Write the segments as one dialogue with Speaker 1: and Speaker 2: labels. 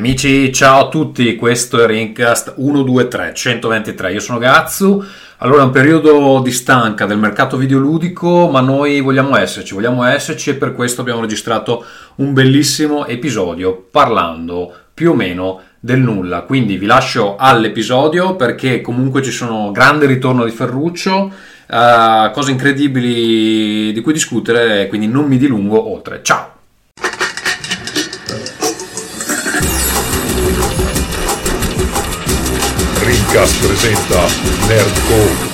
Speaker 1: Amici, ciao a tutti, questo è Rincast 123 123, io sono Gazzu, allora è un periodo di stanca del mercato videoludico, ma noi vogliamo esserci, vogliamo esserci e per questo abbiamo registrato un bellissimo episodio parlando più o meno del nulla, quindi vi lascio all'episodio perché comunque ci sono grande ritorno di Ferruccio, uh, cose incredibili di cui discutere, quindi non mi dilungo oltre, ciao!
Speaker 2: Rincast presenta Nerdcore.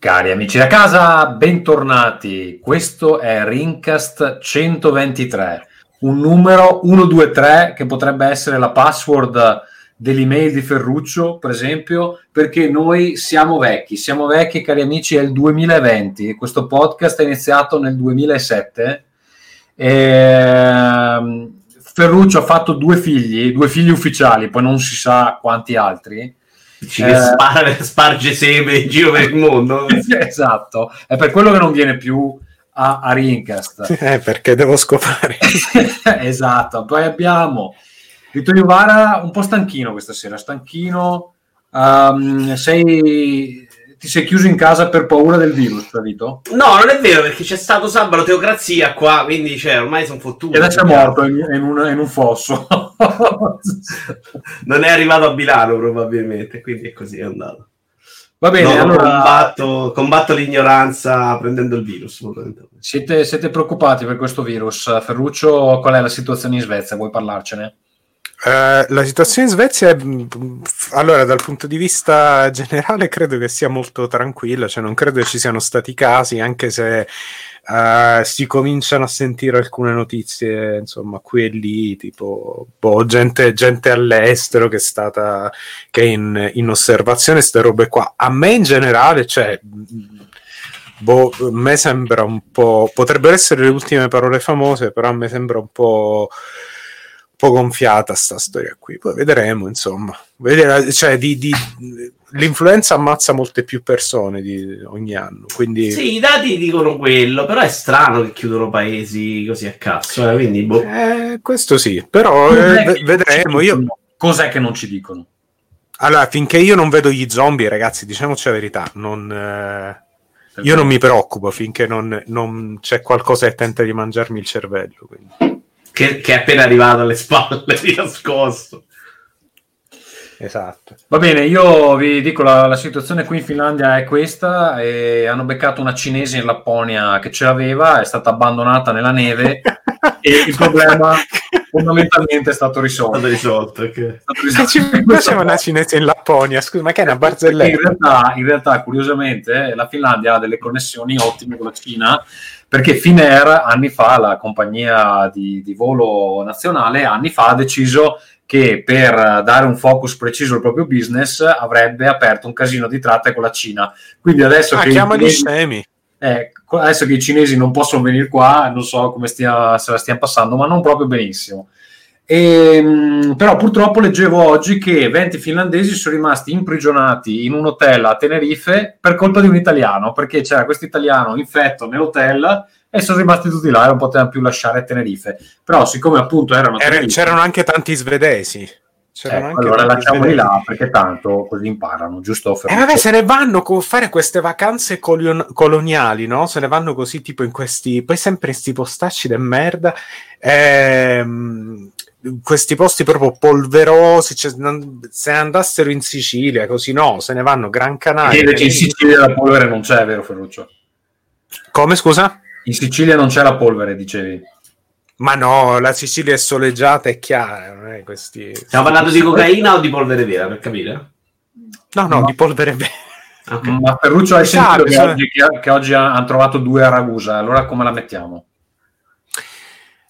Speaker 1: Cari amici da casa, bentornati. Questo è Rincast 123, un numero 123 che potrebbe essere la password dell'email di Ferruccio, per esempio, perché noi siamo vecchi, siamo vecchi, cari amici, è il 2020. Questo podcast è iniziato nel 2007. E Ferruccio ha fatto due figli, due figli ufficiali, poi non si sa quanti altri.
Speaker 3: Eh, spar- sparge seme in giro per il mondo.
Speaker 1: esatto, è per quello che non viene più a, a Rincast.
Speaker 4: Eh, perché devo scopare.
Speaker 1: esatto, poi abbiamo Vittorio Vara un po' stanchino questa sera, stanchino. Um, sei ti sei chiuso in casa per paura del virus, Vito?
Speaker 3: No, non è vero, perché c'è stato sabato teocrazia qua, quindi cioè, ormai sono fottuto.
Speaker 1: E adesso è morto in, in, un, in un fosso.
Speaker 3: non è arrivato a Milano probabilmente, quindi è così, è andato.
Speaker 1: Va bene,
Speaker 3: no,
Speaker 1: allora...
Speaker 3: combatto, combatto, l'ignoranza prendendo il virus.
Speaker 1: Siete, siete preoccupati per questo virus? Ferruccio, qual è la situazione in Svezia? Vuoi parlarcene?
Speaker 4: Uh, la situazione in Svezia è, allora dal punto di vista generale credo che sia molto tranquilla, cioè non credo che ci siano stati casi, anche se uh, si cominciano a sentire alcune notizie, insomma, qui e lì, tipo boh, gente, gente all'estero che è stata che è in, in osservazione, queste robe qua. A me in generale, cioè, boh, a me sembra un po', potrebbero essere le ultime parole famose, però a me sembra un po' po' gonfiata sta storia qui, poi vedremo insomma. Vedere, cioè, di, di, l'influenza ammazza molte più persone di, ogni anno. Quindi...
Speaker 3: Sì, i dati dicono quello, però è strano che chiudono paesi così a cazzo. Eh, quindi, boh.
Speaker 4: eh, questo sì, però eh, vedremo. Io...
Speaker 1: Cos'è che non ci dicono?
Speaker 4: Allora, finché io non vedo gli zombie, ragazzi, diciamoci la verità, non, eh, io non mi preoccupo finché non, non, c'è qualcosa che tenta di mangiarmi il cervello. Quindi
Speaker 3: che, che è appena arrivato alle spalle di nascosto.
Speaker 1: Esatto. Va bene, io vi dico la, la, situazione qui in Finlandia è questa: e hanno beccato una cinese in Lapponia che ce l'aveva, è stata abbandonata nella neve e il problema fondamentalmente è stato risolto. È
Speaker 3: stato risolto, okay.
Speaker 4: Ci faceva una cinese in Lapponia, scusa, ma che è una barzelletta?
Speaker 1: In realtà, in realtà, curiosamente, la Finlandia ha delle connessioni ottime con la Cina perché Finnair anni fa, la compagnia di, di, volo nazionale, anni fa ha deciso che per dare un focus preciso al proprio business avrebbe aperto un casino di tratte con la Cina. Quindi adesso
Speaker 4: ah,
Speaker 1: che...
Speaker 4: chiamali scemi.
Speaker 1: Eh, adesso che i cinesi non possono venire qua, non so come stia, se la stiamo passando, ma non proprio benissimo. E, ehm, però purtroppo leggevo oggi che 20 finlandesi sono rimasti imprigionati in un hotel a Tenerife per colpa di un italiano, perché c'era questo italiano infetto nell'hotel e sono rimasti tutti là e non potevano più lasciare Tenerife. Però siccome appunto erano...
Speaker 4: Tenerife, c'erano anche tanti svedesi.
Speaker 1: C'erano ecco, allora lasciamoli là perché tanto così imparano, giusto?
Speaker 4: E eh vabbè, se ne vanno a fare queste vacanze colon- coloniali, no? Se ne vanno così tipo in questi, poi sempre in questi postacci de merda. Ehm, questi posti proprio polverosi, cioè, se andassero in Sicilia, così no, se ne vanno Gran Canaria.
Speaker 1: in Sicilia la polvere non c'è, vero Ferruccio?
Speaker 4: Come scusa?
Speaker 1: In Sicilia non c'è la polvere, dicevi.
Speaker 4: Ma no, la Sicilia è soleggiata e chiara. Questi...
Speaker 3: Stiamo parlando di cocaina o di polvere vera, per capire?
Speaker 4: No, no, no. di polvere vera.
Speaker 1: Okay. Ma Ferruccio hai sentito che, oggi, che, che oggi hanno trovato due a Ragusa, allora come la mettiamo?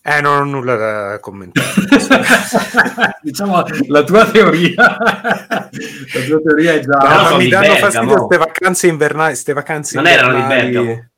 Speaker 4: Eh, non ho nulla da commentare.
Speaker 1: diciamo la tua teoria. la tua teoria è già.
Speaker 4: No, no, mi danno fastidio queste vacanze invernali. Queste vacanze
Speaker 3: non invernali. erano di Bergamo.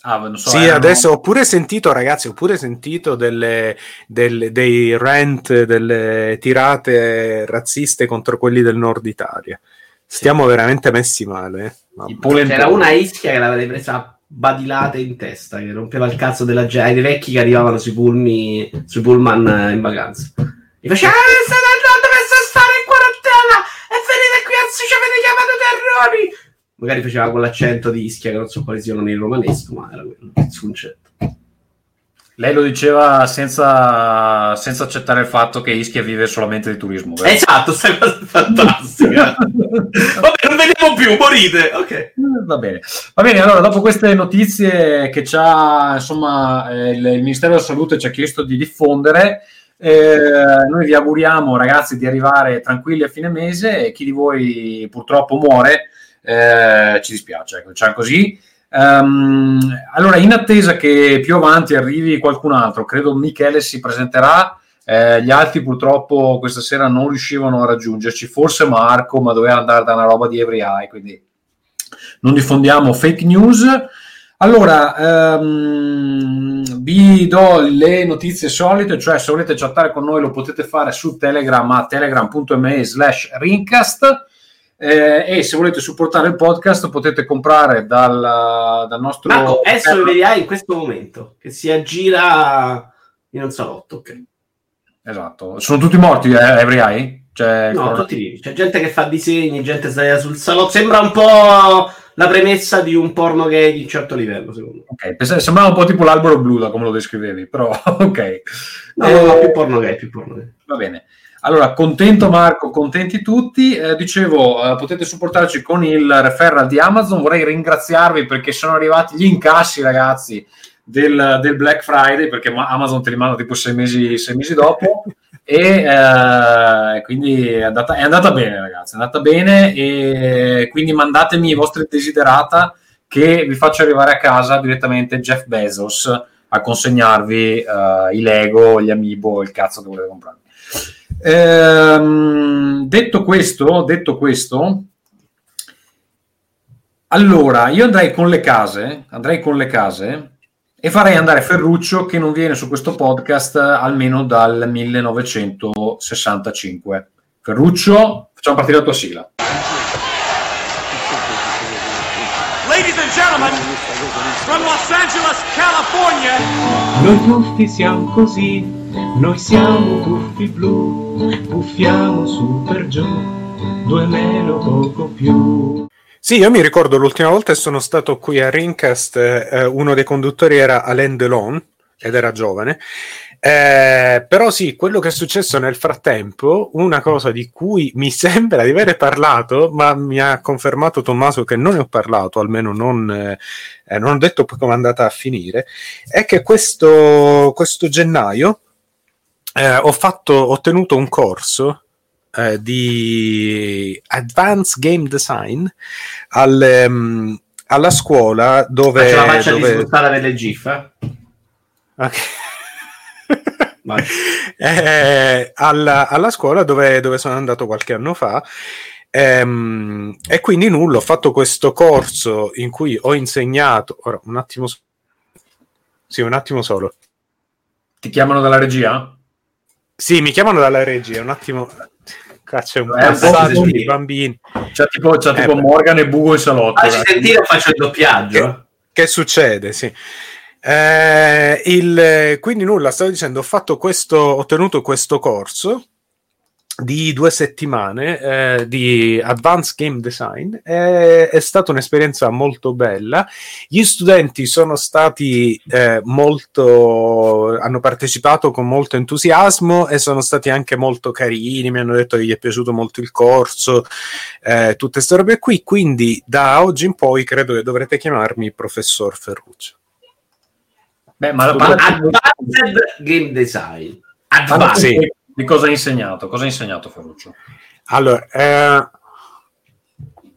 Speaker 4: Ah, so, sì, erano... adesso ho pure sentito, ragazzi, ho pure sentito delle, delle, dei rant, delle tirate razziste contro quelli del nord Italia. Stiamo sì. veramente messi male.
Speaker 3: Eh. C'era una Ischia che l'avrei presa badilate in testa che rompeva il cazzo della gente, dei vecchi che arrivavano sui pulmi, sui pullman eh, in vacanza. Gli faceva, ah, state andando dove stare in quarantena e venite qui, anzi ci avete chiamato terrori. Magari faceva con l'accento di Ischia, che non so quali siano nel romanesco, ma era quello, il concetto.
Speaker 1: Lei lo diceva senza, senza accettare il fatto che Ischia vive solamente di turismo. vero?
Speaker 3: Esatto, è fantastica. Vabbè, non vediamo più, morite. Ok.
Speaker 1: Eh, Va bene. Va bene, allora dopo queste notizie che ci ha, insomma, eh, il, il Ministero della Salute ci ha chiesto di diffondere, eh, noi vi auguriamo ragazzi di arrivare tranquilli a fine mese e chi di voi purtroppo muore eh, ci dispiace, ecco, diciamo così. Ehm, allora, in attesa che più avanti arrivi qualcun altro, credo Michele si presenterà. eh, gli altri purtroppo questa sera non riuscivano a raggiungerci, forse Marco, ma doveva andare da una roba di Every Eye, quindi non diffondiamo fake news. Allora, ehm, vi do le notizie solite, cioè se volete chattare con noi lo potete fare su Telegram a telegram.me slash rincast eh, e se volete supportare il podcast potete comprare dal, dal nostro...
Speaker 3: Marco, adesso vediamo in questo momento che si aggira in un salotto. Ok.
Speaker 1: Esatto, sono tutti morti, eh, Every Eye? Cioè,
Speaker 3: No,
Speaker 1: corona-
Speaker 3: tutti vivi. C'è gente che fa disegni, gente sdraiata sul salotto. Sembra un po' la premessa di un porno gay di un certo livello, secondo me.
Speaker 1: Ok, pens- sembrava un po' tipo l'albero blu da come lo descrivevi, però ok.
Speaker 3: No,
Speaker 1: Eh,
Speaker 3: no, più porno gay, più porno gay.
Speaker 1: Va bene. Allora, contento Marco, contenti tutti. Eh, dicevo, eh, potete supportarci con il referral di Amazon. Vorrei ringraziarvi perché sono arrivati gli incassi, ragazzi, del, del Black Friday, perché ma- Amazon te li manda tipo sei mesi, sei mesi dopo. E eh, quindi è andata, è andata bene, ragazzi. È andata bene. E quindi mandatemi i vostri desiderata che vi faccio arrivare a casa direttamente Jeff Bezos a consegnarvi eh, i Lego, gli Amiibo, il cazzo che volete comprare. Ehm, detto questo, detto questo, allora io andrei con le case, andrei con le case e farei andare Ferruccio che non viene su questo podcast almeno dal 1965. Ferruccio, facciamo partire la tua sigla.
Speaker 5: Ladies and gentlemen, from Los Angeles, California,
Speaker 6: Noi tuffi siamo così, noi siamo tuffi blu, puffiamo su per giù, due meno poco più.
Speaker 4: Sì, io mi ricordo l'ultima volta che sono stato qui a Rincast, eh, uno dei conduttori era Alain Delon ed era giovane. Eh, però sì, quello che è successo nel frattempo, una cosa di cui mi sembra di aver parlato, ma mi ha confermato Tommaso che non ne ho parlato, almeno non, eh, non ho detto come è andata a finire, è che questo, questo gennaio eh, ho, fatto, ho tenuto un corso eh, di Advanced Game Design al, ehm, alla scuola dove...
Speaker 3: Faccio la faccia
Speaker 4: dove-
Speaker 3: disgustata delle GIF. eh.
Speaker 4: Ok. Eh, alla, alla scuola dove, dove sono andato qualche anno fa. Ehm, e quindi nulla, ho fatto questo corso in cui ho insegnato. Ora, un attimo, sì, un attimo solo.
Speaker 1: Ti chiamano dalla regia?
Speaker 4: Sì, mi chiamano dalla regia. Un attimo, cazzo, è un
Speaker 1: Eh,
Speaker 4: passaggio di bambini.
Speaker 1: C'è tipo, c'è
Speaker 4: Eh,
Speaker 1: tipo. Morgan e Bugo in salotto.
Speaker 3: Facci
Speaker 1: ragazzi.
Speaker 3: sentire o faccio il doppiaggio?
Speaker 4: Che succede? Sì. Eh, il- quindi nulla, stavo dicendo, ho fatto questo, ho tenuto questo corso di due settimane eh, di Advanced Game Design. Eh, è stata un'esperienza molto bella. Gli studenti sono stati eh, molto, hanno partecipato con molto entusiasmo e sono stati anche molto carini. Mi hanno detto che gli è piaciuto molto il corso, eh, tutte queste robe qui. Quindi da oggi in poi credo che dovrete chiamarmi professor Ferruccio.
Speaker 1: Beh, ma
Speaker 3: Ah,
Speaker 1: parla-
Speaker 3: Advanced Game Design.
Speaker 1: parla
Speaker 3: Advanced.
Speaker 4: Sì.
Speaker 1: Di cosa hai insegnato? Cosa hai insegnato Ferruccio?
Speaker 4: Allora, eh,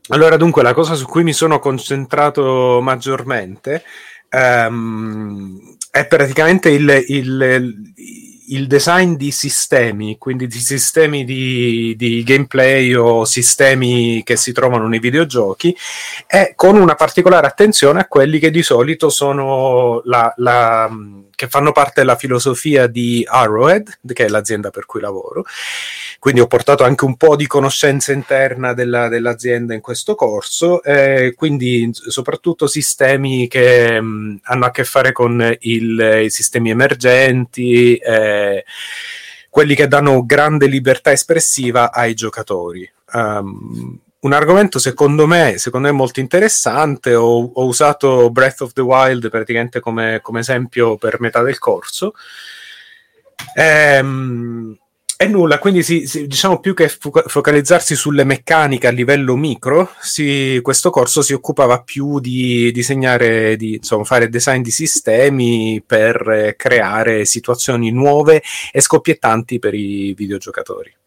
Speaker 4: allora, dunque, la cosa su cui mi sono concentrato maggiormente ehm, è praticamente il, il- il design di sistemi, quindi di sistemi di, di gameplay o sistemi che si trovano nei videogiochi, e con una particolare attenzione a quelli che di solito sono la, la- che fanno parte della filosofia di Arrowhead, che è l'azienda per cui lavoro. Quindi ho portato anche un po' di conoscenza interna della, dell'azienda in questo corso, eh, quindi soprattutto sistemi che mh, hanno a che fare con il, i sistemi emergenti, eh, quelli che danno grande libertà espressiva ai giocatori. Um, un argomento secondo me, secondo me molto interessante. Ho, ho, usato Breath of the Wild praticamente come, come esempio per metà del corso. Ehm, e nulla, quindi si, si, diciamo più che fo- focalizzarsi sulle meccaniche a livello micro, si, questo corso si occupava più di disegnare, di insomma, fare design di sistemi per eh, creare situazioni nuove e scoppiettanti per i videogiocatori.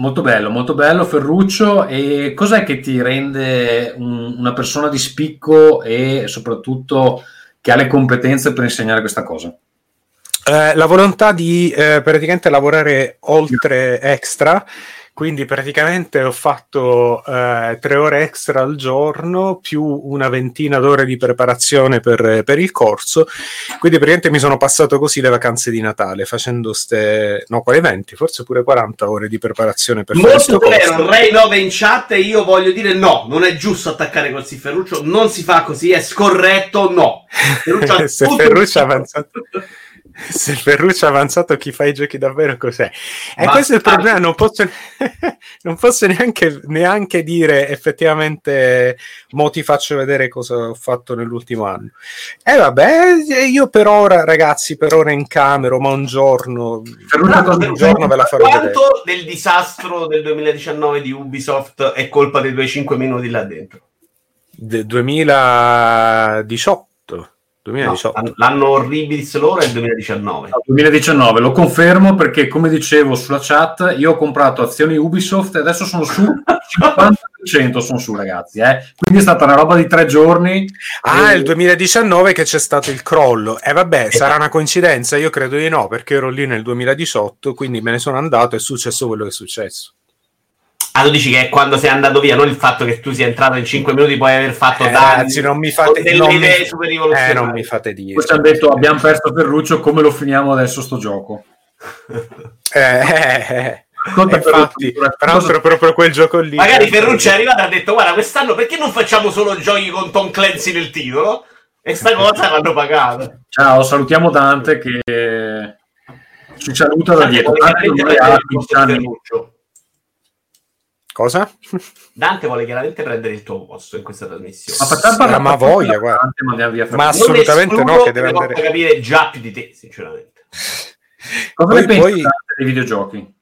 Speaker 1: Molto bello, molto bello Ferruccio. E cos'è che ti rende un, una persona di spicco e soprattutto che ha le competenze per insegnare questa cosa?
Speaker 4: Eh, la volontà di eh, praticamente lavorare oltre extra quindi praticamente ho fatto eh, tre ore extra al giorno più una ventina d'ore di preparazione per, per, il corso. Quindi praticamente mi sono passato così le vacanze di Natale facendo ste, no, quale 20, forse pure 40 ore di preparazione per
Speaker 3: Molto vero, Ray 9 in chat e io voglio dire no, non è giusto attaccare col Ferruccio, non si fa così, è scorretto, no.
Speaker 4: Ferruccio Se Ferruccio avanzato se Ferruccio è avanzato chi fa i giochi davvero cos'è? E Ma questo è il problema non posso, non posso neanche, neanche, dire effettivamente mo ti faccio vedere cosa ho fatto nell'ultimo anno. E eh, vabbè io per ora ragazzi per ora in camera ma un giorno
Speaker 3: Ferruccio un giorno ve la farò quanto vedere. del disastro del 2019 di Ubisoft è colpa dei tuoi 5 minuti là dentro?
Speaker 4: Del 2018 2018.
Speaker 3: No, l'anno orribilis loro è il 2019. No,
Speaker 1: 2019, lo confermo perché come dicevo sulla chat, io ho comprato azioni Ubisoft e adesso sono su 50% sono su ragazzi, eh. quindi è stata una roba di tre giorni.
Speaker 4: Ah, e... il 2019 che c'è stato il crollo. E eh, vabbè, esatto. sarà una coincidenza? Io credo di no, perché ero lì nel 2018, quindi me ne sono andato e è successo quello che è successo.
Speaker 3: Ah, tu dici che è quando sei andato via, non il fatto che tu sia entrato in 5 minuti puoi aver fatto
Speaker 4: eh,
Speaker 3: danni.
Speaker 4: Anzi, non mi fate,
Speaker 3: delle
Speaker 4: non
Speaker 3: idee
Speaker 4: mi,
Speaker 3: super.
Speaker 4: Eh, non mi fate dire.
Speaker 1: Poi ci hanno detto abbiamo perso Ferruccio, come lo finiamo adesso sto gioco?
Speaker 4: eh, eh, eh. Conta infatti, tra l'altro proprio quel gioco lì.
Speaker 3: Magari Ferruccio è arrivato e ha detto guarda quest'anno perché non facciamo solo giochi con Tom Clancy nel titolo? E sta cosa l'hanno pagata.
Speaker 1: Ciao, salutiamo Dante che ci saluta da dietro. Dante
Speaker 4: Cosa?
Speaker 3: Dante vuole chiaramente prendere il tuo posto in questa trasmissione.
Speaker 4: Ma facciamo sì, ma voglia, guarda. Dante, ma assolutamente no, che deve andare...
Speaker 3: capire già più di te, sinceramente.
Speaker 1: Cosa poi, ne pensi poi... dei videogiochi?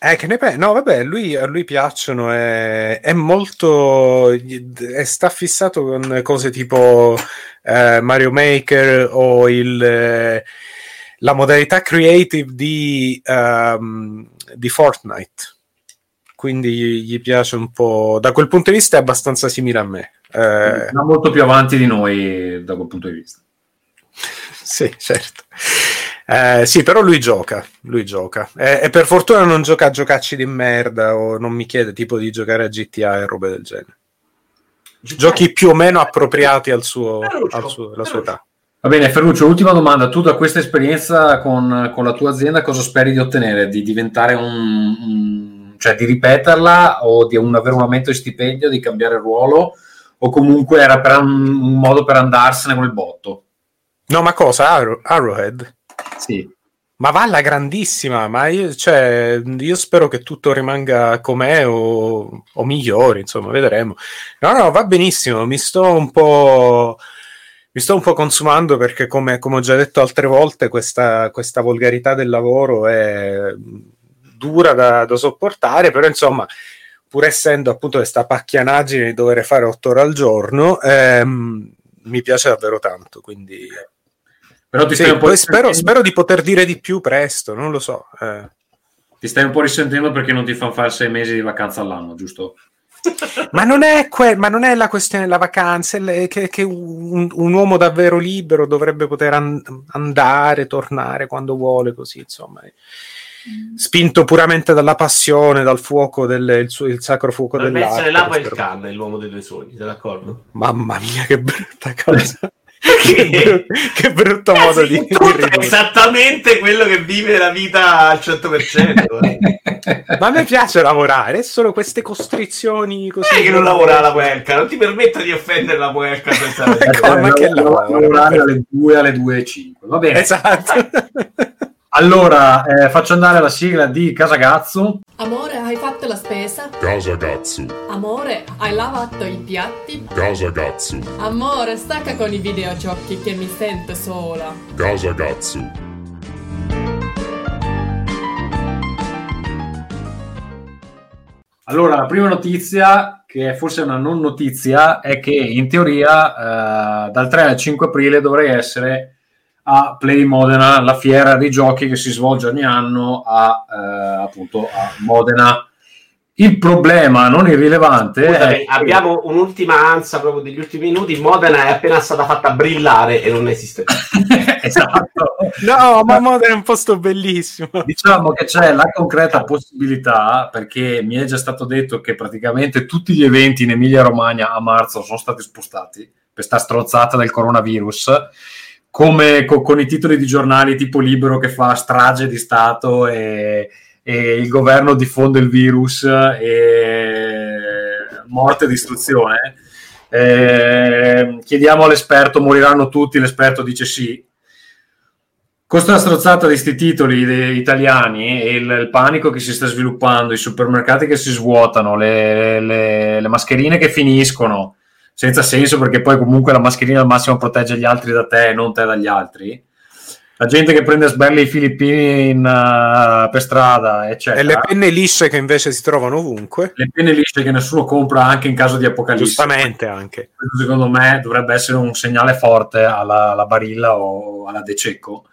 Speaker 4: Eh, che ne pensi? No, vabbè, lui, a lui piacciono, è, è molto... È, sta fissato con cose tipo eh, Mario Maker o il... Eh, la modalità creative di, um, di Fortnite quindi gli piace un po'. Da quel punto di vista è abbastanza simile a me.
Speaker 1: Eh... Ma molto più avanti di noi da quel punto di vista.
Speaker 4: sì, certo. Eh, sì, però lui gioca, lui gioca. Eh, e per fortuna non gioca a giocacci di merda o non mi chiede tipo di giocare a GTA e robe del genere. GTA. Giochi più o meno appropriati al suo, al suo, alla sua età.
Speaker 1: Va bene, Ferruccio, ultima domanda. Tu da questa esperienza con, con, la tua azienda cosa speri di ottenere? Di diventare un, un cioè di ripeterla o di un, avere un aumento di stipendio, di cambiare ruolo o comunque era per un, un modo per andarsene con il botto?
Speaker 4: No, ma cosa? Arrow, Arrowhead?
Speaker 1: Sì.
Speaker 4: Ma va alla grandissima, ma io, cioè, io spero che tutto rimanga com'è o, o migliori, insomma, vedremo. No, no, va benissimo, mi sto un po' mi sto un po' consumando perché, come, come ho già detto altre volte, questa, questa, volgarità del lavoro è dura da, da sopportare, però insomma, pur essendo appunto questa pacchianaggine di dover fare otto ore al giorno, ehm, mi piace davvero tanto, quindi... Però ti sì, poi spero, spero, di poter dire di più presto, non lo so. Eh.
Speaker 1: Ti stai un po' risentendo perché non ti fanno fare sei mesi di vacanza all'anno, giusto?
Speaker 4: ma, non è que- ma non è la questione della vacanza, è che, che un, un, uomo davvero libero dovrebbe poter an- andare, tornare quando vuole, così insomma spinto puramente dalla passione, dal fuoco, del, il, suo, il sacro fuoco
Speaker 3: dell'arte. essere l'Apa e il Khan, l'uomo dei due sogni, sei d'accordo?
Speaker 4: Mamma mia, che brutta cosa. che, brutto, che brutto modo di, di
Speaker 3: Tutto è
Speaker 4: ridurre.
Speaker 3: esattamente quello che vive la vita al 100%. eh.
Speaker 4: Ma a me piace lavorare, è solo queste costrizioni così.
Speaker 3: Sai che non lavora la puerca, non ti permetto di offendere la puerca senza
Speaker 4: Ecco, ma che
Speaker 1: lavorare alle 2 alle 2 e 5 va bene
Speaker 4: Esatto.
Speaker 1: Allora eh, faccio andare la sigla di Casagazzo
Speaker 7: Amore, hai fatto la spesa?
Speaker 2: Casa Gatsu,
Speaker 7: Amore, hai lavato i piatti?
Speaker 2: Casa Gatsu,
Speaker 7: Amore, stacca con i videogiochi che mi sento sola.
Speaker 2: Casa Gatsu,
Speaker 1: Allora, la prima notizia, che è forse una non notizia, è che in teoria eh, dal 3 al 5 aprile dovrei essere a Play Modena, la fiera dei giochi che si svolge ogni anno a, eh, appunto, a Modena. Il problema non irrilevante
Speaker 3: Scusami,
Speaker 1: è
Speaker 3: abbiamo un'ultima ansia proprio degli ultimi minuti. Modena è appena stata fatta brillare e non esiste più.
Speaker 1: esatto.
Speaker 4: No, ma Modena è un posto bellissimo.
Speaker 1: Diciamo che c'è la concreta possibilità, perché mi è già stato detto che praticamente tutti gli eventi in Emilia-Romagna a marzo sono stati spostati per sta strozzata del coronavirus, come co- con i titoli di giornali tipo Libero che fa strage di Stato e, e il governo diffonde il virus e morte e distruzione. Eh, chiediamo all'esperto, moriranno tutti, l'esperto dice sì, con sta strozzata di questi titoli italiani e il, il panico che si sta sviluppando, i supermercati che si svuotano, le, le- le mascherine che finiscono, senza senso perché poi comunque la mascherina al massimo protegge gli altri da te e non te dagli altri. La gente che prende a sberle i filippini in, uh, per strada, eccetera.
Speaker 4: E le penne lisce che invece si trovano ovunque.
Speaker 1: Le penne lisce che nessuno compra anche in caso di apocalisse.
Speaker 4: Giustamente anche.
Speaker 1: Questo, secondo me dovrebbe essere un segnale forte alla, alla Barilla o alla De Cecco.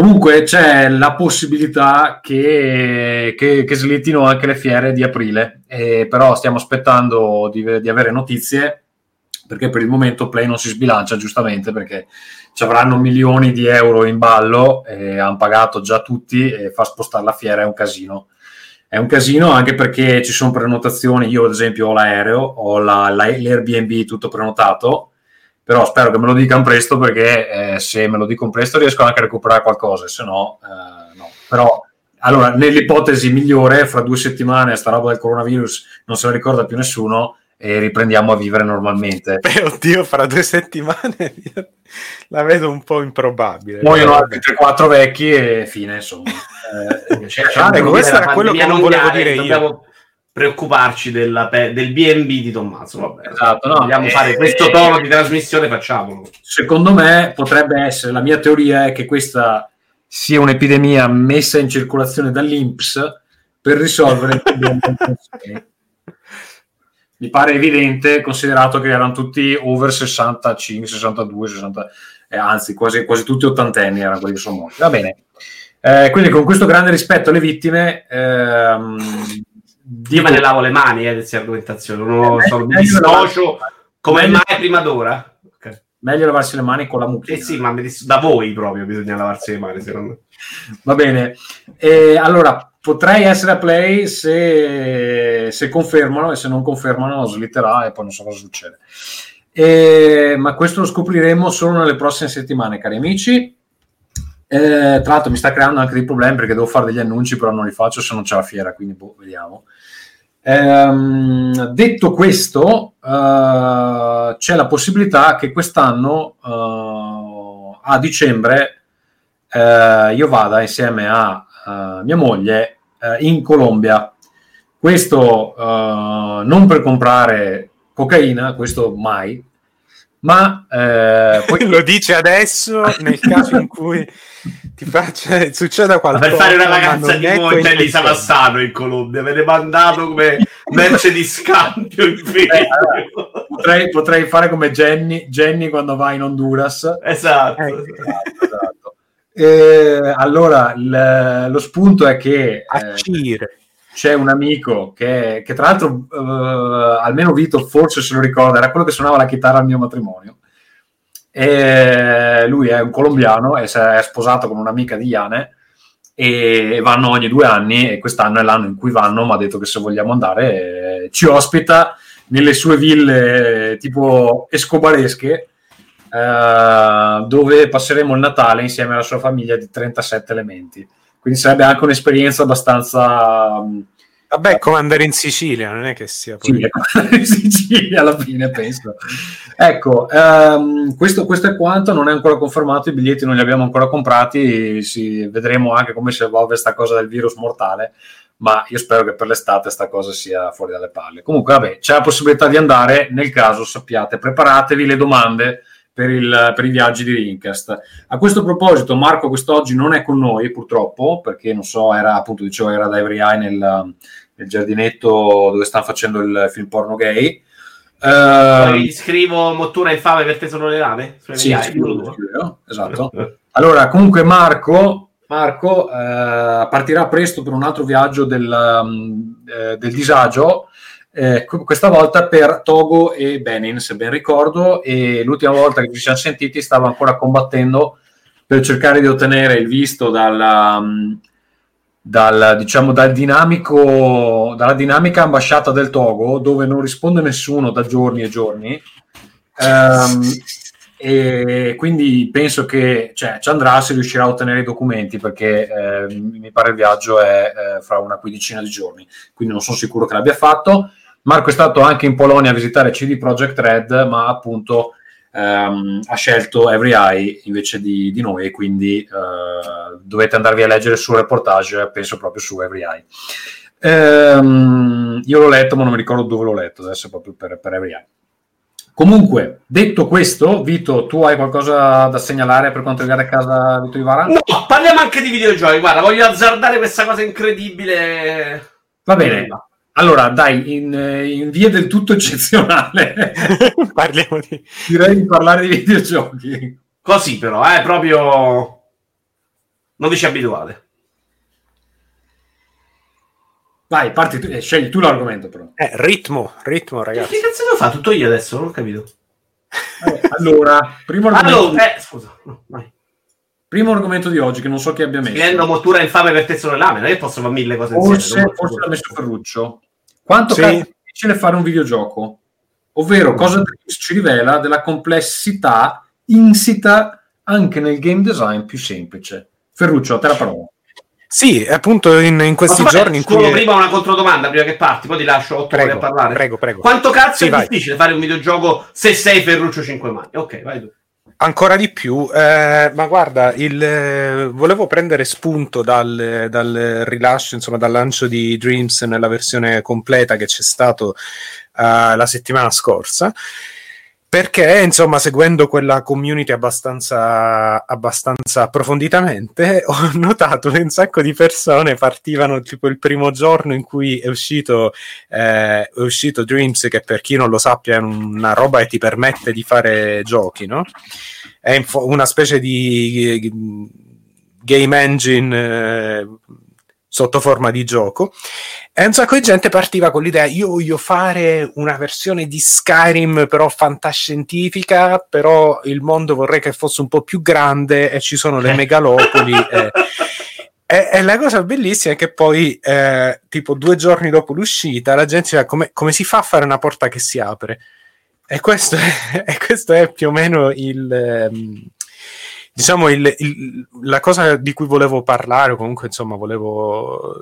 Speaker 1: Comunque c'è la possibilità che, che, che slittino anche le fiere di aprile, eh, però stiamo aspettando di, di avere notizie perché per il momento Play non si sbilancia giustamente perché ci avranno milioni di euro in ballo, e hanno pagato già tutti e far spostare la fiera è un casino. È un casino anche perché ci sono prenotazioni, io ad esempio ho l'aereo, ho la- la- l'Airbnb tutto prenotato, però spero che me lo dicano presto perché eh, se me lo dicono presto riesco anche a recuperare qualcosa, se no, eh, no. Però, allora, nell'ipotesi migliore, fra due settimane sta roba del coronavirus non se la ricorda più nessuno e riprendiamo a vivere normalmente.
Speaker 4: Beh, oddio, fra due settimane la vedo un po' improbabile.
Speaker 1: Muoiono altri 3-4 vecchi e fine, insomma. Eh,
Speaker 3: C'è, c'è
Speaker 4: Ah, ecco, questo era quello che non volevo dire io.
Speaker 3: Dobbiamo preoccuparci della del BNB di Tommaso. Vabbè,
Speaker 1: Esatto, no,
Speaker 3: vogliamo
Speaker 1: eh,
Speaker 3: fare questo
Speaker 1: eh,
Speaker 3: tono di trasmissione, facciamolo.
Speaker 1: secondo me potrebbe essere, la mia teoria è che questa sia un'epidemia messa in circolazione dall'Inps per risolvere il problema. Mi pare evidente, considerato che erano tutti over 65, 62, 60, eh, anzi quasi, quasi tutti ottantenni erano quelli che sono morti. Va bene. Eh, quindi con questo grande rispetto alle vittime, ehm,
Speaker 3: Io me ne lavo le mani eh, di queste argomentazioni, ho-
Speaker 1: Eh,
Speaker 3: sono- mi dissocio come
Speaker 1: meglio-
Speaker 3: mai prima d'ora. Ok.
Speaker 1: meglio lavarsi le mani con la
Speaker 3: Eh
Speaker 1: mucchina.
Speaker 3: sì, ma dis- da voi proprio bisogna lavarsi le mani, secondo me.
Speaker 1: Va bene. E allora potrei essere a play se, se confermano e se non confermano slitterà e poi non so cosa succede. E- ma questo lo scopriremo solo nelle prossime settimane, cari amici. Eh, tra l'altro mi sta creando anche dei problemi perché devo fare degli annunci, però non li faccio se non c'è la fiera, quindi boh, vediamo. Ehm, detto questo, eh, c'è la possibilità che quest'anno eh, a dicembre eh, io vada insieme a eh, mia moglie eh, in Colombia. Questo eh, non per comprare cocaina, questo mai, ma eh, poi
Speaker 4: Lo dice adesso nel caso in cui ti faccia, succeda
Speaker 3: Ma
Speaker 4: qualcosa.
Speaker 3: per fare una
Speaker 4: ma
Speaker 3: vacanza di
Speaker 4: è
Speaker 3: Monte
Speaker 4: questa
Speaker 3: Elisa
Speaker 4: cosa.
Speaker 3: Massano in Colombia, ve ne mandato come merce di scambio in
Speaker 1: Eh, allora, potrei, potrei fare come Jenny, Jenny quando va in Honduras.
Speaker 3: Esatto.
Speaker 4: Ecco.
Speaker 1: Esatto, esatto. Eh, allora, il- lo spunto è che
Speaker 4: A
Speaker 1: eh,
Speaker 4: Cire.
Speaker 1: c'è un amico che, che tra l'altro, eh, almeno Vito forse se lo ricorda, era quello che suonava la chitarra al mio matrimonio. E lui è un colombiano e si è sposato con un'amica di Iane e vanno ogni due anni e quest'anno è l'anno in cui vanno, mi ha detto che se vogliamo andare eh, ci ospita nelle sue ville eh, tipo escobaresche eh, dove passeremo il Natale insieme alla sua famiglia di 37 elementi. Quindi sarebbe anche un'esperienza abbastanza... mm,
Speaker 4: Vabbè, come andare in Sicilia, non è che sia poi...
Speaker 1: sì, ecco, in Sicilia alla fine penso. Ecco, ehm, questo, questo è quanto, non è ancora confermato, i biglietti non li abbiamo ancora comprati, si, vedremo anche come si evolve questa cosa del virus mortale, ma io spero che per l'estate sta cosa sia fuori dalle palle. Comunque, vabbè, c'è la possibilità di andare, nel caso sappiate, preparatevi le domande per, il- per i viaggi di Rincast. A questo proposito, Marco quest'oggi non è con noi, purtroppo, perché non so, era appunto, dicevo, era da Every Eye nel, nel giardinetto dove stanno facendo il film porno gay. Eh,
Speaker 3: scrivo Mottura infame per te sono le lame?
Speaker 1: Sì,
Speaker 3: dillo tu.
Speaker 1: esatto. Allora, comunque Marco, Marco eh, partirà presto per un altro viaggio del, um, eh, del disagio, eh, qu- questa volta per Togo e Benin, se ben ricordo, e l'ultima volta che ci siamo sentiti stava ancora combattendo per cercare di ottenere il visto dalla, um, dal, diciamo, dal dinamico, dalla dinamica ambasciata del Togo, dove non risponde nessuno da giorni e giorni. Ehm, e quindi penso che cioè, ci andrà se riuscirà a ottenere i documenti perché eh, mi pare il viaggio è eh, fra una quindicina di giorni quindi non sono sicuro che l'abbia fatto Marco è stato anche in Polonia a visitare CD Projekt Red ma appunto ehm, ha scelto Every Eye invece di, di noi quindi eh, dovete andarvi a leggere il suo reportage penso proprio su Every Eye Ehm, io l'ho letto ma non mi ricordo dove l'ho letto adesso proprio per, per Every Eye Comunque, detto questo, Vito, tu hai qualcosa da segnalare per quanto riguarda casa Vito Ivara?
Speaker 3: No, parliamo anche di videogiochi. Guarda, voglio azzardare questa cosa incredibile.
Speaker 1: Va bene. Allora, dai, in, in via del tutto eccezionale,
Speaker 4: Parliamo di...
Speaker 1: direi di parlare di videogiochi.
Speaker 3: Così però, è proprio... Non vi ci abituate.
Speaker 1: Vai, parti tu, eh, scegli tu l'argomento però.
Speaker 4: Eh, ritmo, ritmo, ragazzi.
Speaker 3: Che cazzo devo fare? Tutto io adesso? Non ho capito.
Speaker 1: Allora, primo argomento,
Speaker 3: Allora, eh, scusa. No, vai.
Speaker 1: Primo argomento di oggi che non so chi abbia messo.
Speaker 3: Scrivendo Mottura infame per te sono le lame, non è che posso fare mille cose
Speaker 1: Forse,
Speaker 3: insieme.
Speaker 1: forse l'ha messo Ferruccio. Quanto
Speaker 4: Sì.
Speaker 1: cazzo è difficile fare un videogioco? Ovvero, cosa Dreams ci rivela della complessità insita anche nel game design più semplice. Ferruccio, a te la parola.
Speaker 4: Sì, appunto in, in questi
Speaker 3: fare
Speaker 4: giorni in
Speaker 3: solo
Speaker 4: cui...
Speaker 3: prima una controdomanda prima che parti, poi ti lascio 8 ore a
Speaker 4: Prego,
Speaker 3: parlare.
Speaker 4: prego, prego.
Speaker 3: Quanto cazzo
Speaker 4: Sì,
Speaker 3: è
Speaker 4: vai.
Speaker 3: difficile fare un videogioco se sei Ferruccio 5 mani? Ok, vai tu.
Speaker 4: Ancora di più, eh, ma guarda, il, eh, volevo prendere spunto dal, dal rilascio, insomma, dal lancio di Dreams nella versione completa che c'è stato eh, la settimana scorsa. Perché, insomma, seguendo quella community abbastanza, abbastanza approfonditamente, ho notato che un sacco di persone partivano tipo il primo giorno in cui è uscito, eh, è uscito Dreams, che per chi non lo sappia è una roba che ti permette di fare giochi, no? È una specie di eh, game engine eh, sotto forma di gioco. E un sacco di gente partiva con l'idea: io voglio fare una versione di Skyrim, però fantascientifica. Però il mondo vorrei che fosse un po' più grande e ci sono le megalopoli. e, e- e la cosa bellissima è che poi, eh, tipo due giorni dopo l'uscita, la gente diceva: come, come si fa a fare una porta che si apre? E questo è, e questo è più o meno il. ehm, diciamo il- il- la cosa di cui volevo parlare, o comunque insomma volevo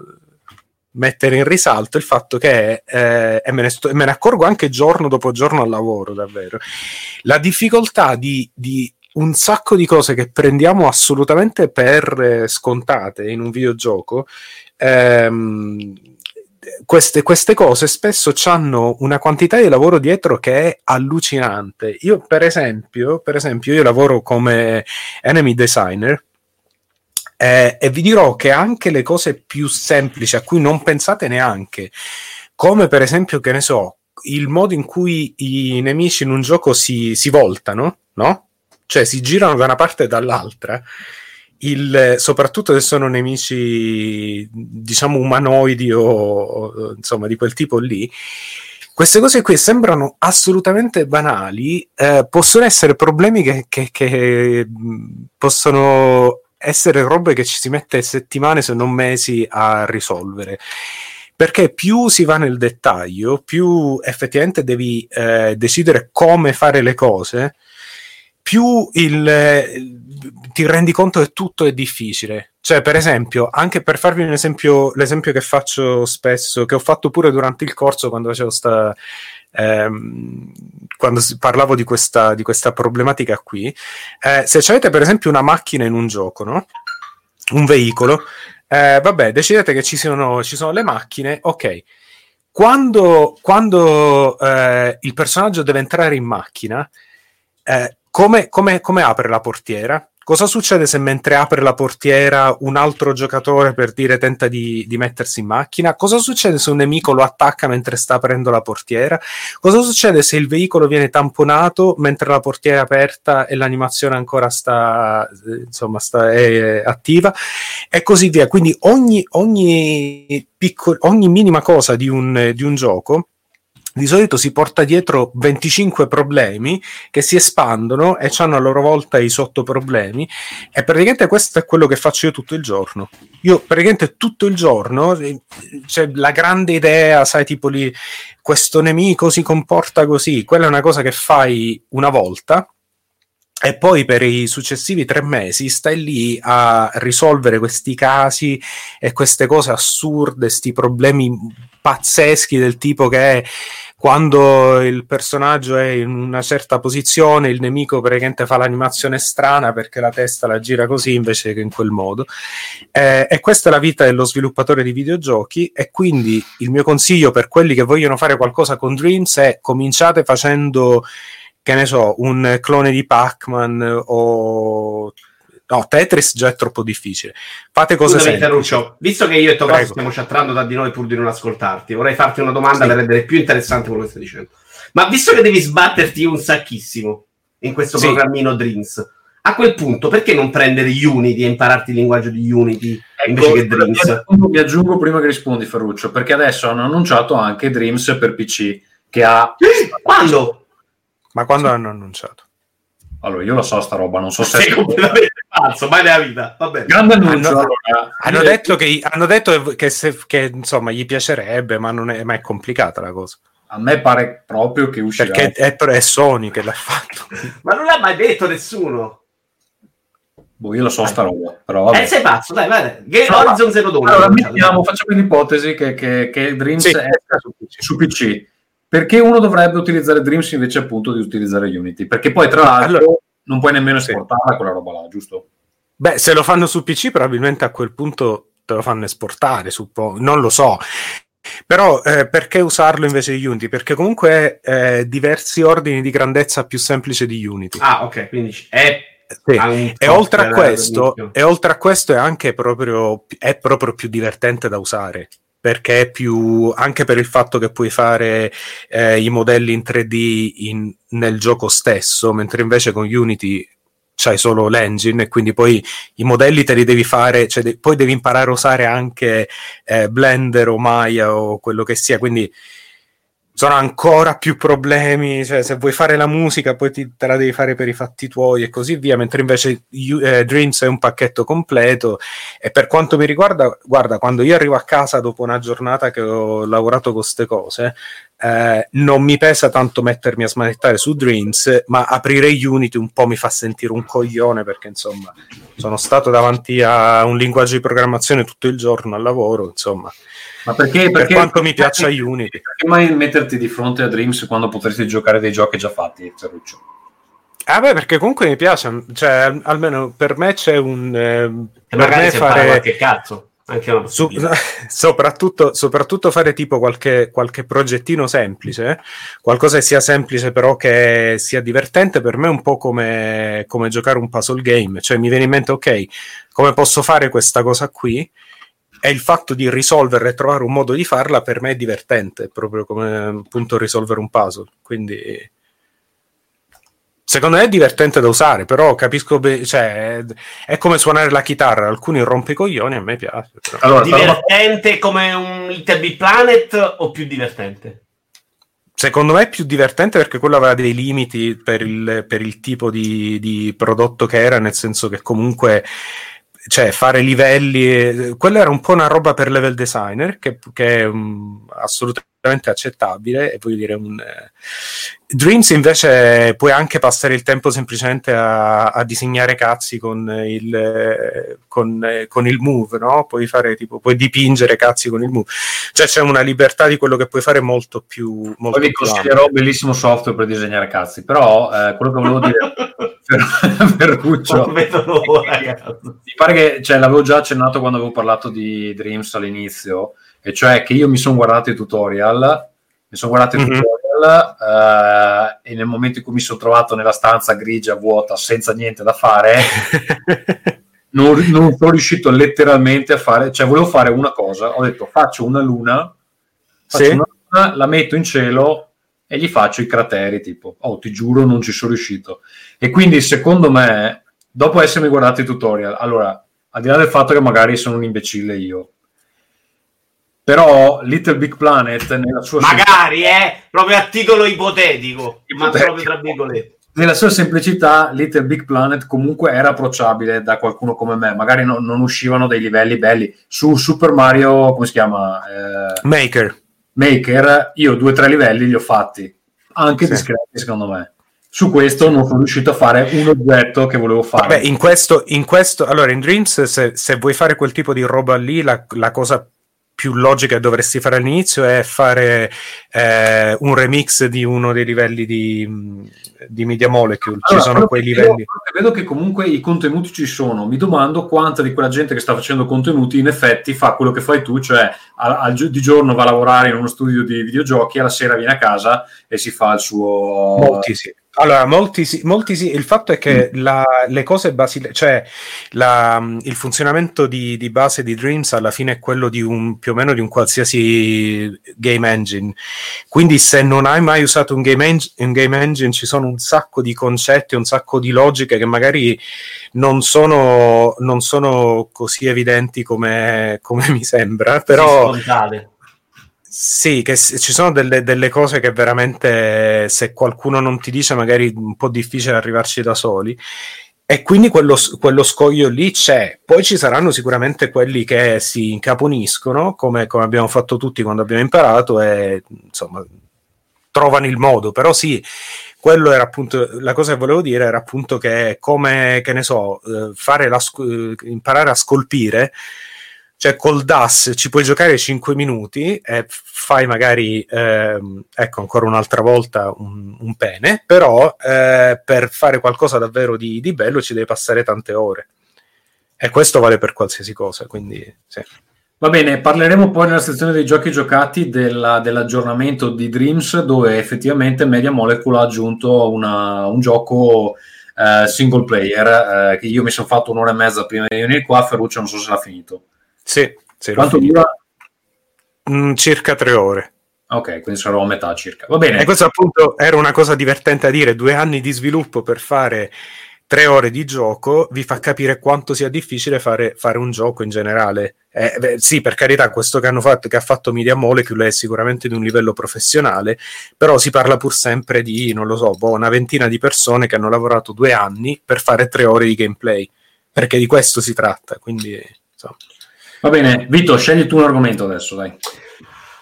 Speaker 4: mettere in risalto il fatto che, eh, e me ne, sto- me ne accorgo anche giorno dopo giorno al lavoro, davvero, la difficoltà di, di un sacco di cose che prendiamo assolutamente per eh, scontate in un videogioco. ehm, queste, queste cose spesso hanno una quantità di lavoro dietro che è allucinante. Io, per esempio, per esempio io lavoro come enemy designer eh, e vi dirò che anche le cose più semplici a cui non pensate neanche, come per esempio, che ne so, il modo in cui i nemici in un gioco si, si voltano, no? Cioè si girano da una parte e dall'altra. Il, soprattutto se sono nemici, diciamo, umanoidi o, o, insomma di quel tipo lì, queste cose qui sembrano assolutamente banali, eh, possono essere problemi che, che- che, possono essere robe che ci si mette settimane se non mesi a risolvere. Perché più si va nel dettaglio, più effettivamente devi eh, decidere come fare le cose, più il, ti rendi conto che tutto è difficile. Cioè, per esempio, anche per farvi un esempio, l'esempio che faccio spesso, che ho fatto pure durante il corso quando facevo sta, ehm, quando parlavo di questa, di questa problematica qui, eh, se avete per esempio una macchina in un gioco, no? un veicolo, eh, vabbè, decidete che ci sono, ci sono le macchine, ok. Quando, quando eh, il personaggio deve entrare in macchina, eh, come, come, come apre la portiera? Cosa succede se mentre apre la portiera un altro giocatore per dire tenta di, di, mettersi in macchina? Cosa succede se un nemico lo attacca mentre sta aprendo la portiera? Cosa succede se il veicolo viene tamponato mentre la portiera è aperta e l'animazione ancora sta, insomma, sta, è attiva? E così via. Quindi ogni, ogni, piccolo, ogni minima cosa di un, di un gioco di solito si porta dietro 25 problemi che si espandono e hanno a loro volta i sottoproblemi e praticamente questo è quello che faccio io tutto il giorno. Io praticamente tutto il giorno c'è cioè, la grande idea, sai, tipo lì questo nemico si comporta così, quella è una cosa che fai una volta e poi per i successivi tre mesi stai lì a risolvere questi casi e queste cose assurde, questi problemi pazzeschi del tipo che quando il personaggio è in una certa posizione, il nemico praticamente fa l'animazione strana perché la testa la gira così invece che in quel modo. Eh, e questa è la vita dello sviluppatore di videogiochi. E quindi il mio consiglio per quelli che vogliono fare qualcosa con Dreams è cominciate facendo che ne so, un clone di Pac-Man o No, Tetris già è troppo difficile. Fate cose
Speaker 3: Scusami, semplici. Visto che io e Tommaso stiamo chattando da di noi pur di non ascoltarti, vorrei farti una domanda sì. per rendere più interessante quello che stai dicendo. Ma visto che devi sbatterti un sacchissimo in questo sì. programmino Dreams, a quel punto perché non prendere Unity e impararti il linguaggio di Unity ecco, invece che Dreams?
Speaker 1: Mi aggiungo prima che rispondi Ferruccio, perché adesso hanno annunciato anche Dreams per PC, che ha...
Speaker 3: Quando?
Speaker 4: Ma quando hanno annunciato?
Speaker 1: Allora, io lo so sta roba, non so se...
Speaker 3: Sei completamente pazzo, mai nella vita, va bene.
Speaker 1: Grande annuncio,
Speaker 4: hanno, allora. hanno detto, che, hanno detto che, se, che, insomma, gli piacerebbe, ma non è, ma è complicata la cosa.
Speaker 1: A me pare proprio che uscirà.
Speaker 4: Perché è, è Sony che l'ha fatto.
Speaker 3: ma non l'ha mai detto nessuno.
Speaker 1: Boh, io lo so sta roba, però vabbè.
Speaker 3: Eh, sei pazzo, dai, vai. Game no, Horizon Zero Dawn.
Speaker 1: Allora, mettiamo, facciamo l'ipotesi che, che, che Dreams sì. è su PC. su PC. Perché uno dovrebbe utilizzare Dreams invece appunto di utilizzare Unity? Perché poi tra l'altro allora, non puoi nemmeno esportarla quella roba là, giusto?
Speaker 4: Beh, se lo fanno su PC probabilmente a quel punto te lo fanno esportare, suppongo. non lo so. Però eh, perché usarlo invece di Unity? Perché comunque è eh, diversi ordini di grandezza più semplice di Unity.
Speaker 3: Ah, ok, quindi è
Speaker 4: sì. E, oltre a, questo, e oltre a questo è anche proprio, è proprio più divertente da usare perché è più anche per il fatto che puoi fare eh, i modelli in 3D in, nel gioco stesso, mentre invece con Unity c'hai solo l'engine e quindi poi i modelli te li devi fare, cioè de- poi devi imparare a usare anche eh, Blender o Maya o quello che sia, quindi sono ancora più problemi, cioè se vuoi fare la musica poi ti, te la devi fare per i fatti tuoi e così via, mentre invece eh, Dreams è un pacchetto completo e per quanto mi riguarda, guarda, quando io arrivo a casa dopo una giornata che ho lavorato con queste cose, eh, non mi pesa tanto mettermi a smanettare su Dreams, ma aprire Unity un po' mi fa sentire un coglione perché insomma sono stato davanti a un linguaggio di programmazione tutto il giorno al lavoro, insomma
Speaker 1: ma perché,
Speaker 4: perché per quanto mi piaccia Unity.
Speaker 1: Perché mai metterti di fronte a Dreams quando potresti giocare dei giochi già fatti, Ferruccio?
Speaker 4: Ah beh, perché comunque mi piace, cioè almeno per me c'è un... Eh,
Speaker 3: per me fare qualche cazzo.
Speaker 4: Su, soprattutto, soprattutto, fare tipo qualche, qualche progettino semplice, qualcosa che sia semplice però che sia divertente, per me è un po' come, come giocare un puzzle game, cioè mi viene in mente ok, come posso fare questa cosa qui? E il fatto di risolverla e trovare un modo di farla per me è divertente, proprio come appunto risolvere un puzzle. Quindi secondo me è divertente da usare, però capisco be- cioè, è come suonare la chitarra, alcuni rompe i coglioni, a me piace.
Speaker 3: Però. Allora, divertente però... come un Little Big Planet o più divertente?
Speaker 4: Secondo me è più divertente perché quello aveva dei limiti per il, per il tipo di, di prodotto che era, nel senso che comunque cioè fare livelli, quella era un po' una roba per level designer che, che è um, assolutamente accettabile e voglio dire un eh, Dreams invece puoi anche passare il tempo semplicemente a, a disegnare cazzi con il, eh, con, eh, con il move, no? Puoi fare tipo, puoi dipingere cazzi con il move. Cioè c'è una libertà di quello che puoi fare molto più. Molto
Speaker 1: Poi vi consiglierò un bellissimo software per disegnare cazzi, però eh, quello che volevo dire per, per Ruccio,
Speaker 3: Non vedo l'ora,
Speaker 1: mi pare che cioè, l'avevo già accennato quando avevo parlato di Dreams all'inizio, e cioè che io mi sono guardato i tutorial, mi sono guardato i
Speaker 4: Mhm.
Speaker 1: tutorial eh, e nel momento in cui mi sono trovato nella stanza grigia, vuota, senza niente da fare, non, non sono riuscito letteralmente a fare, cioè volevo fare una cosa, ho detto faccio una luna, faccio
Speaker 4: Sì.
Speaker 1: una luna, la metto in cielo e gli faccio i crateri, tipo, oh ti giuro non ci sono riuscito. E quindi secondo me, dopo essermi guardato i tutorial, allora, al di là del fatto che magari sono un imbecille io, però Little Big Planet nella sua
Speaker 3: Magari, eh, proprio a titolo ipotetico, ma
Speaker 1: Ipotetico.
Speaker 3: proprio tra virgolette.
Speaker 1: nella sua semplicità, Little Big Planet comunque era approcciabile da qualcuno come me. Magari no- non uscivano dei livelli belli. Su Super Mario, come si chiama? Eh,
Speaker 4: Maker.
Speaker 1: Maker, io due o tre livelli li ho fatti, anche
Speaker 4: Sì.
Speaker 1: discreti secondo me. Su questo non sono riuscito a fare un oggetto che volevo fare.
Speaker 4: Beh, in questo, in questo, allora in Dreams, se, se vuoi fare quel tipo di roba lì, la, la cosa più logica che dovresti fare all'inizio è fare eh, un remix di uno dei livelli di, di Media Molecule. Ci
Speaker 1: Allora,
Speaker 4: sono
Speaker 1: quello
Speaker 4: quei livelli.
Speaker 1: Vedo, che comunque i contenuti ci sono. Mi domando quanta di quella gente che sta facendo contenuti in effetti fa quello che fai tu, cioè al- al di giorno va a lavorare in uno studio di videogiochi, alla sera viene a casa e si fa il suo...
Speaker 4: Molti sì. Allora, molti sì, molti sì. Il fatto è che la- le cose basilari, cioè la- il funzionamento di, di base di Dreams alla fine è quello di un più o meno di un qualsiasi game engine. Quindi, se non hai mai usato un game, eng- un game engine, ci sono un sacco di concetti, un sacco di logiche che magari non sono, non sono così evidenti come, come mi sembra, però.
Speaker 3: Sì.
Speaker 4: Sì, che ci sono delle, delle cose che veramente se qualcuno non ti dice magari un po' difficile arrivarci da soli. E quindi quello, quello scoglio lì c'è. Poi ci saranno sicuramente quelli che si incaponiscono, come, come abbiamo fatto tutti quando abbiamo imparato, e insomma trovano il modo. Però sì, quello era appunto la cosa che volevo dire era appunto che come che ne so, eh, fare la, eh, imparare a scolpire cioè col DAS ci puoi giocare 5 minuti e fai magari ehm, ecco ancora un'altra volta un, un pene però eh, per fare qualcosa davvero di, di bello ci devi passare tante ore e questo vale per qualsiasi cosa quindi sì.
Speaker 1: Va bene, parleremo poi nella sezione dei giochi giocati della- dell'aggiornamento di Dreams dove effettivamente Media Molecule ha aggiunto una- un gioco eh, single player eh, che io mi sono fatto un'ora e mezza prima di venire qua, Ferruccio non so se l'ha finito.
Speaker 4: Sì,
Speaker 1: Quanto dura?
Speaker 4: Mm, circa tre ore
Speaker 1: Ok, quindi sarò a metà circa. Va bene.
Speaker 4: E questo appunto era una cosa divertente a dire, due anni di sviluppo per fare tre ore di gioco vi fa capire quanto sia difficile fare, fare un gioco in generale. Eh, beh, sì, per carità, questo che hanno fatto, che ha fatto Media Molecule è sicuramente di un livello professionale, però si parla pur sempre di, non lo so, boh, una ventina di persone che hanno lavorato due anni per fare tre ore di gameplay, perché di questo si tratta, quindi insomma.
Speaker 1: Va bene, Vito, scegli tu un argomento adesso, dai.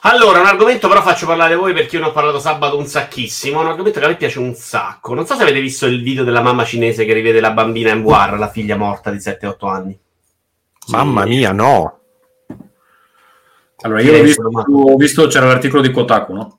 Speaker 3: Allora, un argomento però faccio parlare voi perché io ne ho parlato sabato un sacchissimo. Un argomento che a me piace un sacco. Non so se avete visto il video della mamma cinese che rivede la bambina in VR, la figlia morta di 7-8 anni.
Speaker 4: Mamma mia, no!
Speaker 1: Allora, io ho visto, ho visto c'era l'articolo di Kotaku, no?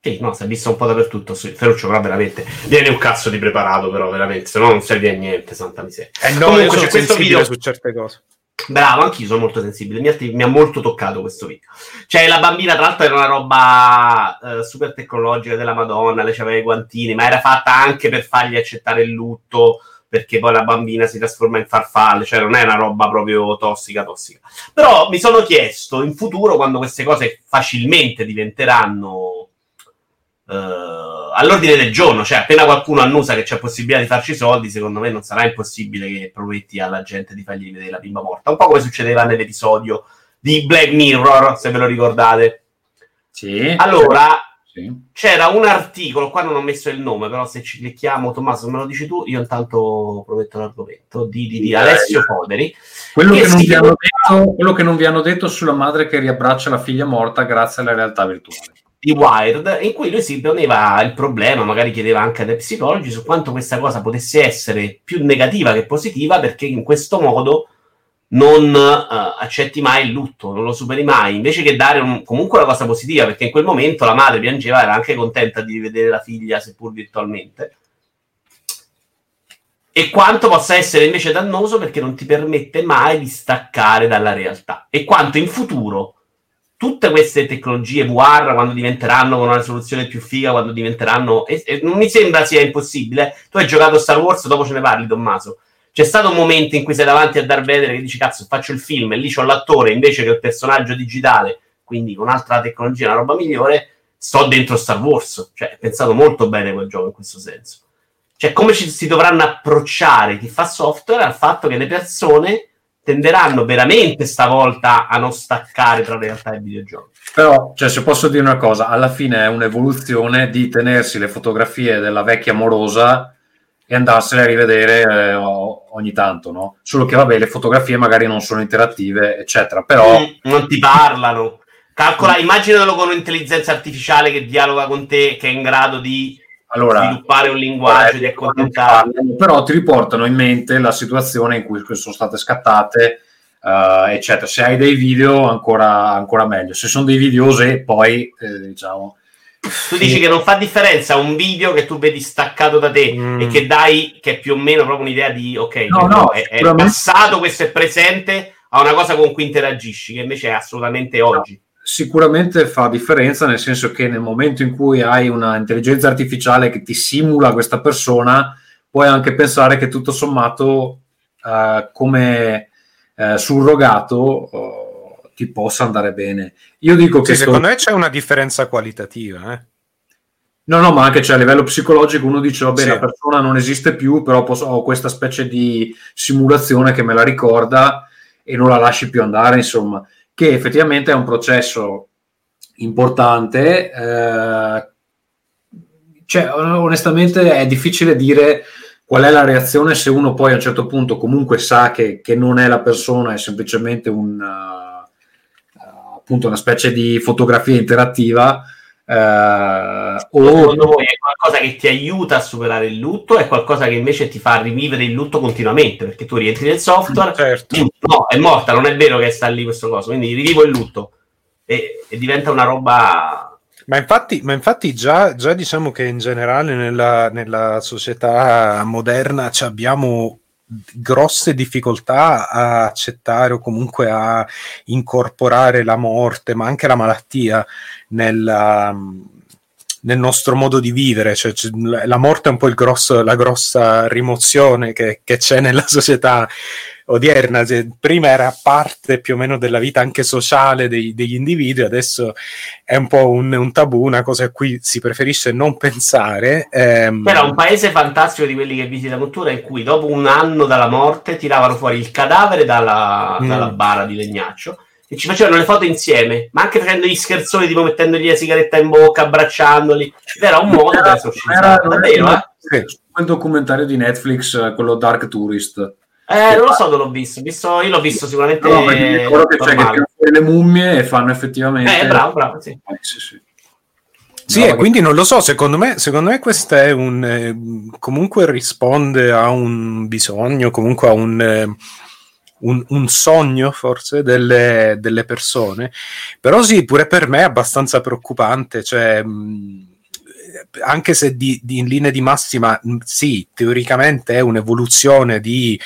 Speaker 3: Sì, no, si è visto un po' dappertutto. Sì, Ferruccio, però veramente. Viene un cazzo di preparato, però, veramente. Se no, non serve a niente, santa miseria.
Speaker 4: Eh no,
Speaker 3: Comunque
Speaker 4: io sono
Speaker 3: c'è questo
Speaker 4: sensibile
Speaker 3: video-
Speaker 4: su certe cose.
Speaker 3: Bravo, anch'io sono molto sensibile. Mi ha, mi ha molto toccato questo video. Cioè, la bambina, tra l'altro, era una roba eh, super tecnologica della Madonna, lei aveva i guantini, ma era fatta anche per fargli accettare il lutto, perché poi la bambina si trasforma in farfalle, cioè non è una roba proprio tossica, tossica. Però mi sono chiesto, in futuro, quando queste cose facilmente diventeranno eh, all'ordine del giorno, cioè appena qualcuno annusa che c'è possibilità di farci soldi, secondo me non sarà impossibile che prometti alla gente di fargli vedere la bimba morta. Un po' come succedeva nell'episodio di Black Mirror, se ve lo ricordate.
Speaker 1: Sì.
Speaker 3: Allora,
Speaker 1: Sì.
Speaker 3: c'era un articolo, qua non ho messo il nome, però se ci clicchiamo, Tommaso, me lo dici tu, io intanto prometto l'argomento, di, di- di Alessio Foderi.
Speaker 1: Quello
Speaker 3: Che
Speaker 1: che,
Speaker 3: si
Speaker 1: detto, quello che non vi hanno detto sulla madre che riabbraccia la figlia morta grazie alla realtà virtuale.
Speaker 3: Di Wired, in cui lui si poneva il problema, magari chiedeva anche a dei psicologi su quanto questa cosa potesse essere più negativa che positiva, perché in questo modo non eh, accetti mai il lutto, non lo superi mai, invece che dare un- comunque una cosa positiva, perché in quel momento la madre piangeva, era anche contenta di vedere la figlia, seppur virtualmente. E quanto possa essere invece dannoso perché non ti permette mai di staccare dalla realtà. E quanto in futuro tutte queste tecnologie VR quando diventeranno con una soluzione più figa, quando diventeranno e, e non mi sembra sia impossibile. Tu hai giocato Star Wars, dopo ce ne parli, Tommaso. C'è stato un momento in cui sei davanti a Darth Vader che dici cazzo, faccio il film e lì c'ho l'attore invece che il personaggio digitale, quindi con altra tecnologia, una roba migliore, sto dentro Star Wars. Cioè, è pensato molto bene quel gioco in questo senso. Cioè, come ci si dovranno approcciare chi fa software al fatto che le persone tenderanno veramente stavolta a non staccare tra realtà e videogiochi.
Speaker 1: Però, cioè, se posso dire una cosa, alla fine è un'evoluzione di tenersi le fotografie della vecchia morosa e andarsene a rivedere eh, ogni tanto, no? Solo che, vabbè, le fotografie magari non sono interattive, eccetera, però...
Speaker 3: Mm, non ti parlano. Calcola, immaginalo con un'intelligenza artificiale che dialoga con te, che è in grado di
Speaker 1: Allora,
Speaker 3: sviluppare un linguaggio, di
Speaker 1: Eh,
Speaker 3: accontentarti.
Speaker 1: però ti riportano in mente la situazione in cui sono state scattate, eh, eccetera. Se hai dei video, ancora, ancora meglio. Se sono dei videose, poi eh, diciamo.
Speaker 3: Tu dici che non fa differenza un video che tu vedi staccato da te
Speaker 4: Mm.
Speaker 3: e che dai, che è più o meno proprio un'idea di ok,
Speaker 1: No, no,
Speaker 3: è, è passato, questo è presente, a una cosa con cui interagisci, che invece è assolutamente oggi.
Speaker 1: Sicuramente fa differenza, nel senso che nel momento in cui hai una intelligenza artificiale che ti simula questa persona, puoi anche pensare che tutto sommato, eh, come eh, surrogato, eh, ti possa andare bene. Io dico che
Speaker 4: Sì,
Speaker 1: sto-
Speaker 4: secondo me c'è una differenza qualitativa. eh.
Speaker 1: No, no, ma anche cioè, a livello psicologico uno dice, vabbè,
Speaker 4: Sì.
Speaker 1: la persona non esiste più, però posso- ho questa specie di simulazione che me la ricorda e non la lasci più andare, insomma, che effettivamente è un processo importante. eh, cioè, onestamente è difficile dire qual è la reazione se uno poi a un certo punto comunque sa che, che non è la persona, è semplicemente un, eh, appunto una specie di fotografia interattiva. O
Speaker 3: Secondo voi è qualcosa che ti aiuta a superare il lutto? È qualcosa che invece ti fa rivivere il lutto continuamente? Perché tu rientri nel software,
Speaker 4: Certo.
Speaker 3: no, è morta, non è vero che sta lì questo coso, quindi rivivo il lutto e, e diventa una roba
Speaker 4: Ma infatti, ma infatti già, già diciamo che in generale nella, nella società moderna ci abbiamo grosse difficoltà a accettare o comunque a incorporare la morte, ma anche la malattia nella- nel nostro modo di vivere. Cioè, la morte è un po' grosso- la grossa rimozione che, che c'è nella società odierna. Cioè, prima era parte più o meno della vita anche sociale dei- degli individui, adesso è un po' un, un tabù, una cosa a cui si preferisce non pensare. ehm,
Speaker 3: C'era un paese fantastico di quelli che visita Mottura in cui dopo un anno dalla morte tiravano fuori il cadavere dalla,
Speaker 4: Mm.
Speaker 3: dalla bara di legnaccio e ci facevano le foto insieme, ma anche facendo gli scherzoni, tipo mettendogli la sigaretta in bocca, abbracciandoli. Era un modo per
Speaker 1: era,
Speaker 3: esorcizzare. Davvero, eh?
Speaker 4: sì.
Speaker 1: quel documentario di Netflix, eh, quello Dark Tourist.
Speaker 3: Eh, non lo so dove l'ho visto. visto io l'ho visto sicuramente
Speaker 1: No, perché ricordo che c'è che le mummie e fanno effettivamente.
Speaker 3: Eh, bravo, bravo, sì.
Speaker 1: Eh, sì, sì.
Speaker 4: Sì,
Speaker 1: No,
Speaker 4: e quindi non lo so, secondo me, secondo me questo è un... eh, comunque risponde a un bisogno, comunque a un, eh, un, un sogno forse delle, delle persone, però sì, pure per me è abbastanza preoccupante, cioè... mh, anche se di, di- in linea di massima sì, teoricamente è un'evoluzione di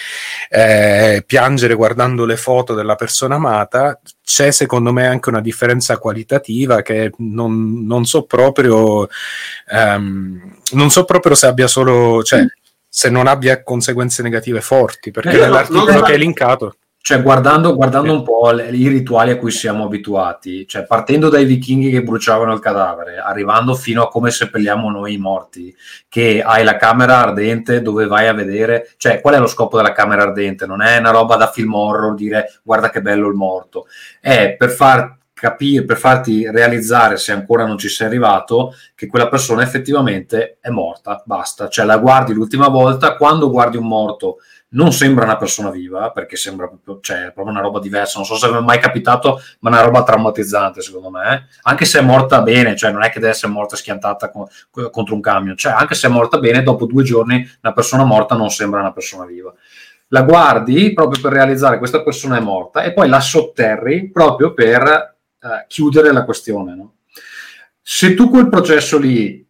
Speaker 4: eh, piangere guardando le foto della persona amata, c'è secondo me anche una differenza qualitativa che non, non so proprio ehm, non so proprio se abbia solo cioè se non abbia conseguenze negative forti perché
Speaker 1: Eh, no,
Speaker 4: nell'articolo
Speaker 1: non-
Speaker 4: che hai linkato
Speaker 1: Cioè, guardando, guardando un po' le- i rituali a cui siamo abituati, cioè partendo dai vichinghi che bruciavano il cadavere, arrivando fino a come seppelliamo noi i morti, che hai la camera ardente dove vai a vedere, cioè qual è lo scopo della camera ardente? Non è una roba da film horror dire guarda che bello il morto, è per far capire, per farti realizzare se ancora non ci sei arrivato, che quella persona effettivamente è morta, basta. Cioè la guardi l'ultima volta, quando guardi un morto non sembra una persona viva, perché sembra proprio, cioè, proprio una roba diversa. Non so se è mai capitato, ma è una roba traumatizzante, secondo me. Anche se è morta bene, cioè non è che deve essere morta schiantata co- contro un camion, cioè anche se è morta bene, dopo due giorni una persona morta non sembra una persona viva. La guardi proprio per realizzare che questa persona è morta e poi la sotterri proprio per eh, chiudere la questione. No? Se tu quel processo lì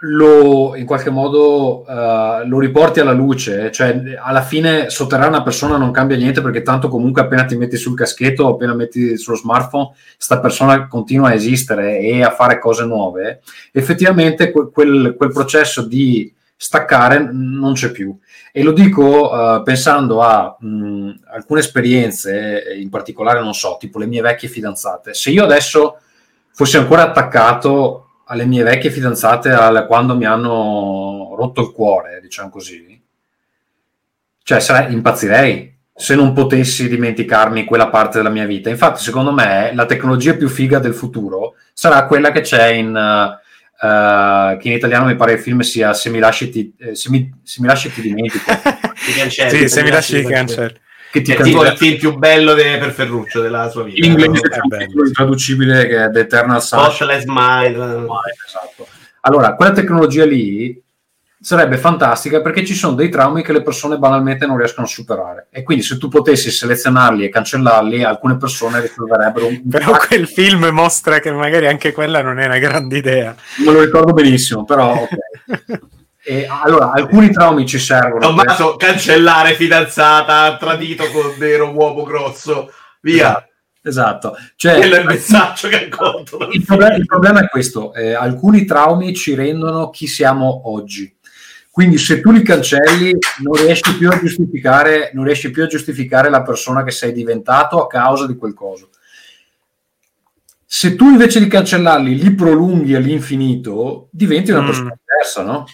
Speaker 1: lo in qualche modo uh, lo riporti alla luce, cioè alla fine sotterrare una persona non cambia niente perché tanto comunque appena ti metti sul caschetto appena metti sullo smartphone, sta persona continua a esistere e a fare cose nuove. Effettivamente que- quel, quel, processo di staccare non c'è più. E lo dico uh, pensando a mh, alcune esperienze, in particolare, non so, tipo le mie vecchie fidanzate. Se io adesso fossi ancora attaccato alle mie vecchie fidanzate alle, quando mi hanno rotto il cuore, diciamo così, cioè sarei, impazzirei se non potessi dimenticarmi quella parte della mia vita. Infatti, secondo me, la tecnologia più figa del futuro sarà quella che c'è in... Uh, Uh, che in italiano mi pare il film sia Se mi lasci ti, eh, se mi, se mi lasci ti dimentico.
Speaker 4: sì, se mi lasci ti cancelli
Speaker 3: che ti è tipo il film più bello de, per Ferruccio della sua vita.
Speaker 1: In inglese no? è intraducibile che è The Eternal
Speaker 3: Sunshine. Smile.
Speaker 1: Esatto. Allora, quella tecnologia lì sarebbe fantastica perché ci sono dei traumi che le persone banalmente non riescono a superare e quindi se tu potessi selezionarli e cancellarli alcune persone risolverebbero un
Speaker 4: però quel film mostra che magari anche quella non è una grande idea
Speaker 1: me lo ricordo benissimo però ok E allora, alcuni traumi ci servono.
Speaker 3: Tommaso, per... cancellare fidanzata, tradito con vero uomo grosso, via.
Speaker 1: Esatto. esatto. Cioè,
Speaker 3: Quello è il messaggio che conto.
Speaker 1: Il, problema, il problema è questo: eh, alcuni traumi ci rendono chi siamo oggi. Quindi, se tu li cancelli, non riesci più a giustificare, non riesci più a giustificare la persona che sei diventato a causa di quel coso. Se tu invece di cancellarli li prolunghi all'infinito, diventi una mm. persona mm. diversa, no?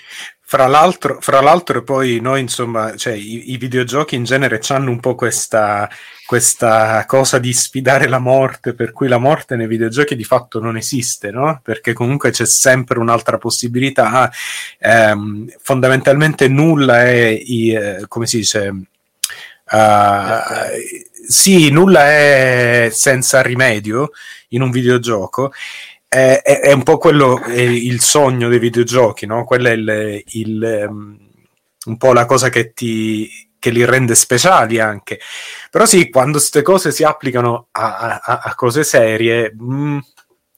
Speaker 4: Fra l'altro, fra l'altro, poi noi, insomma, cioè, i, i, videogiochi in genere hanno un po' questa, questa, cosa di sfidare la morte, per cui la morte nei videogiochi di fatto non esiste, no? Perché comunque c'è sempre un'altra possibilità. Ehm, fondamentalmente nulla è, i, eh, come si dice, uh, sì, nulla è senza rimedio in un videogioco è, è, è un po' quello il sogno dei videogiochi, no? Quella è il, il, um, un po' la cosa che ti che li rende speciali anche. Però sì, quando queste cose si applicano a, a, a cose serie, mh, mm,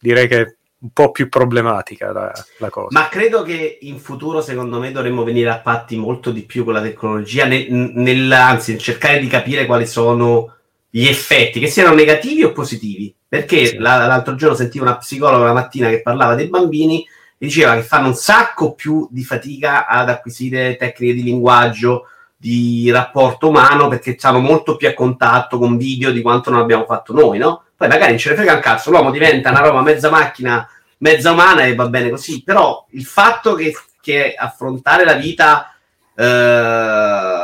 Speaker 4: direi che un po' più problematica la, la, cosa.
Speaker 3: Ma credo che in futuro, secondo me, dovremmo venire a patti molto di più con la tecnologia, nel, nel, anzi, cercare di capire quali sono gli effetti, che siano negativi o positivi. Perché sì. l'altro giorno sentivo una psicologa la mattina che parlava dei bambini e diceva che fanno un sacco più di fatica ad acquisire tecniche di linguaggio, di rapporto umano, perché hanno molto più a contatto con video di quanto non abbiamo fatto noi, no? Poi magari non ce ne frega un cazzo, l'uomo diventa una roba mezza macchina, mezza umana e va bene così. Però il fatto che, che affrontare la vita... Eh,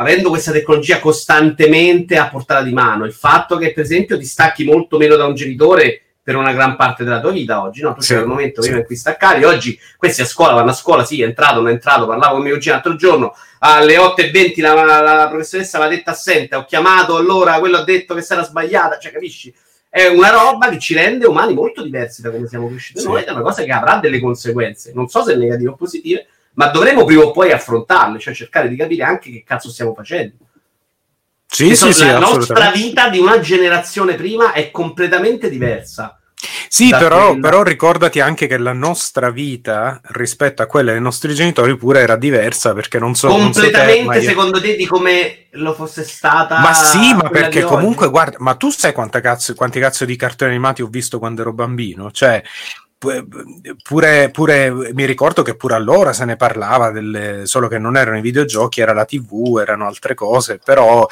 Speaker 3: avendo questa tecnologia costantemente a portata di mano, il fatto che per esempio ti stacchi molto meno da un genitore per una gran parte della tua vita oggi, no? Tu sì, c'era un momento prima in cui staccavi, oggi questi a scuola vanno a scuola, sì, è entrato, non è entrato, parlavo con mio cugino l'altro giorno, alle 8.20 la, la, la professoressa l'ha detta assente, ho chiamato allora, quello ha detto che sarà sbagliata, cioè capisci? È una roba che ci rende umani molto diversi da come siamo cresciuti sì. noi, è una cosa che avrà delle conseguenze, non so se negative o positive, ma dovremo prima o poi affrontarle, cioè cercare di capire anche che cazzo stiamo facendo.
Speaker 4: Sì, sì, sì,
Speaker 3: la nostra vita di una generazione prima è completamente diversa.
Speaker 4: Sì, però, però, ricordati anche che la nostra vita rispetto a quella dei nostri genitori pure era diversa perché non so
Speaker 3: completamente
Speaker 4: non so te,
Speaker 3: secondo te di come lo fosse stata
Speaker 4: ma sì ma perché comunque oggi. guarda ma tu sai cazzo, quanti cazzo di cartoni animati ho visto quando ero bambino cioè Pure, pure, mi ricordo che pure allora se ne parlava, delle, solo che non erano i videogiochi, era la TV, erano altre cose, però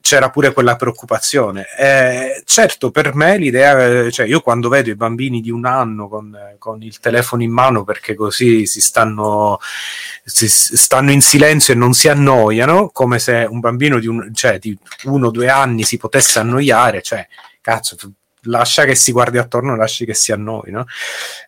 Speaker 4: c'era pure quella preoccupazione. Eh, certo, per me l'idea, cioè io quando vedo i bambini di un anno con, con il telefono in mano perché così si stanno, si stanno in silenzio e non si annoiano, come se un bambino di, un, cioè, di uno o due anni si potesse annoiare, cioè, cazzo, lascia che si guardi attorno, lasci che sia a noi, no?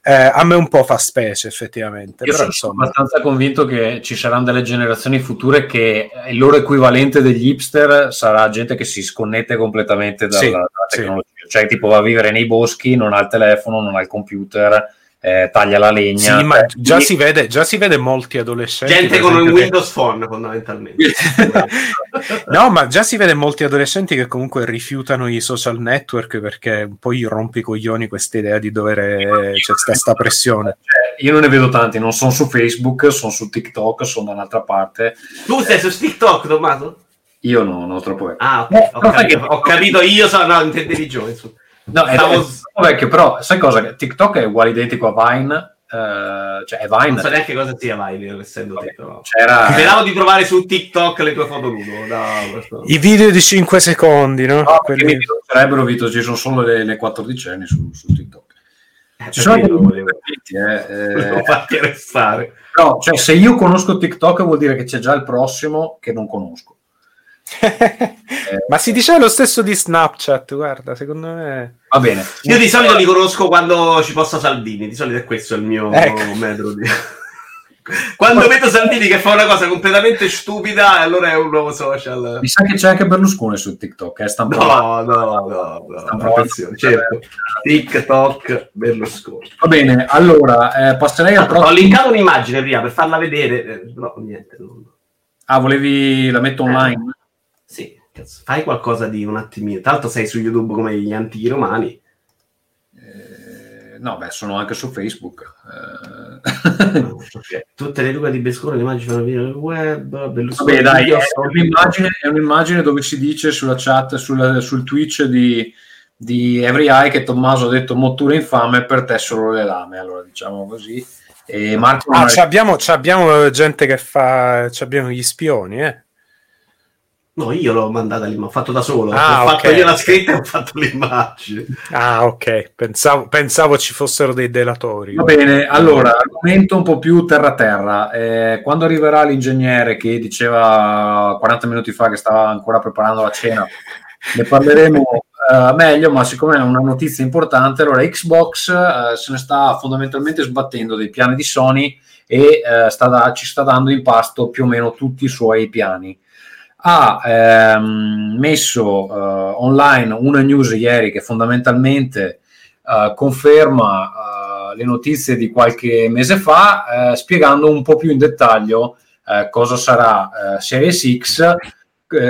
Speaker 4: Eh, a me un po' fa specie, effettivamente.
Speaker 1: Io
Speaker 4: però,
Speaker 1: sono
Speaker 4: insomma,
Speaker 1: abbastanza convinto che ci saranno delle generazioni future che il loro equivalente degli hipster sarà gente che si sconnette completamente dalla,
Speaker 4: Sì,
Speaker 1: dalla
Speaker 4: sì.
Speaker 1: tecnologia. Cioè, tipo, va a vivere nei boschi, non ha il telefono, non ha il computer, eh, taglia la legna.
Speaker 4: sì, ma
Speaker 1: Cioè,
Speaker 4: già
Speaker 1: quindi-
Speaker 4: si, vede, già si vede molti adolescenti.
Speaker 3: Gente con un
Speaker 4: esempio, che-
Speaker 3: Windows Phone, fondamentalmente.
Speaker 4: No, ma già si vede molti adolescenti che comunque rifiutano i social network perché poi gli rompi i coglioni questa idea di dover c'è sta, sta pressione.
Speaker 1: Cioè, io non ne vedo tanti, non sono su Facebook, sono su TikTok, sono da un'altra parte.
Speaker 3: tu sei su TikTok, Tommaso?
Speaker 1: Io no, non troppo.
Speaker 3: Ah, ok.
Speaker 1: Eh,
Speaker 3: ho, capito,
Speaker 1: che-
Speaker 3: ho capito, io sono... No, intendevi Joe, insomma.
Speaker 1: No, è,
Speaker 3: Stavo-
Speaker 1: è troppo vecchio, però sai cosa? TikTok è uguale identico a Vine, eh, cioè è Vine.
Speaker 3: Non so neanche cosa sia Vine, essendo te, però.
Speaker 1: C'era...
Speaker 3: Speravo di trovare su TikTok le tue foto nudo. No,
Speaker 4: I video di 5 secondi, no?
Speaker 1: No, perché
Speaker 4: Quelli-
Speaker 1: mi sarebbero Vito, ci sono solo le, le 14 anni su, su TikTok.
Speaker 3: Eh,
Speaker 1: Ci sono dei
Speaker 3: volevo,
Speaker 1: divertenti, eh, eh,
Speaker 3: farti restare.
Speaker 1: però, cioè, se io conosco TikTok vuol dire che c'è già il prossimo che non conosco.
Speaker 4: Ma si dice lo stesso di Snapchat, guarda, secondo me...
Speaker 1: Va bene.
Speaker 3: Io di solito li conosco quando ci posta Salvini, di solito è questo il mio
Speaker 4: Ecco.
Speaker 3: metodo di... Quando vedo Salvini che fa una cosa completamente stupida, allora è un nuovo social.
Speaker 1: Mi sa che c'è anche Berlusconi su TikTok, eh, sta provando.
Speaker 3: No, no, no, no,
Speaker 1: Sta provando.
Speaker 3: attenzione, certo. TikTok Berlusconi.
Speaker 1: Va bene, allora eh, passerei al
Speaker 3: Ho
Speaker 1: prossimo.
Speaker 3: linkato un'immagine prima per farla vedere, eh, no, niente. non-
Speaker 1: Ah, volevi la metto online?
Speaker 3: Sì, cazzo, fai qualcosa di un attimino. Tanto sei su YouTube come gli antichi romani.
Speaker 1: Eh, no, beh, sono anche su Facebook. Eh,
Speaker 3: Ok. Tutte le rughe di Berlusconi, le immagini fanno vedere nel web. Berlusconi
Speaker 1: Vabbè, dai, è
Speaker 3: storie.
Speaker 1: un'immagine, è un'immagine dove si dice sulla chat, sul, sul Twitch di, di Every Eye che Tommaso ha detto mottura infame per te solo le lame, allora diciamo così. E Marco
Speaker 4: Ah,
Speaker 1: ha-
Speaker 4: ci abbiamo, ci abbiamo gente che fa... ci abbiamo gli spioni, eh?
Speaker 3: No, io l'ho mandata lì, ma ho fatto da solo.
Speaker 4: Ah,
Speaker 3: ho fatto
Speaker 4: ok.
Speaker 3: io la scritta e ho fatto l'immagine.
Speaker 4: Ah, ok. Pensavo, pensavo ci fossero dei delatori.
Speaker 1: Va bene, allora, argomento un po' più terra-terra. Eh, quando arriverà l'ingegnere che diceva 40 minuti fa che stava ancora preparando la cena, ne parleremo eh, meglio, ma siccome è una notizia importante, allora Xbox eh, se ne sta fondamentalmente sbattendo dei piani di Sony e eh, sta da- ci sta dando in pasto più o meno tutti i suoi piani. Ha ehm, messo eh, online una news ieri che fondamentalmente eh, conferma eh, le notizie di qualche mese fa, eh, spiegando un po' più in dettaglio eh, cosa sarà eh, Series X.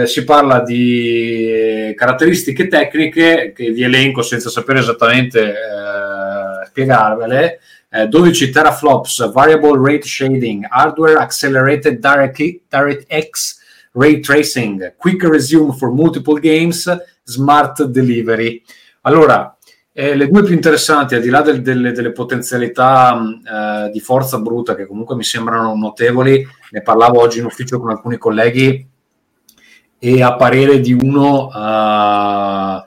Speaker 1: Si parla di caratteristiche tecniche che vi elenco senza sapere esattamente spiegarvele. Eh, 12 teraflops, variable rate shading, hardware accelerated direct, DirectX ray tracing, quick resume for multiple games, smart delivery. Allora, eh, le due più interessanti, al di là del- delle, delle potenzialità mh, eh, di forza bruta, che comunque mi sembrano notevoli, ne parlavo oggi in ufficio con alcuni colleghi e a parere di uno eh,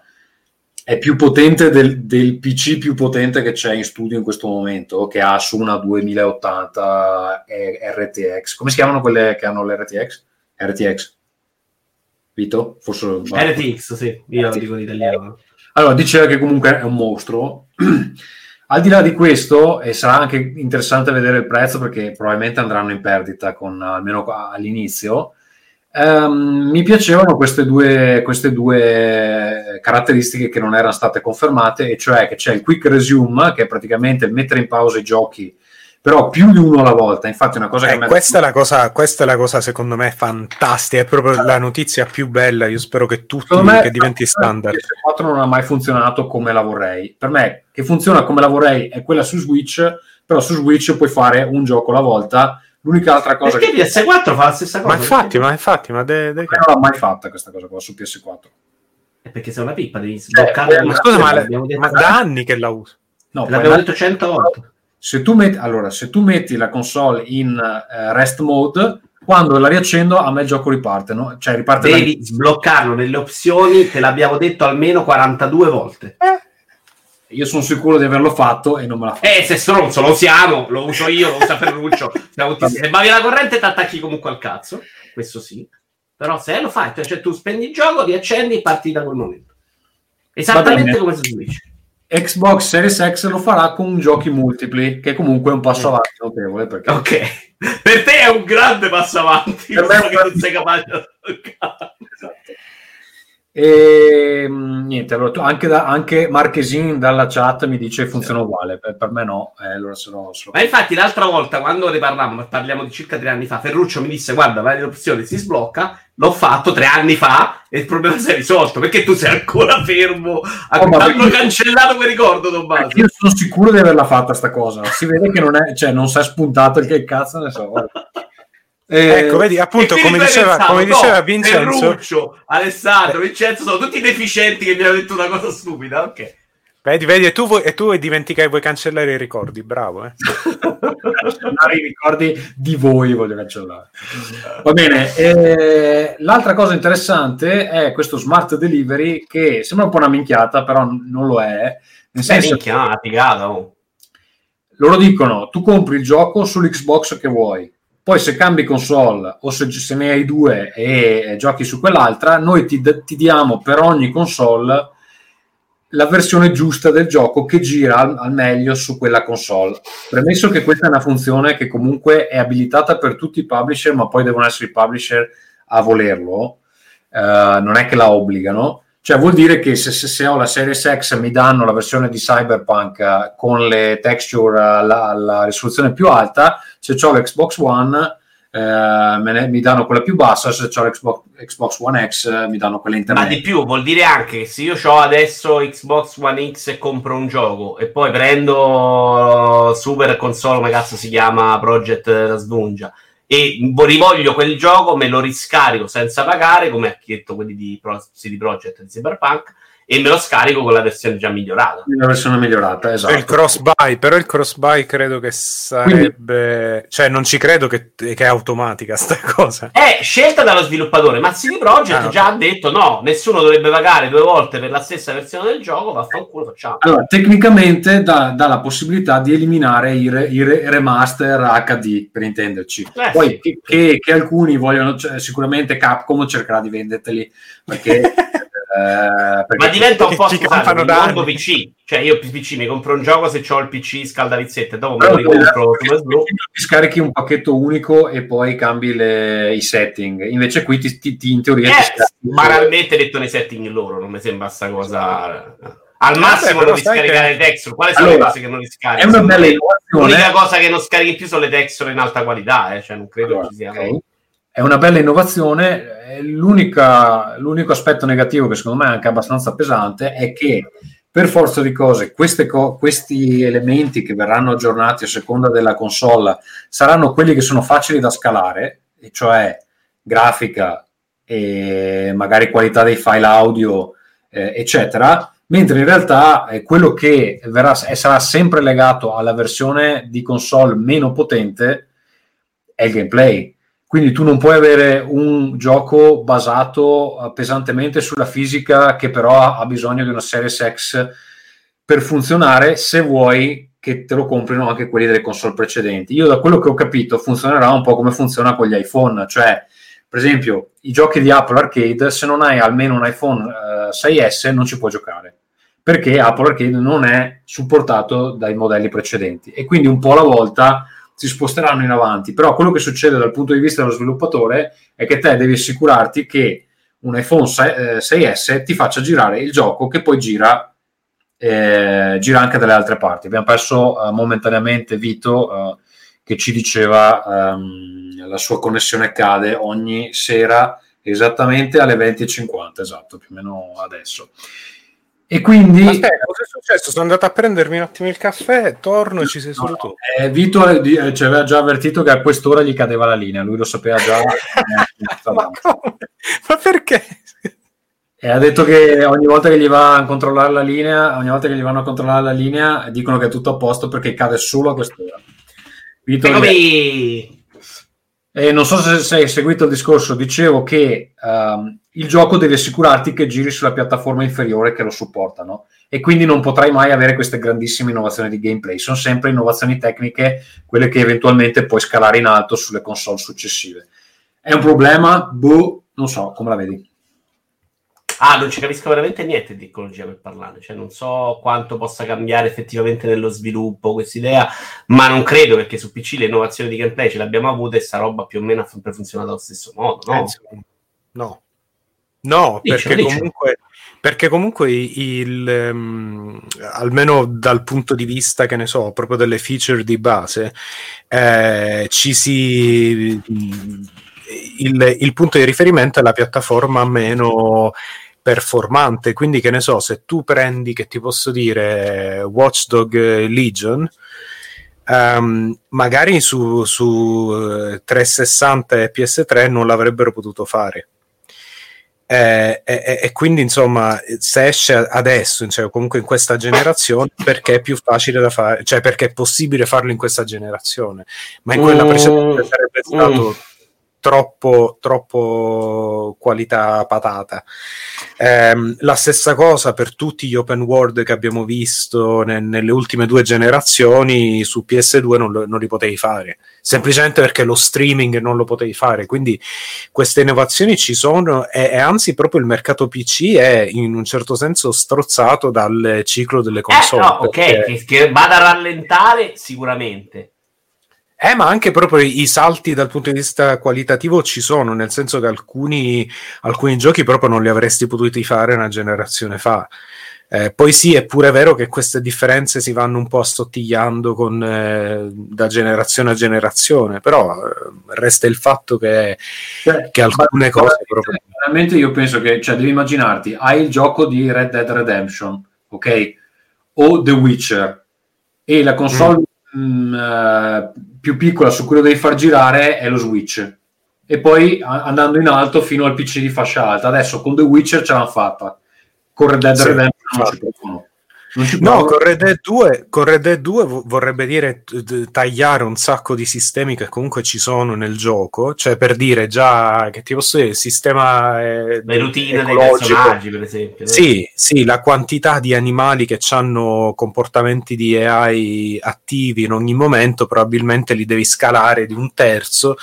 Speaker 1: è più potente del, del PC più potente che c'è in studio in questo momento, che ha su una 2080 e- RTX. Come si chiamano quelle che hanno l'RTX? RTX? Vito? Forse...
Speaker 3: RTX, sì, io lo dico in italiano.
Speaker 1: Allora, diceva che comunque è un mostro. Al di là di questo, e sarà anche interessante vedere il prezzo perché probabilmente andranno in perdita con, almeno all'inizio. ehm, mi piacevano queste due, queste due caratteristiche che non erano state confermate, e cioè che c'è il quick resume, che è praticamente mettere in pausa i giochi, però più di uno alla volta. Infatti, è una cosa che
Speaker 4: Eh,
Speaker 1: me-
Speaker 4: questa, è la cosa, questa è la cosa secondo me fantastica, è proprio la notizia più bella. Io spero che tutti
Speaker 1: me
Speaker 4: che diventi standard.
Speaker 1: PS4 non ha mai funzionato come la vorrei. Per me, che funziona come la vorrei è quella su Switch, però su Switch puoi fare un gioco alla volta. L'unica altra cosa
Speaker 3: Perché
Speaker 1: che
Speaker 3: PS4 fa la stessa cosa?
Speaker 4: Ma infatti, ma infatti, ma de- de-
Speaker 1: non l'ho mai fatta questa cosa qua su PS4.
Speaker 3: È perché sei una pippa, devi sbloccare
Speaker 1: eh,
Speaker 4: ma scusa, ma,
Speaker 3: l'abbiamo detto,
Speaker 4: ma da anni che la uso.
Speaker 1: No,
Speaker 3: l'abbiamo
Speaker 1: poi-
Speaker 3: detto 100 volte.
Speaker 1: Se tu metti, allora, se tu metti la console in eh, rest mode, quando la riaccendo a me il gioco riparte, no? Cioè riparte
Speaker 3: Devi sbloccarlo nelle opzioni, te l'abbiamo detto almeno 42 volte.
Speaker 1: Io sono sicuro di averlo fatto e non me la fa.
Speaker 3: Eh, se stronzo, lo usiamo, lo uso io, lo usa Ferruccio. siamo Se via la corrente, ti attacchi comunque al cazzo. Questo sì. Però se lo fai, cioè tu spendi il gioco, riaccendi e parti da quel momento. Esattamente come su Switch.
Speaker 1: Xbox Series X lo farà con giochi multipli, che comunque è un passo avanti notevole. Perché...
Speaker 3: Ok. Per te è un grande passo avanti.
Speaker 1: Per me è
Speaker 3: che non sei capace di toccare.
Speaker 1: E mh, niente, allora, anche, da- anche Marchesin dalla chat mi dice funziona uguale, per, per me no. Eh, allora se no, se lo-
Speaker 3: Ma infatti l'altra volta quando ne parlammo, parliamo di circa tre anni fa, Ferruccio mi disse guarda, vai l'opzione si sblocca, l'ho fatto tre anni fa e il problema si è risolto, perché tu sei ancora fermo,
Speaker 1: Oh, ma
Speaker 3: hanno cancellato quel ricordo Tommaso.
Speaker 1: Io sono sicuro di averla fatta sta cosa. Si vede che non è, cioè, non si è spuntato il che cazzo ne so. Eh,
Speaker 4: Ecco, vedi, appunto, come diceva, come
Speaker 3: no,
Speaker 4: diceva Vincenzo,
Speaker 3: Ferruccio, Alessandro, Vincenzo sono tutti deficienti che mi hanno detto una cosa stupida, ok.
Speaker 4: vedi, vedi, e tu, vuoi, e tu vuoi dimenticare, vuoi cancellare i ricordi, bravo, eh.
Speaker 1: cancellare i ricordi di voi voglio cancellare. Va bene, eh, l'altra cosa interessante è questo smart delivery che sembra un po' una minchiata, però non lo è. Nel
Speaker 3: Beh,
Speaker 1: senso
Speaker 3: minchia, una figata, oh.
Speaker 1: loro dicono tu compri il gioco sull'Xbox che vuoi poi se cambi console o se, se ne hai due e, e giochi su quell'altra noi ti, ti diamo per ogni console la versione giusta del gioco che gira al, al meglio su quella console. Premesso che questa è una funzione che comunque è abilitata per tutti i publisher ma poi devono essere i publisher a volerlo eh, non è che la obbligano. Cioè vuol dire che se, se, se ho la Series X mi danno la versione di Cyberpunk eh, con le texture alla, alla risoluzione più alta, se ho l'Xbox One eh, ne- mi danno quella più bassa, se ho l'Xbox Xbox One X eh, mi danno quella
Speaker 3: Ma
Speaker 1: intermedia.
Speaker 3: di più vuol dire anche che se io ho adesso Xbox One X e compro un gioco e poi prendo Super Console, come cazzo si chiama, Project Svungia, e vo- rivoglio quel gioco, me lo riscarico senza pagare, come ha detto quelli di Pro- CD Projekt di Cyberpunk, e me lo scarico con la versione già migliorata.
Speaker 1: La versione migliorata, esatto.
Speaker 4: Il cross buy, però il cross buy credo che sarebbe, cioè non ci credo che, che è automatica sta cosa.
Speaker 3: È scelta dallo sviluppatore, ma CD Projekt
Speaker 4: Ah,
Speaker 3: già ha detto no, nessuno dovrebbe pagare due volte per la stessa versione del gioco, vaffanculo facciamo.
Speaker 1: Allora, tecnicamente dà, dà la possibilità di eliminare i, re- i re- remaster HD, per intenderci.
Speaker 3: Eh,
Speaker 1: Poi
Speaker 3: sì.
Speaker 1: che, che- che alcuni vogliono, cioè, sicuramente Capcom cercherà di venderteli perché... eh,
Speaker 3: Ma diventa un po'
Speaker 4: campano
Speaker 3: il
Speaker 4: da
Speaker 3: mondo. PC. Cioè, io PC mi compro un gioco se ho il PC scaldavizzette, dopo me lo ricompro
Speaker 1: ti scarichi un pacchetto unico e poi cambi le- i setting. Invece qui ti, ti- ti- in teoria ti
Speaker 3: Eh, banalmente detto nei setting loro, non mi sembra sta cosa. Al massimo
Speaker 4: però
Speaker 3: non riscaricare
Speaker 4: che-
Speaker 3: le texture. Quali sono
Speaker 1: Allora,
Speaker 3: le cose che non riscarichi? L'unica cosa che non scarichi più sono le texture in alta qualità, eh, cioè non credo
Speaker 1: Allora,
Speaker 3: ci sia.
Speaker 1: ok. È una bella innovazione. eh, l'unico aspetto negativo, che secondo me è anche abbastanza pesante, è che per forza di cose co- questi elementi che verranno aggiornati a seconda della console saranno quelli che sono facili da scalare, e cioè grafica e magari qualità dei file audio, eh, eccetera. Mentre in realtà eh, quello che verrà, sarà sempre legato alla versione di console meno potente è il gameplay. Quindi tu non puoi avere un gioco basato eh, pesantemente sulla fisica che però ha, bisogno di una Series X per funzionare se vuoi che te lo comprino anche quelli delle console precedenti. Io da quello che ho capito funzionerà un po' come funziona con gli iPhone, cioè per esempio i giochi di Apple Arcade se non hai almeno un iPhone eh, 6S non ci puoi giocare perché Apple Arcade non è supportato dai modelli precedenti e quindi un po' alla volta si sposteranno in avanti. Però quello che succede dal punto di vista dello sviluppatore è che te devi assicurarti che un iPhone 6, eh, 6S ti faccia girare il gioco che poi gira, eh, gira anche dalle altre parti. Abbiamo perso eh, momentaneamente Vito eh, che ci diceva ehm, la sua connessione cade ogni sera esattamente alle 20.50, esatto, più o meno adesso. E quindi
Speaker 4: Aspetta, cosa è successo? Sono andato a prendermi un attimo il caffè, torno e ci sei solo tu.
Speaker 1: Eh, Vito eh, eh, ci aveva già avvertito che a quest'ora gli cadeva la linea, lui lo sapeva già.
Speaker 4: Ma come? Ma perché?
Speaker 1: e ha detto che ogni volta che gli va a controllare la linea, ogni volta che gli vanno a controllare la linea, dicono che è tutto a posto perché cade solo a quest'ora. Vito,
Speaker 3: Eccomi.
Speaker 1: eh, non so se, se hai seguito il discorso, dicevo che ehm, il gioco devi assicurarti che giri sulla piattaforma inferiore che lo supportano e quindi non potrai mai avere queste grandissime innovazioni di gameplay. Sono sempre innovazioni tecniche, quelle che eventualmente puoi scalare in alto sulle console successive. È un problema? Boh, non so, come la vedi?
Speaker 3: Ah, non ci capisco veramente niente di tecnologia per parlare, cioè non so quanto possa cambiare effettivamente nello sviluppo questa idea, ma non credo perché su PC le innovazioni di gameplay ce le abbiamo avute e sta roba più o meno ha sempre funzionato allo stesso modo, no?
Speaker 4: Eh, no. No,
Speaker 3: Dice,
Speaker 4: perché
Speaker 3: dice.
Speaker 4: comunque, perché comunque il, ehm, almeno dal punto di vista, che ne so, proprio delle feature di base, eh, ci si... Il, il punto di riferimento è la piattaforma meno performante, quindi che ne so, se tu prendi, che ti posso dire, Watchdog Legion, ehm, magari su, su eh, 360 e PS3 non l'avrebbero potuto fare. Eh, e, e quindi insomma se esce adesso cioè, comunque in questa generazione perché è più facile da fare cioè perché è possibile farlo in questa generazione ma in quella
Speaker 3: Mm,
Speaker 4: precedente sarebbe stato
Speaker 3: mm.
Speaker 4: Troppo troppo qualità patata Ehm, la stessa cosa per tutti gli open world che abbiamo visto ne- nelle ultime due generazioni su PS2 non, lo- non li potevi fare semplicemente perché lo streaming non lo potevi fare quindi queste innovazioni ci sono e, e anzi proprio il mercato PC è in un certo senso strozzato dal ciclo delle
Speaker 3: Eh,
Speaker 4: console
Speaker 3: no, ok,
Speaker 4: perché-
Speaker 3: che, che vada a rallentare sicuramente.
Speaker 4: Eh, ma anche proprio i salti dal punto di vista qualitativo ci sono, nel senso che alcuni, alcuni giochi proprio non li avresti potuti fare una generazione fa. Eh, poi sì, è pure vero che queste differenze si vanno un po' assottigliando con, eh, da generazione a generazione, però eh, resta il fatto che,
Speaker 1: Cioè,
Speaker 4: che alcune cose proprio...
Speaker 1: Veramente io penso che, cioè, devi immaginarti, hai il gioco di Red Dead Redemption, ok? O The Witcher, e la console mh, eh, più piccola su cui lo devi far girare è lo Switch. E poi andando in alto fino al PC di fascia alta. Adesso con The Witcher ce l'hanno fatta. Con Red Dead
Speaker 4: Sì,
Speaker 1: Redemption non ci
Speaker 4: infatti. No, con Red Dead 2, con Red Dead 2 vo- vorrebbe dire tagliare un sacco di sistemi che comunque ci sono nel gioco, cioè per dire già che ti posso dire, il sistema è
Speaker 3: Le routine dei personaggi, per esempio.
Speaker 4: Sì, sì, la quantità di animali che hanno comportamenti di AI attivi in ogni momento probabilmente li devi scalare di un terzo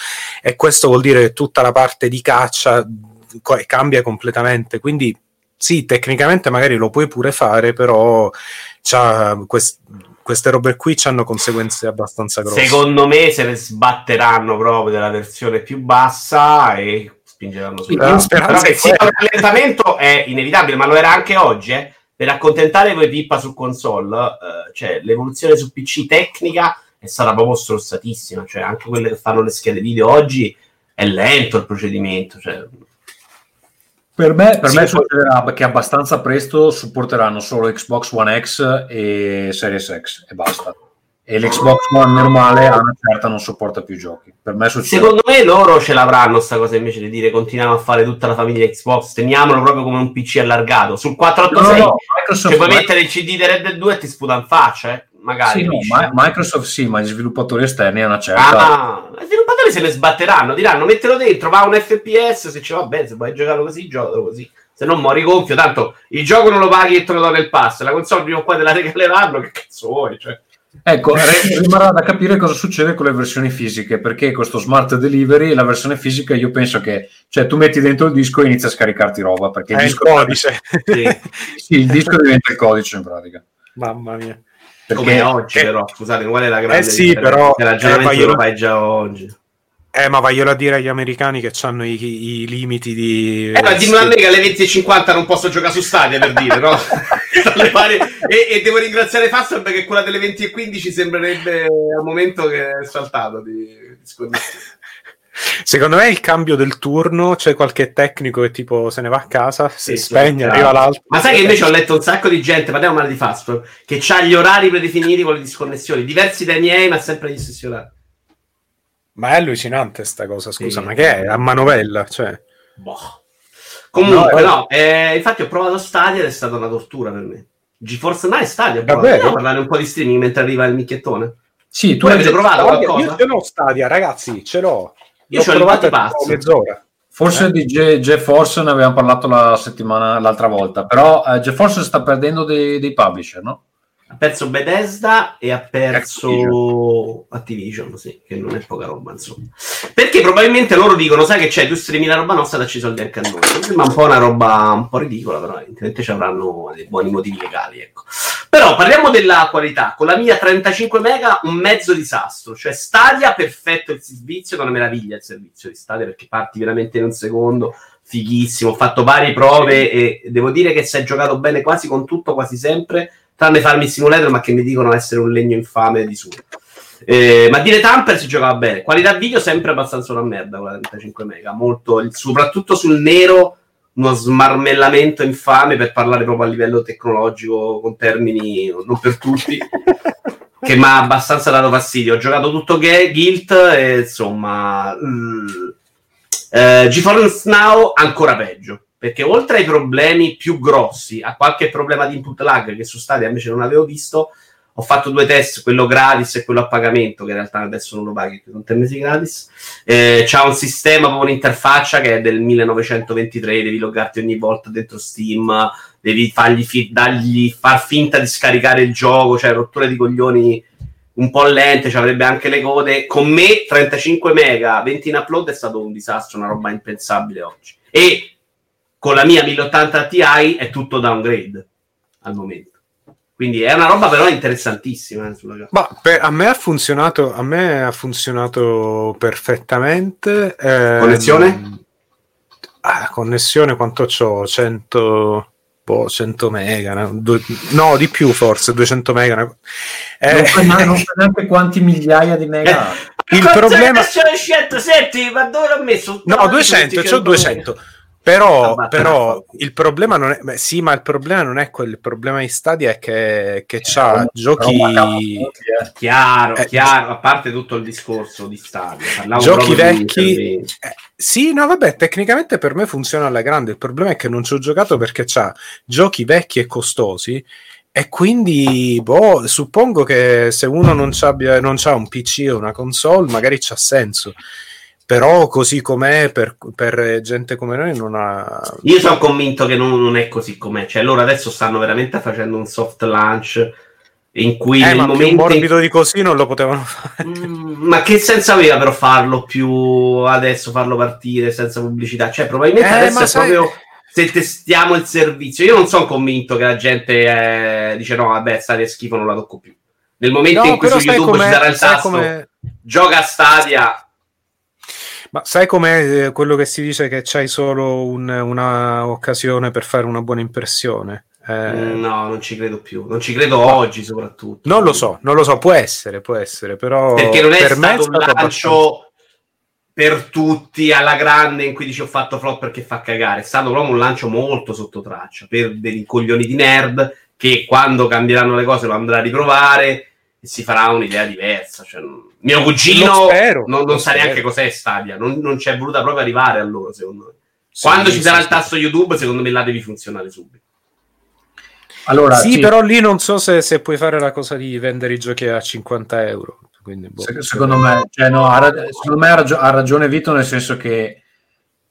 Speaker 4: e questo vuol dire che tutta la parte di caccia co- cambia completamente, quindi sì, tecnicamente magari lo puoi pure fare, però c'ha quest- queste robe qui hanno conseguenze abbastanza grosse.
Speaker 3: Secondo me se ne sbatteranno proprio della versione più bassa e spingeranno su.
Speaker 4: La speranza
Speaker 3: che sia un rallentamento è inevitabile, ma lo era anche oggi. eh. Per accontentare voi pippa su console, eh, cioè l'evoluzione su PC tecnica è stata proprio strozzatissima. Cioè, anche quelle che fanno le schede video oggi è lento il procedimento. Cioè,
Speaker 1: Per me, per
Speaker 4: Sì,
Speaker 1: me succederà che abbastanza presto supporteranno solo Xbox One X e Series X e basta. E l'Xbox One normale a una certa non sopporta più giochi. Per me succede.
Speaker 3: Secondo me loro ce l'avranno sta cosa invece di dire continuiamo a fare tutta la famiglia Xbox, teniamolo proprio come un PC allargato. Sul
Speaker 1: No,
Speaker 3: 486
Speaker 1: no, Microsoft,
Speaker 3: cioè, puoi mettere il CD di Red Dead 2 e ti sputa in faccia, eh? Magari.
Speaker 1: sì, no. Ma- Microsoft sì, ma gli sviluppatori esterni a una certa.
Speaker 3: Ah, i sviluppatori se ne sbatteranno, diranno mettelo dentro, va un FPS, se ci va bene, se vuoi giocarlo così, giocalo così. Se non mori gonfio, tanto il gioco non lo paghi e te lo do nel pass, la console prima o poi te la regaleranno, che cazzo vuoi? Cioè.
Speaker 1: Ecco, rimarrà da capire cosa succede con le versioni fisiche, perché questo smart delivery, la versione fisica, io penso che, cioè, tu metti dentro il disco e inizia a scaricarti roba, perché il
Speaker 4: È il
Speaker 1: disco,
Speaker 4: codice.
Speaker 3: Sì.
Speaker 1: sì, il disco diventa il codice in pratica.
Speaker 4: Mamma mia.
Speaker 1: Perché
Speaker 3: Come oggi,
Speaker 4: che-
Speaker 3: però, scusate, qual è la grande
Speaker 4: Eh sì, però,
Speaker 3: Il ragionamento
Speaker 4: eh, ma io-
Speaker 3: lo fai già oggi.
Speaker 4: Eh, ma vaglielo a dire agli americani che hanno i, i limiti di...
Speaker 3: Eh, ma dimmi a me che alle 20.50 non posso giocare su Stadia per dire, no? E, e devo ringraziare Fastweb perché quella delle 20.15 sembrerebbe al momento che è saltato di, di.
Speaker 4: Secondo me il cambio del turno, c'è qualche tecnico che tipo se ne va a casa, si
Speaker 3: Sì,
Speaker 4: spegne,
Speaker 3: sì.
Speaker 4: arriva l'altro.
Speaker 3: Ma sai che invece ho letto un sacco di gente, parliamo male di Fastweb, che ha gli orari predefiniti con le disconnessioni, diversi dai miei, ma sempre gli stessi orari.
Speaker 4: Ma è allucinante sta cosa, scusa,
Speaker 3: Sì.
Speaker 4: ma che è? A manovella, cioè...
Speaker 3: Boh. Comunque,
Speaker 4: No,
Speaker 3: no, eh, infatti ho provato Stadia ed è stata una tortura per me. GeForce Now e Stadia.
Speaker 4: Davvero?
Speaker 3: Vogliamo parlare un po' di streaming mentre arriva il micchiettone.
Speaker 1: Sì, tu
Speaker 3: Tu avete
Speaker 1: hai-
Speaker 3: provato
Speaker 4: Stadia,
Speaker 3: qualcosa?
Speaker 4: io ce l'ho Stadia, ragazzi, ce l'ho.
Speaker 3: Io
Speaker 4: provata
Speaker 3: battipazzo.
Speaker 4: tipo mezz'ora.
Speaker 1: Forse
Speaker 4: Eh?
Speaker 1: di Ge- GeForce ne avevamo parlato la settimana l'altra volta, però eh, GeForce sta perdendo dei, dei publisher, no?
Speaker 3: Ha perso Bethesda e ha perso Activision, sì, che non è poca roba, insomma. Perché probabilmente loro dicono, sai che c'è, tu streami la roba nostra, dacci i soldi anche a noi. Sembra un po' una roba un po' ridicola, però evidentemente ci avranno dei buoni motivi legali, ecco. Però parliamo della qualità. Con la mia 35 mega, un mezzo disastro. Cioè Stadia, perfetto il servizio, è una meraviglia il servizio di Stadia, perché parti veramente in un secondo, fighissimo. Ho fatto varie prove e devo dire che si è giocato bene quasi con tutto, quasi sempre tranne farmi il simulator, ma che mi dicono essere un legno infame di suo. Eh, ma dire Tamper si giocava bene. Qualità video sempre abbastanza una merda con la 35 mega. Molto, soprattutto sul nero, uno smarmellamento infame per parlare proprio a livello tecnologico con termini non per tutti. che mi ha abbastanza dato fastidio. Ho giocato tutto G- Guilt e insomma. Mm, eh, GeForce Now ancora peggio perché oltre ai problemi più grossi, a qualche problema di input lag che su Stadia invece non avevo visto, ho fatto due test, quello gratis e quello a pagamento, che in realtà adesso non lo paghi, sono tre mesi gratis. Eh, c'ha un sistema, proprio un'interfaccia che è del 1923, devi loggarti ogni volta dentro Steam, devi fargli fi- dargli, far finta di scaricare il gioco, cioè rotture di coglioni un po' lente, ci avrebbe anche le code. Con me 35 mega, 20 in upload è stato un disastro, una roba impensabile oggi. E con la mia 1080 Ti è tutto downgrade al momento. Quindi è una roba però interessantissima. Eh, sulla...
Speaker 4: Ma per, a me ha funzionato, a me ha funzionato perfettamente.
Speaker 3: Eh, connessione?
Speaker 4: Ah, connessione quanto ho? 100, boh, 100 mega, no? Du- no, di più forse, 200 mega.
Speaker 1: Eh, non, so neanche quanti migliaia di mega.
Speaker 3: Il problema... Senti, ma dove l'ho messo?
Speaker 4: No, 200, c'ho 200. Però, però il problema non è. Beh, sì, ma il problema non è quello. Il problema di Stadia è che, che c'ha eh, giochi.
Speaker 3: Eh. Chiaro, eh, chiaro, a parte tutto il discorso di Stadia.
Speaker 4: Giochi vecchi. Eh, sì, no, vabbè, tecnicamente per me funziona alla grande. Il problema è che non ci ho giocato perché c'ha giochi vecchi e costosi. E quindi, boh, suppongo che se uno non, non ha un PC o una console, magari c'ha senso però così com'è per, per, gente come noi non ha
Speaker 3: io sono convinto che non, non, è così com'è. Cioè loro adesso stanno veramente facendo un soft launch in cui
Speaker 4: eh,
Speaker 3: nel momento
Speaker 4: morbido in... di così non lo potevano fare.
Speaker 3: Mm, ma che senso aveva però farlo più adesso farlo partire senza pubblicità? Cioè probabilmente eh, adesso è sai... proprio se testiamo il servizio. Io non sono convinto che la gente eh, dice no vabbè Stadia è schifo non la tocco più. Nel momento no, in cui su YouTube ci sarà il tasto. gioca a Stadia
Speaker 4: ma sai com'è eh, quello che si dice che c'hai solo un, una occasione per fare una buona impressione?
Speaker 3: Eh... No, non ci credo più. Non ci credo oggi, soprattutto.
Speaker 4: Non lo so, non lo so. Può essere, può essere, però.
Speaker 3: Perché non è per stato un lancio abbastanza... per tutti alla grande in cui dici ho fatto flop perché fa cagare. È stato proprio un lancio molto sotto traccia per dei coglioni di nerd che quando cambieranno le cose lo andrà a riprovare si farà un'idea diversa. Cioè, mio cugino spero, non, non sa neanche cos'è Stadia, non, non c'è voluta proprio arrivare a loro, secondo me. Sì, Quando ci sarà sì, il tasto YouTube, secondo me là devi funzionare subito.
Speaker 4: Allora, sì, sì, però lì non so se, se, puoi fare la cosa di vendere i giochi a 50 euro. Quindi, boh,
Speaker 1: secondo, me, cioè, no, ha, secondo me ha, ragio- ha, ragione Vito, nel senso che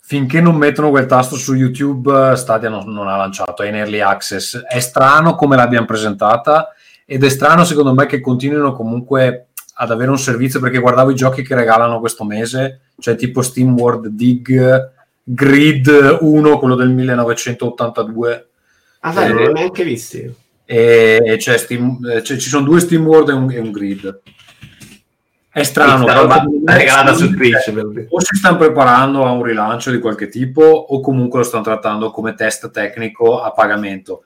Speaker 1: finché non mettono quel tasto su YouTube, Stadia non, non ha lanciato, è in early access. È strano come l'abbiano presentata ed è strano secondo me che continuino comunque ad avere un servizio perché guardavo i giochi che regalano questo mese, cioè tipo Steam World Dig, Grid 1, quello del 1982.
Speaker 3: Ah, sai, non l'ho neanche visti.
Speaker 1: E, c'è Steam, cioè, ci sono due Steam World e un, e un Grid. È strano,
Speaker 3: però regalata su Twitch.
Speaker 1: O si stanno preparando a un rilancio di qualche tipo, o comunque lo stanno trattando come test tecnico a pagamento.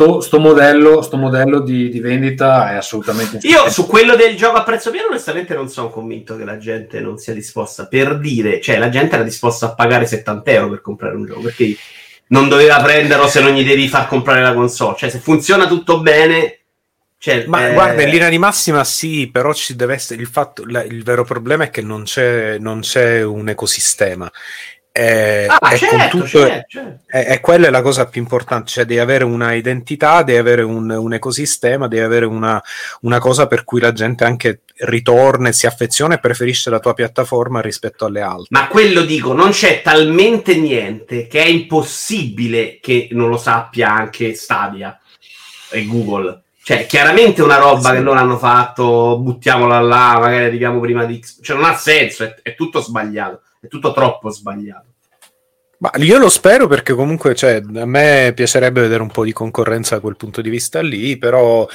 Speaker 1: Sto, sto, modello, sto modello di, di, vendita è assolutamente.
Speaker 3: Io su quello del gioco a prezzo pieno, onestamente, non sono convinto che la gente non sia disposta per dire, cioè la gente era disposta a pagare 70 euro per comprare un gioco perché non doveva prenderlo se non gli devi far comprare la console. Cioè, se funziona tutto bene. Cioè,
Speaker 4: Ma eh... guarda, in linea di massima sì, però ci deve essere il fatto. La, il vero problema è che non c'è, non c'è un ecosistema è,
Speaker 3: ah, è, certo, tutto, certo,
Speaker 4: certo. È, è, quella la cosa più importante, cioè devi avere una identità, devi avere un, un ecosistema, devi avere una, una, cosa per cui la gente anche ritorna e si affeziona e preferisce la tua piattaforma rispetto alle altre.
Speaker 3: Ma quello dico, non c'è talmente niente che è impossibile che non lo sappia anche Stadia e Google Cioè, chiaramente una roba che loro hanno fatto, buttiamola là, magari arriviamo prima di. Cioè, non ha senso, è, è tutto sbagliato, è tutto troppo sbagliato.
Speaker 4: Ma io lo spero perché comunque cioè, a me piacerebbe vedere un po' di concorrenza da quel punto di vista lì, però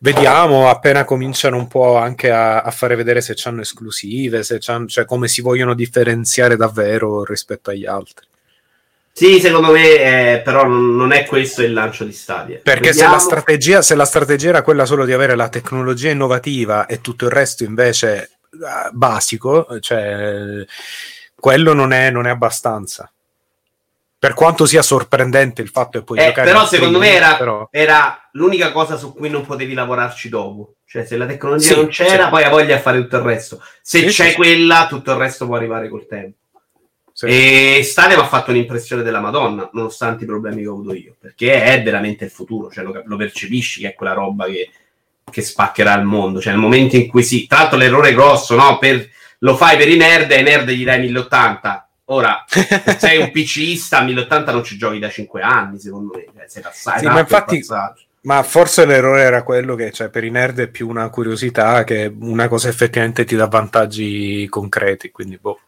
Speaker 4: vediamo appena cominciano un po' anche a, a fare vedere se hanno esclusive, se c'hanno, cioè come si vogliono differenziare davvero rispetto agli altri.
Speaker 3: Sì, secondo me, eh, però non, è questo il lancio di Stadia.
Speaker 4: Perché se la, strategia, se la strategia era quella solo di avere la tecnologia innovativa e tutto il resto invece eh, basico, cioè quello non è, non è abbastanza. Per quanto sia sorprendente il fatto che puoi
Speaker 3: Eh,
Speaker 4: giocare
Speaker 3: però secondo me era,
Speaker 4: però-
Speaker 3: era l'unica cosa su cui non potevi lavorarci dopo. Cioè, se la tecnologia
Speaker 4: Sì,
Speaker 3: non c'era,
Speaker 4: sì.
Speaker 3: poi ha voglia di fare tutto il resto. Se
Speaker 4: Sì,
Speaker 3: c'è quella, tutto il resto può arrivare col tempo. E Stadia mi ha fatto un'impressione della Madonna, nonostante i problemi che ho avuto io, perché è veramente il futuro, cioè lo, lo percepisci che è quella roba che, che spaccherà il mondo. Cioè, nel momento in cui sì, tra l'altro l'errore grosso, no? Per, lo fai per i nerd e ai nerd gli dai 1080. Ora, se sei un PCista, a 1080 non ci giochi da 5 anni, secondo me. Cioè, sei passato,
Speaker 4: Sì, ma infatti- Ma forse l'errore era quello che cioè, per i nerd è più una curiosità che una cosa effettivamente ti dà vantaggi concreti. Quindi, boh.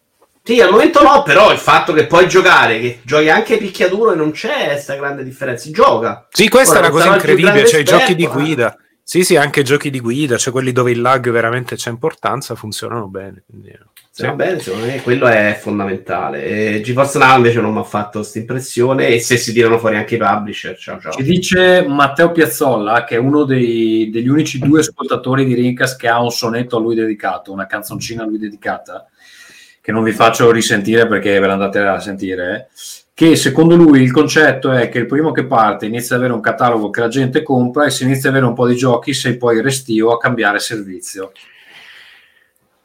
Speaker 3: Sì, al momento no, però il fatto che puoi giocare, che giochi anche picchiaduro e non c'è questa grande differenza. Si gioca.
Speaker 4: Sì, questa
Speaker 3: Ora,
Speaker 4: è una cosa incredibile. Cioè, i giochi di
Speaker 3: esperto, eh.
Speaker 4: Sì, sì, anche i giochi di guida, cioè quelli dove il lag veramente c'è importanza, funzionano bene. Quindi, eh, sì.
Speaker 3: va bene, secondo me quello è fondamentale. E GeForce Now invece non mi ha fatto questa impressione. E se si tirano fuori anche i publisher, ciao ciao.
Speaker 1: Ci dice Matteo Piazzolla, che è uno dei- degli unici due ascoltatori di Rincas che ha un sonetto a lui dedicato, una canzoncina a lui dedicata, che non vi faccio risentire perché ve l'andate a sentire, che secondo lui il concetto è che il primo che parte inizia ad avere un catalogo che la gente compra e se inizia ad avere un po' di giochi sei poi restio a cambiare servizio.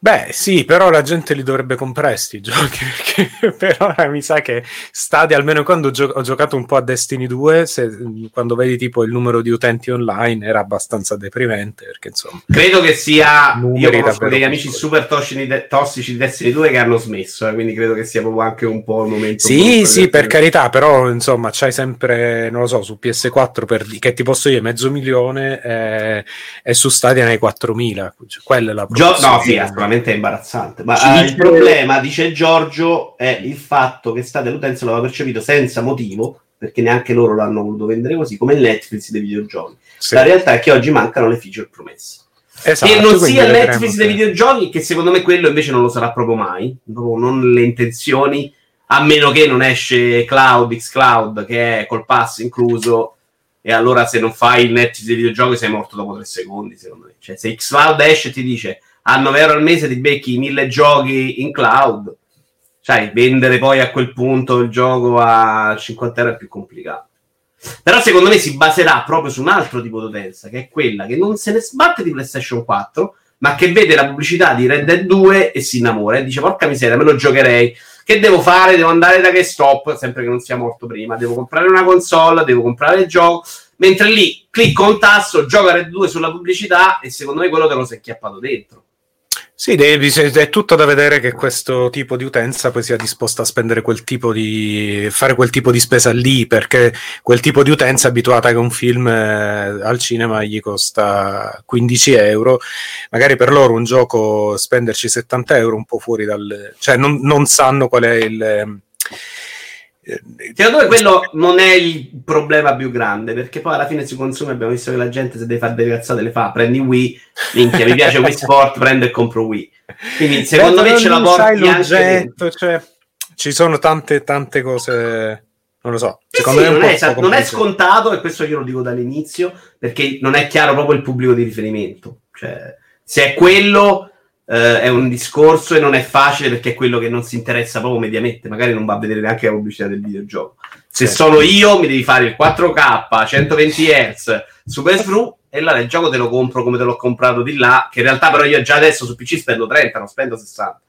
Speaker 4: Beh, sì, però la gente li dovrebbe comprare sti giochi perché per ora mi sa che Stadia, almeno quando gio- ho giocato un po' a Destiny 2, se- quando vedi tipo il numero di utenti online era abbastanza deprimente perché insomma.
Speaker 3: Credo che sia. Io conosco degli amici super tossici di, tossici di Destiny 2 che hanno smesso, eh, quindi credo che sia proprio anche un po' il momento.
Speaker 4: Sì, sì, per carità, però insomma c'hai sempre, non lo so, su PS4 per, di- che ti posso dire mezzo milione eh, e su Stadia ne hai 4.000, cioè, quella è la
Speaker 3: Gio- no, sì, assolutamente è imbarazzante. Ma
Speaker 1: dice-
Speaker 3: il problema, dice Giorgio, è il fatto che Stadia l'utenza lo aveva percepito senza motivo, perché neanche loro l'hanno voluto vendere così, come il Netflix dei videogiochi.
Speaker 4: Sì.
Speaker 3: La realtà è che oggi mancano le feature promesse.
Speaker 4: Esatto,
Speaker 3: che non sia Netflix dei videogiochi, che secondo me quello invece non lo sarà proprio mai, non le intenzioni, a meno che non esce Cloud, Xcloud, che è col pass incluso, e allora se non fai il Netflix dei videogiochi sei morto dopo tre secondi, secondo me. Cioè, se Xcloud esce e ti dice a 9 euro al mese ti becchi mille giochi in cloud, sai, vendere poi a quel punto il gioco a 50 euro è più complicato. Però secondo me si baserà proprio su un altro tipo di utenza, che è quella che non se ne sbatte di PlayStation 4, ma che vede la pubblicità di Red Dead 2 e si innamora e dice porca miseria, me lo giocherei. Che devo fare? Devo andare da GameStop, sempre che non sia morto prima, devo comprare una console, devo comprare il gioco. Mentre lì clicco un tasto, gioca Red 2 sulla pubblicità e secondo me quello te lo sei chiappato dentro.
Speaker 4: Sì, è tutto da vedere che questo tipo di utenza poi sia disposta a spendere quel tipo di fare quel tipo di spesa lì, perché quel tipo di utenza è abituata che un film eh, al cinema gli costa 15 euro, magari per loro un gioco spenderci 70 euro un po' fuori dal... cioè non, non sanno qual è il...
Speaker 3: Secondo me quello non è il problema più grande, perché poi alla fine sui consumi abbiamo visto che la gente se deve fare delle cazzate le fa, prendi Wii, minchia, mi piace Wii Sport, prendo e compro Wii. Quindi secondo me ce la porti
Speaker 4: sai
Speaker 3: anche
Speaker 4: l'oggetto, cioè, ci sono tante tante cose, non lo so, secondo
Speaker 3: sì,
Speaker 4: me
Speaker 3: non, è, esatto, non è scontato, e questo io lo dico dall'inizio, perché non è chiaro proprio il pubblico di riferimento. Cioè, se è quello, eh, è un discorso e non è facile perché è quello che non si interessa proprio mediamente, magari non va a vedere neanche la pubblicità del videogioco. Se
Speaker 4: Sì.
Speaker 3: sono io, mi devi fare il 4K, 120 Hz, Super Fru, e allora il gioco te lo compro come te l'ho comprato di là, che in realtà però io già adesso su PC spendo 30, non spendo 60.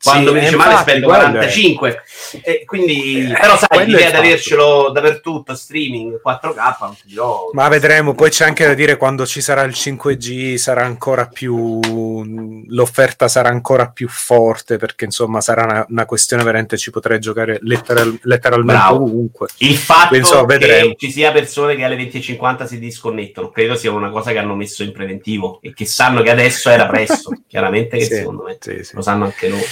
Speaker 3: Quando
Speaker 4: Sì,
Speaker 3: mi dice
Speaker 4: eh,
Speaker 3: male
Speaker 4: infatti,
Speaker 3: spendo
Speaker 4: quello è.
Speaker 3: 45. E quindi,
Speaker 4: Eh,
Speaker 3: però sai, l'idea di avercelo dappertutto, streaming, 4K, non ti dirò.
Speaker 4: Ma vedremo, poi c'è anche da dire quando ci sarà il 5G sarà ancora più l'offerta sarà ancora più forte perché insomma sarà una, una questione veramente ci potrei giocare letteral- letteralmente
Speaker 3: Bravo.
Speaker 4: ovunque.
Speaker 3: Il fatto
Speaker 4: Insomma,
Speaker 3: che
Speaker 4: vedremo.
Speaker 3: ci sia persone che alle 20.50 si disconnettono, credo sia una cosa che hanno messo in preventivo e che sanno che adesso era presto. Chiaramente che
Speaker 4: Sì,
Speaker 3: secondo me
Speaker 4: sì.
Speaker 3: lo sanno anche loro.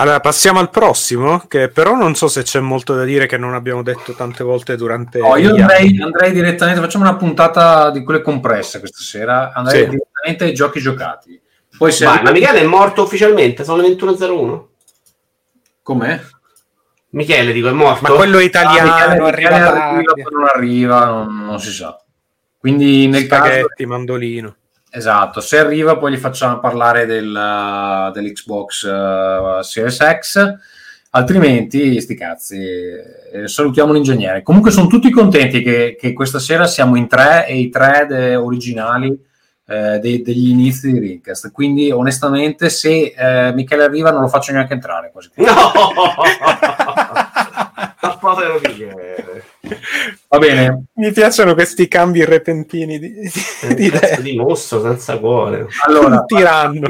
Speaker 4: Allora passiamo al prossimo, che però non so se c'è molto da dire che non abbiamo detto tante volte durante
Speaker 1: No, io andrei, andrei direttamente, facciamo una puntata di quelle compresse questa sera, andrei
Speaker 4: Sì.
Speaker 1: direttamente ai giochi giocati. Poi se
Speaker 3: Vai, ma Michele è morto ufficialmente, sono le 21.01.
Speaker 1: Com'è?
Speaker 3: Michele, dico, è morto.
Speaker 4: Ma quello italiano
Speaker 1: Ah, Michele-
Speaker 4: arriva
Speaker 1: Michele arriva, non arriva, non, non si sa. Quindi nel caso...
Speaker 4: Spaghetti, mandolino.
Speaker 1: Esatto, se arriva poi gli facciamo parlare del, uh, dell'Xbox uh, Series X, altrimenti sti cazzi, eh, salutiamo l'ingegnere. Comunque sono tutti contenti che, che questa sera siamo in tre e i tre de- originali eh, dei- degli inizi di Rincast, quindi onestamente se eh, Michele arriva non lo faccio neanche entrare quasi.
Speaker 3: No! Povero Michele.
Speaker 1: Va bene,
Speaker 4: Mi piacciono questi cambi repentini di, di,
Speaker 3: È
Speaker 4: di
Speaker 3: di mostro senza cuore.
Speaker 1: allora
Speaker 4: tiranno.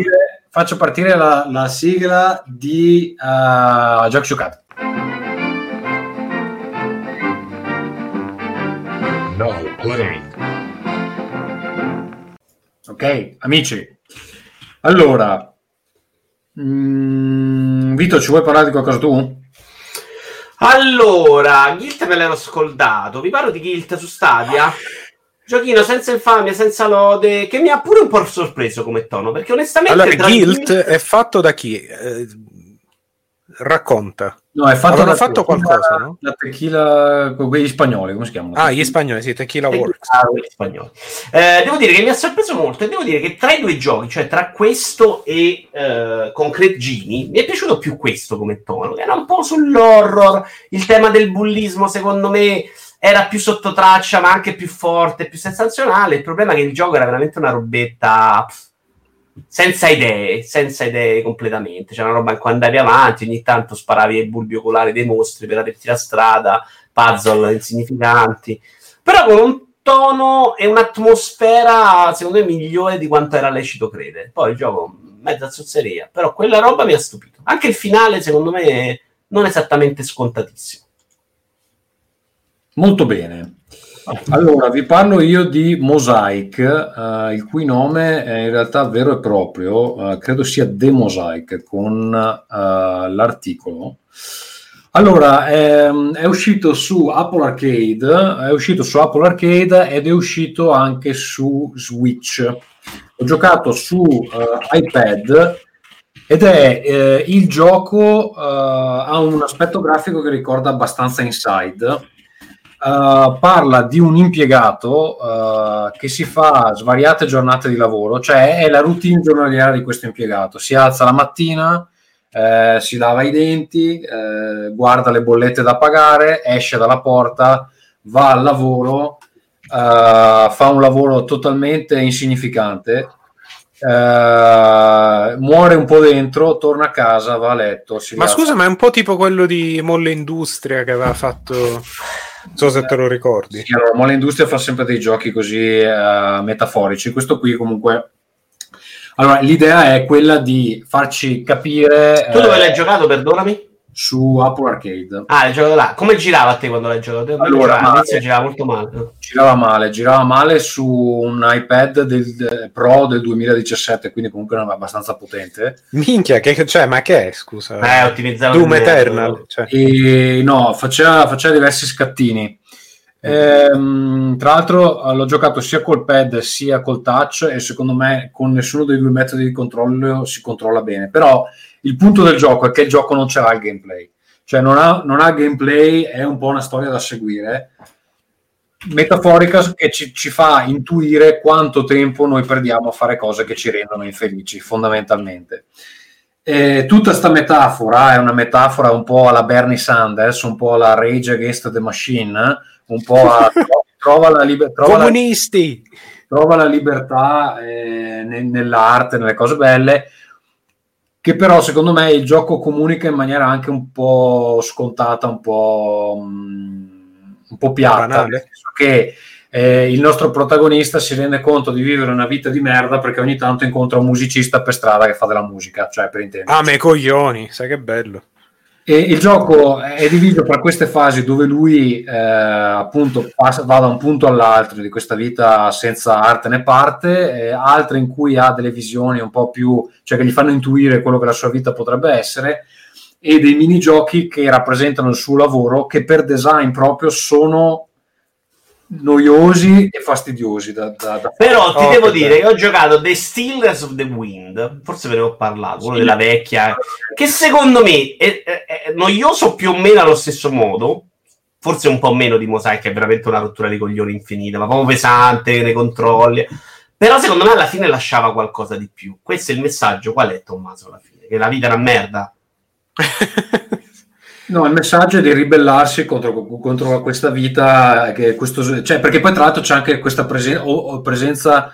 Speaker 1: faccio partire la, la sigla di uh, Giochi Giocati.
Speaker 2: Now playing.
Speaker 1: Ok, amici. Allora, mm, Vito, ci vuoi parlare di qualcosa tu?
Speaker 3: Allora, Guilt me l'ero scoldato. Vi parlo di Guilt su Stadia. Giochino senza infamia, senza lode, che mi ha pure un po' sorpreso come tono, perché onestamente...
Speaker 4: Allora, Guilt è fatto da chi? Eh, racconta.
Speaker 1: No, è fatto
Speaker 4: Avevano fatto qualcosa, no?
Speaker 1: La tequila, quegli spagnoli, come si chiamano?
Speaker 4: Ah, gli spagnoli, sì, Tequila Works.
Speaker 3: Ah, quelli spagnoli. Eh, devo dire che mi ha sorpreso molto e devo dire che tra i due giochi, cioè tra questo e eh, Concrete Genie, mi è piaciuto più questo come tono, era un po' sull'horror, il tema del bullismo secondo me era più sotto traccia ma anche più forte, più sensazionale, il problema è che il gioco era veramente una robetta pff, senza idee, senza idee completamente, c'era una roba in cui andavi avanti, ogni tanto sparavi ai bulbi oculari dei mostri per aprirti la strada, puzzle insignificanti, però con un tono e un'atmosfera secondo me migliore di quanto era lecito credere. Poi il gioco mezza zozzeria, però quella roba mi ha stupito. Anche il finale secondo me non esattamente scontatissimo.
Speaker 1: Molto bene. Allora, vi parlo io di Mosaic, eh, il cui nome è in realtà vero e proprio, eh, credo sia The Mosaic con eh, l'articolo. Allora, ehm, è uscito su Apple Arcade, è uscito su Apple Arcade ed è uscito anche su Switch. Ho giocato su eh, iPad ed è eh, il gioco eh, ha un aspetto grafico che ricorda abbastanza Inside. Uh, parla di un impiegato uh, che si fa svariate giornate di lavoro, cioè è la routine giornaliera di questo impiegato. Si alza la mattina, eh, si lava i denti, eh, guarda le bollette da pagare, esce dalla porta, va al lavoro, uh, fa un lavoro totalmente insignificante, eh, muore un po' dentro, torna a casa, va a letto.
Speaker 4: Ma scusa, ma è un po' tipo quello di Molle Industria che aveva fatto. Non so se te lo ricordi.
Speaker 1: Sì, allora, Mola Industria fa sempre dei giochi così eh, metaforici. Questo qui, comunque. Allora, l'idea è quella di farci capire.
Speaker 3: Tu dove
Speaker 1: eh,
Speaker 3: l'hai giocato, perdonami?
Speaker 1: Su Apple Arcade.
Speaker 3: Ah, l'hai giocato là. Come girava a te quando l'hai giocato?
Speaker 1: Allora,
Speaker 3: Allora,
Speaker 1: ma-
Speaker 3: all'inizio girava molto male.
Speaker 1: Girava male, girava male su un iPad del, eh, Pro del 2017, quindi comunque era abbastanza potente.
Speaker 4: Minchia, che, cioè, ma che è? Scusa.
Speaker 3: Eh, ottimizzava
Speaker 4: Doom
Speaker 3: il
Speaker 4: Eternal. Cioè.
Speaker 1: E no, faceva, faceva diversi scattini. Ehm, tra l'altro eh, l'ho giocato sia col pad sia col touch e secondo me con nessuno dei due metodi di controllo si controlla bene. Però il punto del gioco è che il gioco non c'ha il gameplay, cioè non ha, non ha gameplay, è un po' una storia da seguire metaforica che ci, ci fa intuire quanto tempo noi perdiamo a fare cose che ci rendono infelici, fondamentalmente. Eh, tutta sta metafora è una metafora un po' alla Bernie Sanders, un po' alla Rage Against the Machine, un po' a trova la, liber- trova la,
Speaker 4: Comunisti!
Speaker 1: trova la libertà eh, ne- nell'arte, nelle cose belle. che però secondo me il gioco comunica in maniera anche un po' scontata, un po', mm, un po piatta,
Speaker 4: Banale.
Speaker 1: nel senso che eh, il nostro protagonista si rende conto di vivere una vita di merda perché ogni tanto incontra un musicista per strada che fa della musica, cioè per intendere.
Speaker 4: Ah, me coglioni, sai che bello.
Speaker 1: E il gioco è diviso tra queste fasi dove lui eh, appunto passa- va da un punto all'altro di questa vita senza arte né parte, e altre in cui ha delle visioni un po' più, cioè che gli fanno intuire quello che la sua vita potrebbe essere, e dei minigiochi che rappresentano il suo lavoro, che per design proprio sono noiosi e fastidiosi da, da- da
Speaker 3: Però ti
Speaker 4: Oh,
Speaker 3: devo dire
Speaker 4: bello.
Speaker 3: che ho giocato The Stealers of the Wind, forse ve ne ho parlato, quello
Speaker 1: Sì.
Speaker 3: della vecchia, che secondo me è, è- è noioso più o meno allo stesso modo, forse un po' meno di Mosaic, che è veramente una rottura di coglioni infinita, ma proprio pesante nei controlli. Però secondo me alla fine lasciava qualcosa di più. Questo è il messaggio. Qual è Tommaso alla fine? Che la vita è una merda?
Speaker 1: No, il messaggio è di ribellarsi contro, contro questa vita, che questo, cioè, perché poi tra l'altro c'è anche questa presen- o- o presenza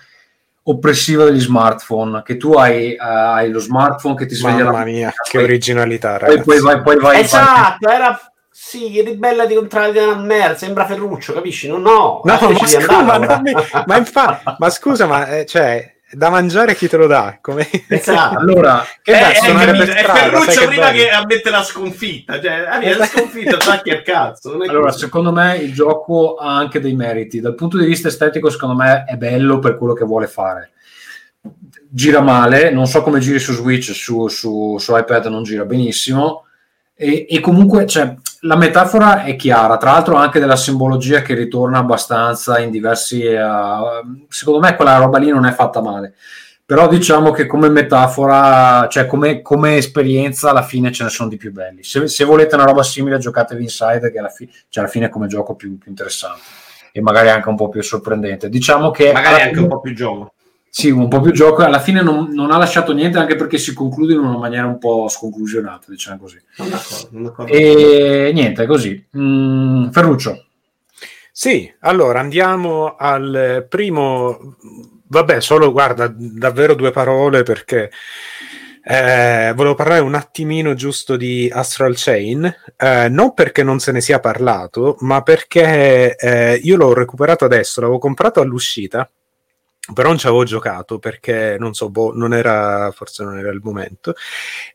Speaker 1: oppressiva degli smartphone, che tu hai, eh, hai lo smartphone che ti sveglia
Speaker 4: Mamma
Speaker 1: la
Speaker 4: mia, che
Speaker 1: poi-
Speaker 4: originalità,
Speaker 1: poi,
Speaker 4: ragazzi.
Speaker 1: poi vai, poi vai,
Speaker 3: esatto, era... Sì, ribellati contro la vita è una merda, sembra Ferruccio, capisci? No, no.
Speaker 4: No, ma,
Speaker 3: di
Speaker 4: scusa, ma, mi- ma infa- ma scusa, ma eh, cioè, da mangiare chi te lo dà? Come...
Speaker 3: Esatto.
Speaker 1: Allora,
Speaker 4: che
Speaker 3: Eh,
Speaker 4: dai,
Speaker 3: eh,
Speaker 4: suonare
Speaker 3: capito,
Speaker 4: per
Speaker 3: è
Speaker 4: strada,
Speaker 3: Ferruccio
Speaker 4: che
Speaker 3: prima
Speaker 4: bello.
Speaker 3: che ammette la sconfitta. Cioè, ah, la sconfitta, sacchi al cazzo. Non è
Speaker 1: allora,
Speaker 3: così.
Speaker 1: secondo me il gioco ha anche dei meriti. Dal punto di vista estetico, secondo me è bello per quello che vuole fare. Gira male, non so come giri su Switch, su, su- su iPad non gira benissimo. E, e comunque cioè, la metafora è chiara, tra l'altro anche della simbologia che ritorna abbastanza in diversi... eh, secondo me quella roba lì non è fatta male. Però diciamo che come metafora, cioè come, come esperienza, alla fine ce ne sono di più belli. Se, se volete una roba simile, giocatevi Inside, che alla, fi- cioè alla fine è come gioco più, più interessante e magari anche un po' più sorprendente. Diciamo che
Speaker 3: Magari anche
Speaker 1: fine-
Speaker 3: un po' più gioco.
Speaker 1: Sì, un po' più gioco. Alla fine non, non ha lasciato niente, anche perché si conclude in una maniera un po' sconclusionata, diciamo così.
Speaker 3: Non d'accordo, non d'accordo.
Speaker 1: E niente, è così. Mm, Ferruccio.
Speaker 4: Sì, allora andiamo al primo. Vabbè, solo guarda, davvero due parole perché eh, volevo parlare un attimino giusto di Astral Chain, eh, non perché non se ne sia parlato, ma perché eh, io l'ho recuperato adesso, l'avevo comprato all'uscita, però non ci avevo giocato perché non so, boh, non era, forse non era il momento.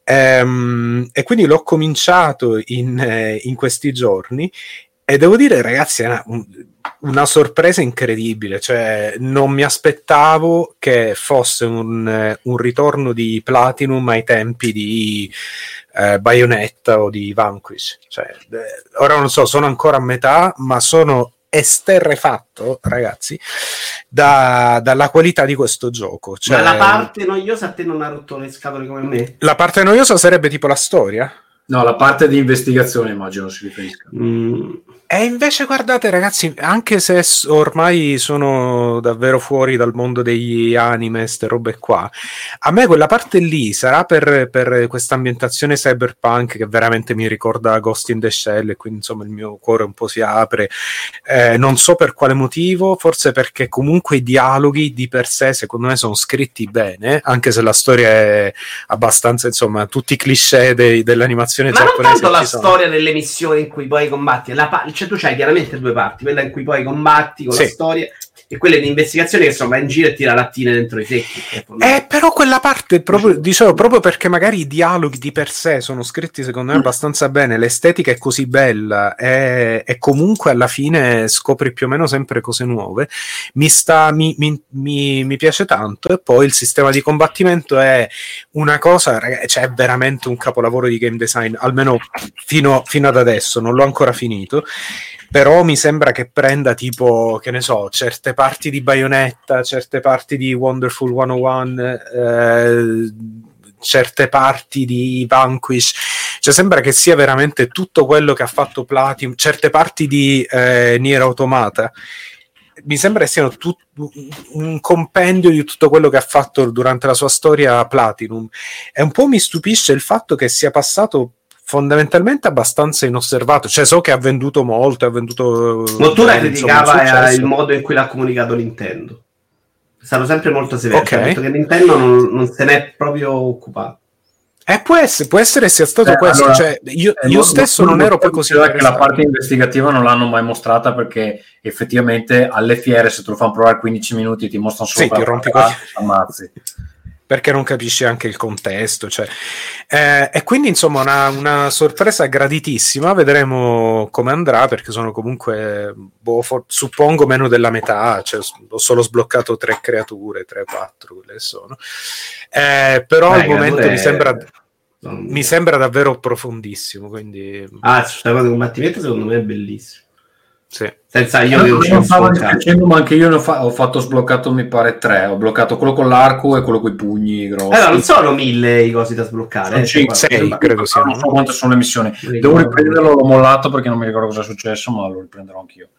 Speaker 4: Ehm, e quindi l'ho cominciato in, eh, in questi giorni e devo dire, ragazzi, è una, un- una sorpresa incredibile. Cioè, non mi aspettavo che fosse un, un ritorno di Platinum ai tempi di eh, Bayonetta o di Vanquish. Cioè, eh, ora non so, sono ancora a metà, ma sono esterrefatto, ragazzi, da- dalla qualità di questo gioco. Cioè,
Speaker 3: Ma la parte noiosa a te non ha rotto le scatole come me?
Speaker 4: la parte noiosa sarebbe tipo la storia.
Speaker 1: No, la parte di investigazione immagino si riferisca.
Speaker 3: Mm.
Speaker 4: E invece, guardate, ragazzi, anche se ormai sono davvero fuori dal mondo degli anime, ste robe qua, a me quella parte lì sarà per, per questa ambientazione cyberpunk che veramente mi ricorda Ghost in the Shell, e quindi insomma il mio cuore un po' si apre. Eh, non so per quale motivo, forse perché comunque i dialoghi di per sé, secondo me, sono scritti bene, anche se la storia è abbastanza, insomma, tutti i cliché dei- dell'animazione
Speaker 3: Ma non
Speaker 4: giapponese.
Speaker 3: tanto la
Speaker 4: ci sono.
Speaker 3: storia delle missioni in cui poi combatti, la pa- cioè tu c'hai chiaramente due parti, quella in cui poi combatti con la
Speaker 4: Sì.
Speaker 3: storia e quella di investigazione che insomma va in giro e tira lattine dentro i secchi. è.
Speaker 4: Eh, però quella parte, proprio, dicevo, proprio perché magari i dialoghi di per sé sono scritti secondo me abbastanza bene, l'estetica è così bella e, e comunque alla fine scopri più o meno sempre cose nuove, mi, sta, mi, mi- mi- mi piace tanto e poi il sistema di combattimento è una cosa, cioè è veramente un capolavoro di game design, almeno fino, fino ad adesso, non l'ho ancora finito. Però mi sembra che prenda tipo, che ne so, certe parti di Bayonetta, certe parti di Wonderful 101, eh, certe parti di Vanquish. Cioè sembra che sia veramente tutto quello che ha fatto Platinum, certe parti di eh, Nier Automata. Mi sembra che siano tut- un compendio di tutto quello che ha fatto durante la sua storia Platinum. E un po' mi stupisce il fatto che sia passato fondamentalmente abbastanza inosservato. Cioè, so che ha venduto molto, ha venduto.
Speaker 3: Nottura criticava eh,
Speaker 4: successo.
Speaker 3: il modo in cui l'ha comunicato Nintendo. È stato sempre molto severo.
Speaker 4: Ok.
Speaker 3: cioè, ha detto che Nintendo non, non se n'è proprio occupato.
Speaker 4: Eh, può essere, può essere sia stato
Speaker 1: Eh,
Speaker 4: questo.
Speaker 1: allora,
Speaker 4: cioè, io,
Speaker 1: Eh,
Speaker 4: io stesso non ero poi così
Speaker 1: che la parte investigativa non l'hanno mai mostrata perché effettivamente alle fiere se te lo fanno provare 15 minuti ti mostrano solo
Speaker 4: Sì, ti rompi
Speaker 1: ammazzi.
Speaker 4: perché non capisci anche il contesto. Cioè. Eh, e quindi, insomma, una, una sorpresa graditissima. Vedremo come andrà, perché sono comunque, boh, for- suppongo, meno della metà. Cioè, ho solo sbloccato tre creature, tre, quattro, quelle sono. Eh, però
Speaker 3: Dai,
Speaker 4: al momento
Speaker 3: creature-
Speaker 4: mi sembra,
Speaker 3: Non-
Speaker 4: mi sembra davvero profondissimo. Quindi,
Speaker 3: Ah, questa cosa combattimento secondo me è bellissimo.
Speaker 4: Sì.
Speaker 3: Senza io
Speaker 1: non stavo dispiacendo, ma anche io ne ho, fa- ho fatto sbloccato, mi pare, tre. Ho bloccato quello con l'arco e quello con i pugni grossi.
Speaker 3: Allora, non sono mille i cosi da sbloccare.
Speaker 1: Sono
Speaker 3: eh,
Speaker 1: cinque,
Speaker 4: sei, credo siano.
Speaker 1: Non so quante sono le missioni.
Speaker 3: mi
Speaker 1: Devo riprenderlo, l'ho mollato perché non mi ricordo cosa è successo, ma lo riprenderò anch'io.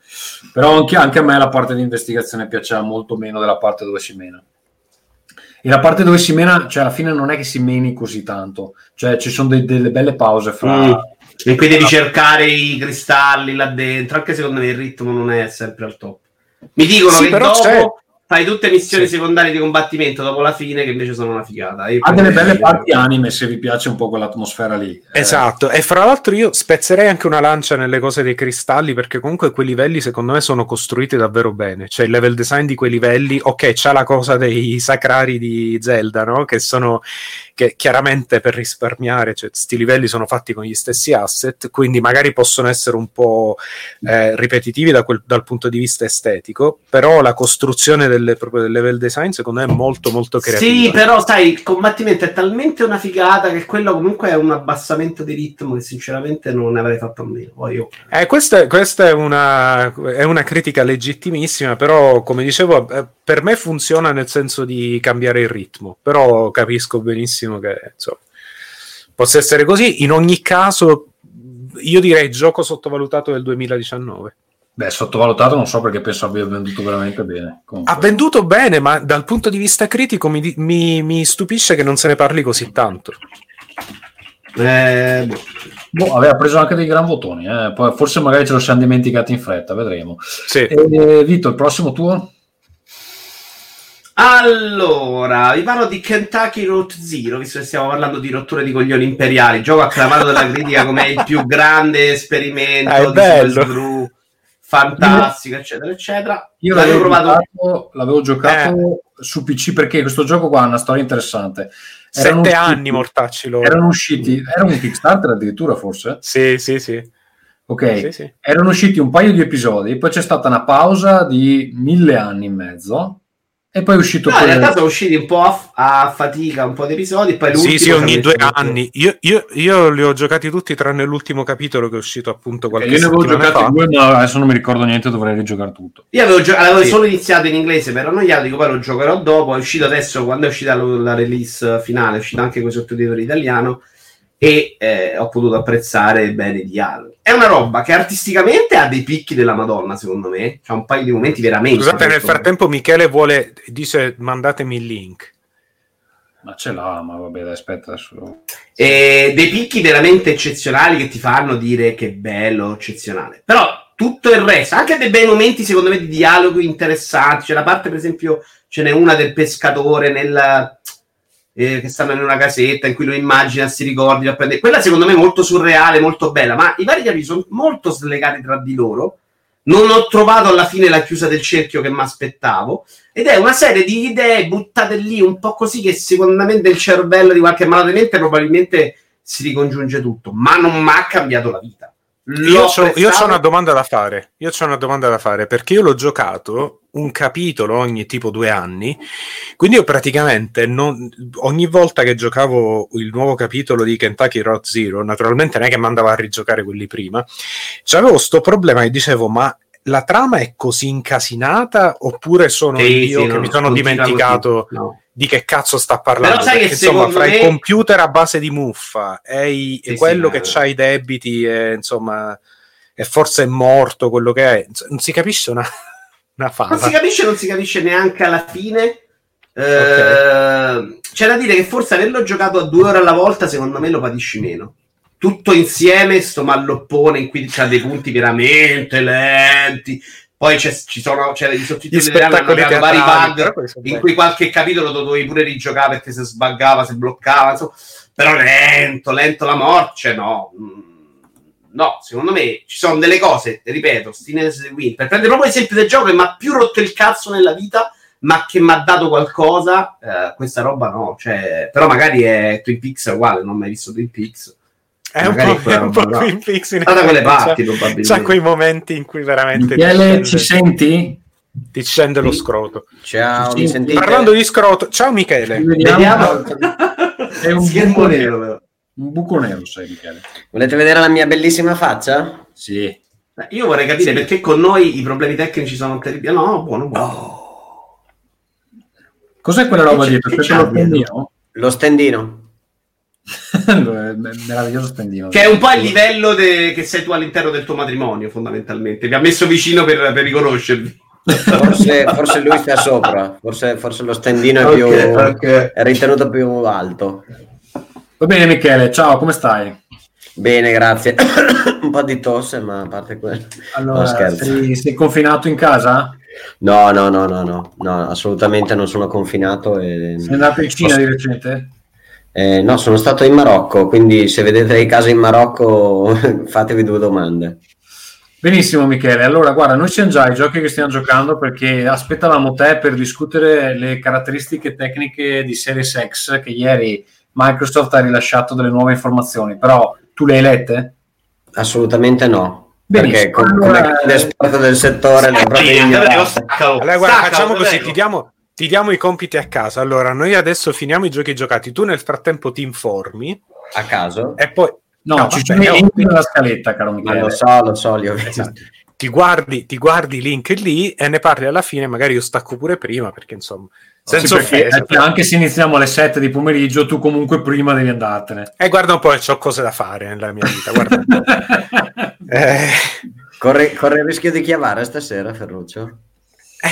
Speaker 1: Però anche, anche a me la parte di investigazione piaceva molto meno della parte dove si mena. E la parte dove si mena, cioè alla fine non è che si meni così tanto, cioè ci sono dei- delle belle pause fra...
Speaker 3: Mm. E qui devi cercare i cristalli là dentro, anche secondo me il ritmo non è sempre al top. Mi dicono
Speaker 4: Sì,
Speaker 3: che dopo
Speaker 4: c'è-
Speaker 3: fai tutte missioni
Speaker 4: Sì.
Speaker 3: secondarie di combattimento dopo la fine che invece sono una figata. Io
Speaker 1: Ha delle belle parti anime se vi piace un po' quell'atmosfera lì. Eh,
Speaker 4: Esatto, e fra l'altro io spezzerei anche una lancia nelle cose dei cristalli perché comunque quei livelli secondo me sono costruiti davvero bene, cioè il level design di quei livelli, ok, c'è la cosa dei sacrari di Zelda, no? Che sono che chiaramente per risparmiare, cioè sti livelli sono fatti con gli stessi asset, quindi magari possono essere un po' eh, ripetitivi da quel- dal punto di vista estetico, però la costruzione delle, proprio del level design secondo me è molto molto creativa.
Speaker 3: Sì, però sai, il combattimento è talmente una figata che quello comunque è un abbassamento di ritmo che sinceramente non avrei fatto a meno. Poi io
Speaker 4: Eh, questa, questa è, una, è una critica legittimissima, però come dicevo, eh, per me funziona nel senso di cambiare il ritmo, però capisco benissimo che insomma, possa essere così. In ogni caso, io direi gioco sottovalutato del 2019.
Speaker 1: Beh, sottovalutato non so perché penso abbia venduto veramente bene. Comunque.
Speaker 4: Ha venduto bene, ma dal punto di vista critico mi, mi- mi stupisce che non se ne parli così tanto.
Speaker 3: eh, boh.
Speaker 1: Aveva preso anche dei gran votoni, eh. Poi forse magari ce lo siamo dimenticati in fretta, vedremo.
Speaker 4: Sì.
Speaker 1: E, Vito, il prossimo tuo?
Speaker 3: Allora, vi parlo di Kentucky Route Zero, visto che stiamo parlando di rotture di coglioni imperiali, gioco acclamato dalla critica come il più grande esperimento
Speaker 4: Ah, è
Speaker 3: di
Speaker 4: bello.
Speaker 3: Super Screw, fantastico, eccetera, eccetera.
Speaker 1: Io
Speaker 3: l'avevo
Speaker 1: l'avevo
Speaker 3: provato
Speaker 1: giocato, l'avevo giocato su PC perché questo gioco qua ha una storia interessante. Erano
Speaker 4: Sette
Speaker 1: usciti-
Speaker 4: anni, mortacci loro.
Speaker 1: Erano usciti, era un Kickstarter addirittura forse?
Speaker 4: Sì, sì, sì.
Speaker 1: Ok,
Speaker 4: Sì, sì.
Speaker 1: erano usciti un paio di episodi, poi c'è stata una pausa di mille anni e mezzo e poi è uscito
Speaker 3: No, in
Speaker 1: quello-
Speaker 3: realtà sono usciti un po' a, a fatica, un po' di episodi, poi
Speaker 4: Sì, sì, ogni due anni. Io, io- io li ho giocati tutti tranne l'ultimo capitolo che è uscito appunto qualche
Speaker 1: Io ne avevo giocati
Speaker 4: fa.
Speaker 1: due, ma adesso non mi ricordo niente, dovrei rigiocare tutto.
Speaker 3: Io avevo, gio- avevo
Speaker 4: Sì.
Speaker 3: solo iniziato in inglese per annoiato, dico poi lo giocherò dopo. È uscito adesso, quando è uscita lo- la release finale, è uscita anche con i sottotitoli italiano e eh, ho potuto apprezzare bene i dialoghi. È una roba che artisticamente ha dei picchi della Madonna, secondo me. C'ha un paio di momenti veramente.
Speaker 4: Scusate, nel frattempo Michele vuole, dice mandatemi il link.
Speaker 1: Ma ce l'ha, ma vabbè, dai, aspetta adesso.
Speaker 3: E dei picchi veramente eccezionali che ti fanno dire che bello, eccezionale. Però tutto il resto, anche dei bei momenti secondo me di dialoghi interessanti. C'è la parte, per esempio, ce n'è una del pescatore nel, eh, che stanno in una casetta in cui lo immagina, si ricordi, va a prendere- quella secondo me è molto surreale, molto bella, ma i vari capitoli sono molto slegati tra di loro. Non ho trovato alla fine la chiusa del cerchio che mi aspettavo. Ed è una serie di idee buttate lì un po' così che secondo me nel cervello di qualche malato di mente probabilmente si ricongiunge tutto, ma non mi ha cambiato la vita.
Speaker 4: Io
Speaker 3: L'ho
Speaker 4: io c'ho una domanda da fare. Io c'ho una domanda da fare perché io l'ho giocato un capitolo ogni tipo due anni. Quindi io praticamente non- ogni volta che giocavo il nuovo capitolo di Kentucky Road Zero, naturalmente non è che mi andavo a rigiocare quelli prima, c'avevo sto problema e dicevo: ma la trama è così incasinata oppure sono
Speaker 3: Sì,
Speaker 4: io
Speaker 3: sì,
Speaker 4: che
Speaker 3: no,
Speaker 4: mi sono dimenticato.
Speaker 3: No.
Speaker 4: di che cazzo sta parlando?
Speaker 3: Però sai che
Speaker 4: insomma, fra
Speaker 3: me-
Speaker 4: il computer a base di muffa e, i- e
Speaker 3: Sì,
Speaker 4: quello
Speaker 3: sì,
Speaker 4: che ha i debiti e insomma e forse è morto quello che è, non si capisce una, una fava.
Speaker 3: Non si capisce, non si capisce neanche alla fine. Eh, C'è da dire che forse averlo giocato a due ore alla volta, secondo me lo patisci meno. Tutto insieme, sto malloppone in cui c'ha dei punti veramente lenti. Poi c'è, ci sono c'è i sottotitoli italiani hanno vari bug in cui qualche capitolo lo dovevi pure rigiocare perché se sbaggava, se bloccava. insomma. Però lento, lento la morte, no. Mm, No, secondo me ci sono delle cose, ripeto, Stines Win, per prendere proprio l'esempio del gioco che mi ha più rotto il cazzo nella vita, ma che mi ha dato qualcosa, eh, questa roba no. Cioè, però magari è Twin Peaks è uguale, non ho mai visto Twin Peaks.
Speaker 4: È un po', è un po'. Twin Peaks in
Speaker 3: da quelle parti,
Speaker 4: c'ha-
Speaker 3: probabilmente.
Speaker 4: C'ha quei momenti in cui veramente
Speaker 1: Michele, ci senti?
Speaker 4: ti scende lo scroto.
Speaker 8: Ciao,
Speaker 1: Sì,
Speaker 8: mi sentite?
Speaker 4: Parlando di scroto, ciao Michele.
Speaker 1: Ci vediamo.
Speaker 3: Vediamo.
Speaker 1: È un
Speaker 3: Schermo nero,
Speaker 1: nero.
Speaker 3: però.
Speaker 1: Un buco nero sei Michele.
Speaker 8: Volete vedere la mia bellissima faccia?
Speaker 1: Sì.
Speaker 3: Io vorrei capire perché con noi i problemi tecnici sono terribili. No, buono, buono.
Speaker 1: Cos'è quella roba dietro?
Speaker 3: c'è-
Speaker 1: lo stendino?
Speaker 8: Lo stendino.
Speaker 1: Meraviglioso stendino.
Speaker 3: Che è un po' il livello de- che sei tu all'interno del tuo matrimonio, fondamentalmente. Vi ha messo vicino per, per riconoscervi.
Speaker 8: Forse, forse lui sta sopra, forse, forse lo stendino è,
Speaker 3: Ok,
Speaker 8: più,
Speaker 3: ok.
Speaker 8: è ritenuto più alto.
Speaker 1: Va bene Michele, ciao, come stai?
Speaker 8: Bene, grazie. Un po' di tosse, ma a parte quello.
Speaker 1: Allora,
Speaker 8: No,
Speaker 1: sei, sei confinato in casa?
Speaker 8: No, no, no, no, no, no, assolutamente non sono confinato. E...
Speaker 1: Sei andato in Cina di recente?
Speaker 8: Eh, no, sono stato in Marocco, quindi se vedete i casi in Marocco fatevi due domande.
Speaker 1: Benissimo Michele, allora guarda, noi siamo già ai giochi che stiamo giocando perché aspettavamo te per discutere le caratteristiche tecniche di Series X che ieri Microsoft ha rilasciato delle nuove informazioni, però tu le hai lette?
Speaker 8: Assolutamente no.
Speaker 1: Benissimo,
Speaker 8: Perché com-
Speaker 1: allora-
Speaker 8: come grande esperto del settore le ho proprio ignorate.
Speaker 4: Allora, guarda, facciamo così, ti diamo, ti diamo i compiti a casa. Allora, noi adesso finiamo i giochi giocati, tu nel frattempo ti informi
Speaker 8: a caso
Speaker 4: e poi...
Speaker 1: No,
Speaker 4: No,
Speaker 1: ci sono nella scaletta, caro
Speaker 8: Ma
Speaker 1: Michele.
Speaker 8: lo so, lo so, li ho visti.
Speaker 4: Esatto. Ti guardi, ti guardi i link lì e ne parli alla fine, magari io stacco pure prima, perché insomma, senza
Speaker 1: Sì, perché,
Speaker 4: offesa.
Speaker 1: eh, anche se iniziamo alle 7 di pomeriggio, tu comunque prima devi andartene.
Speaker 4: E guarda un po', ho cose da fare nella mia vita, guarda. un po'. Eh,
Speaker 8: Corre, corre il rischio di chiavare stasera, Ferruccio?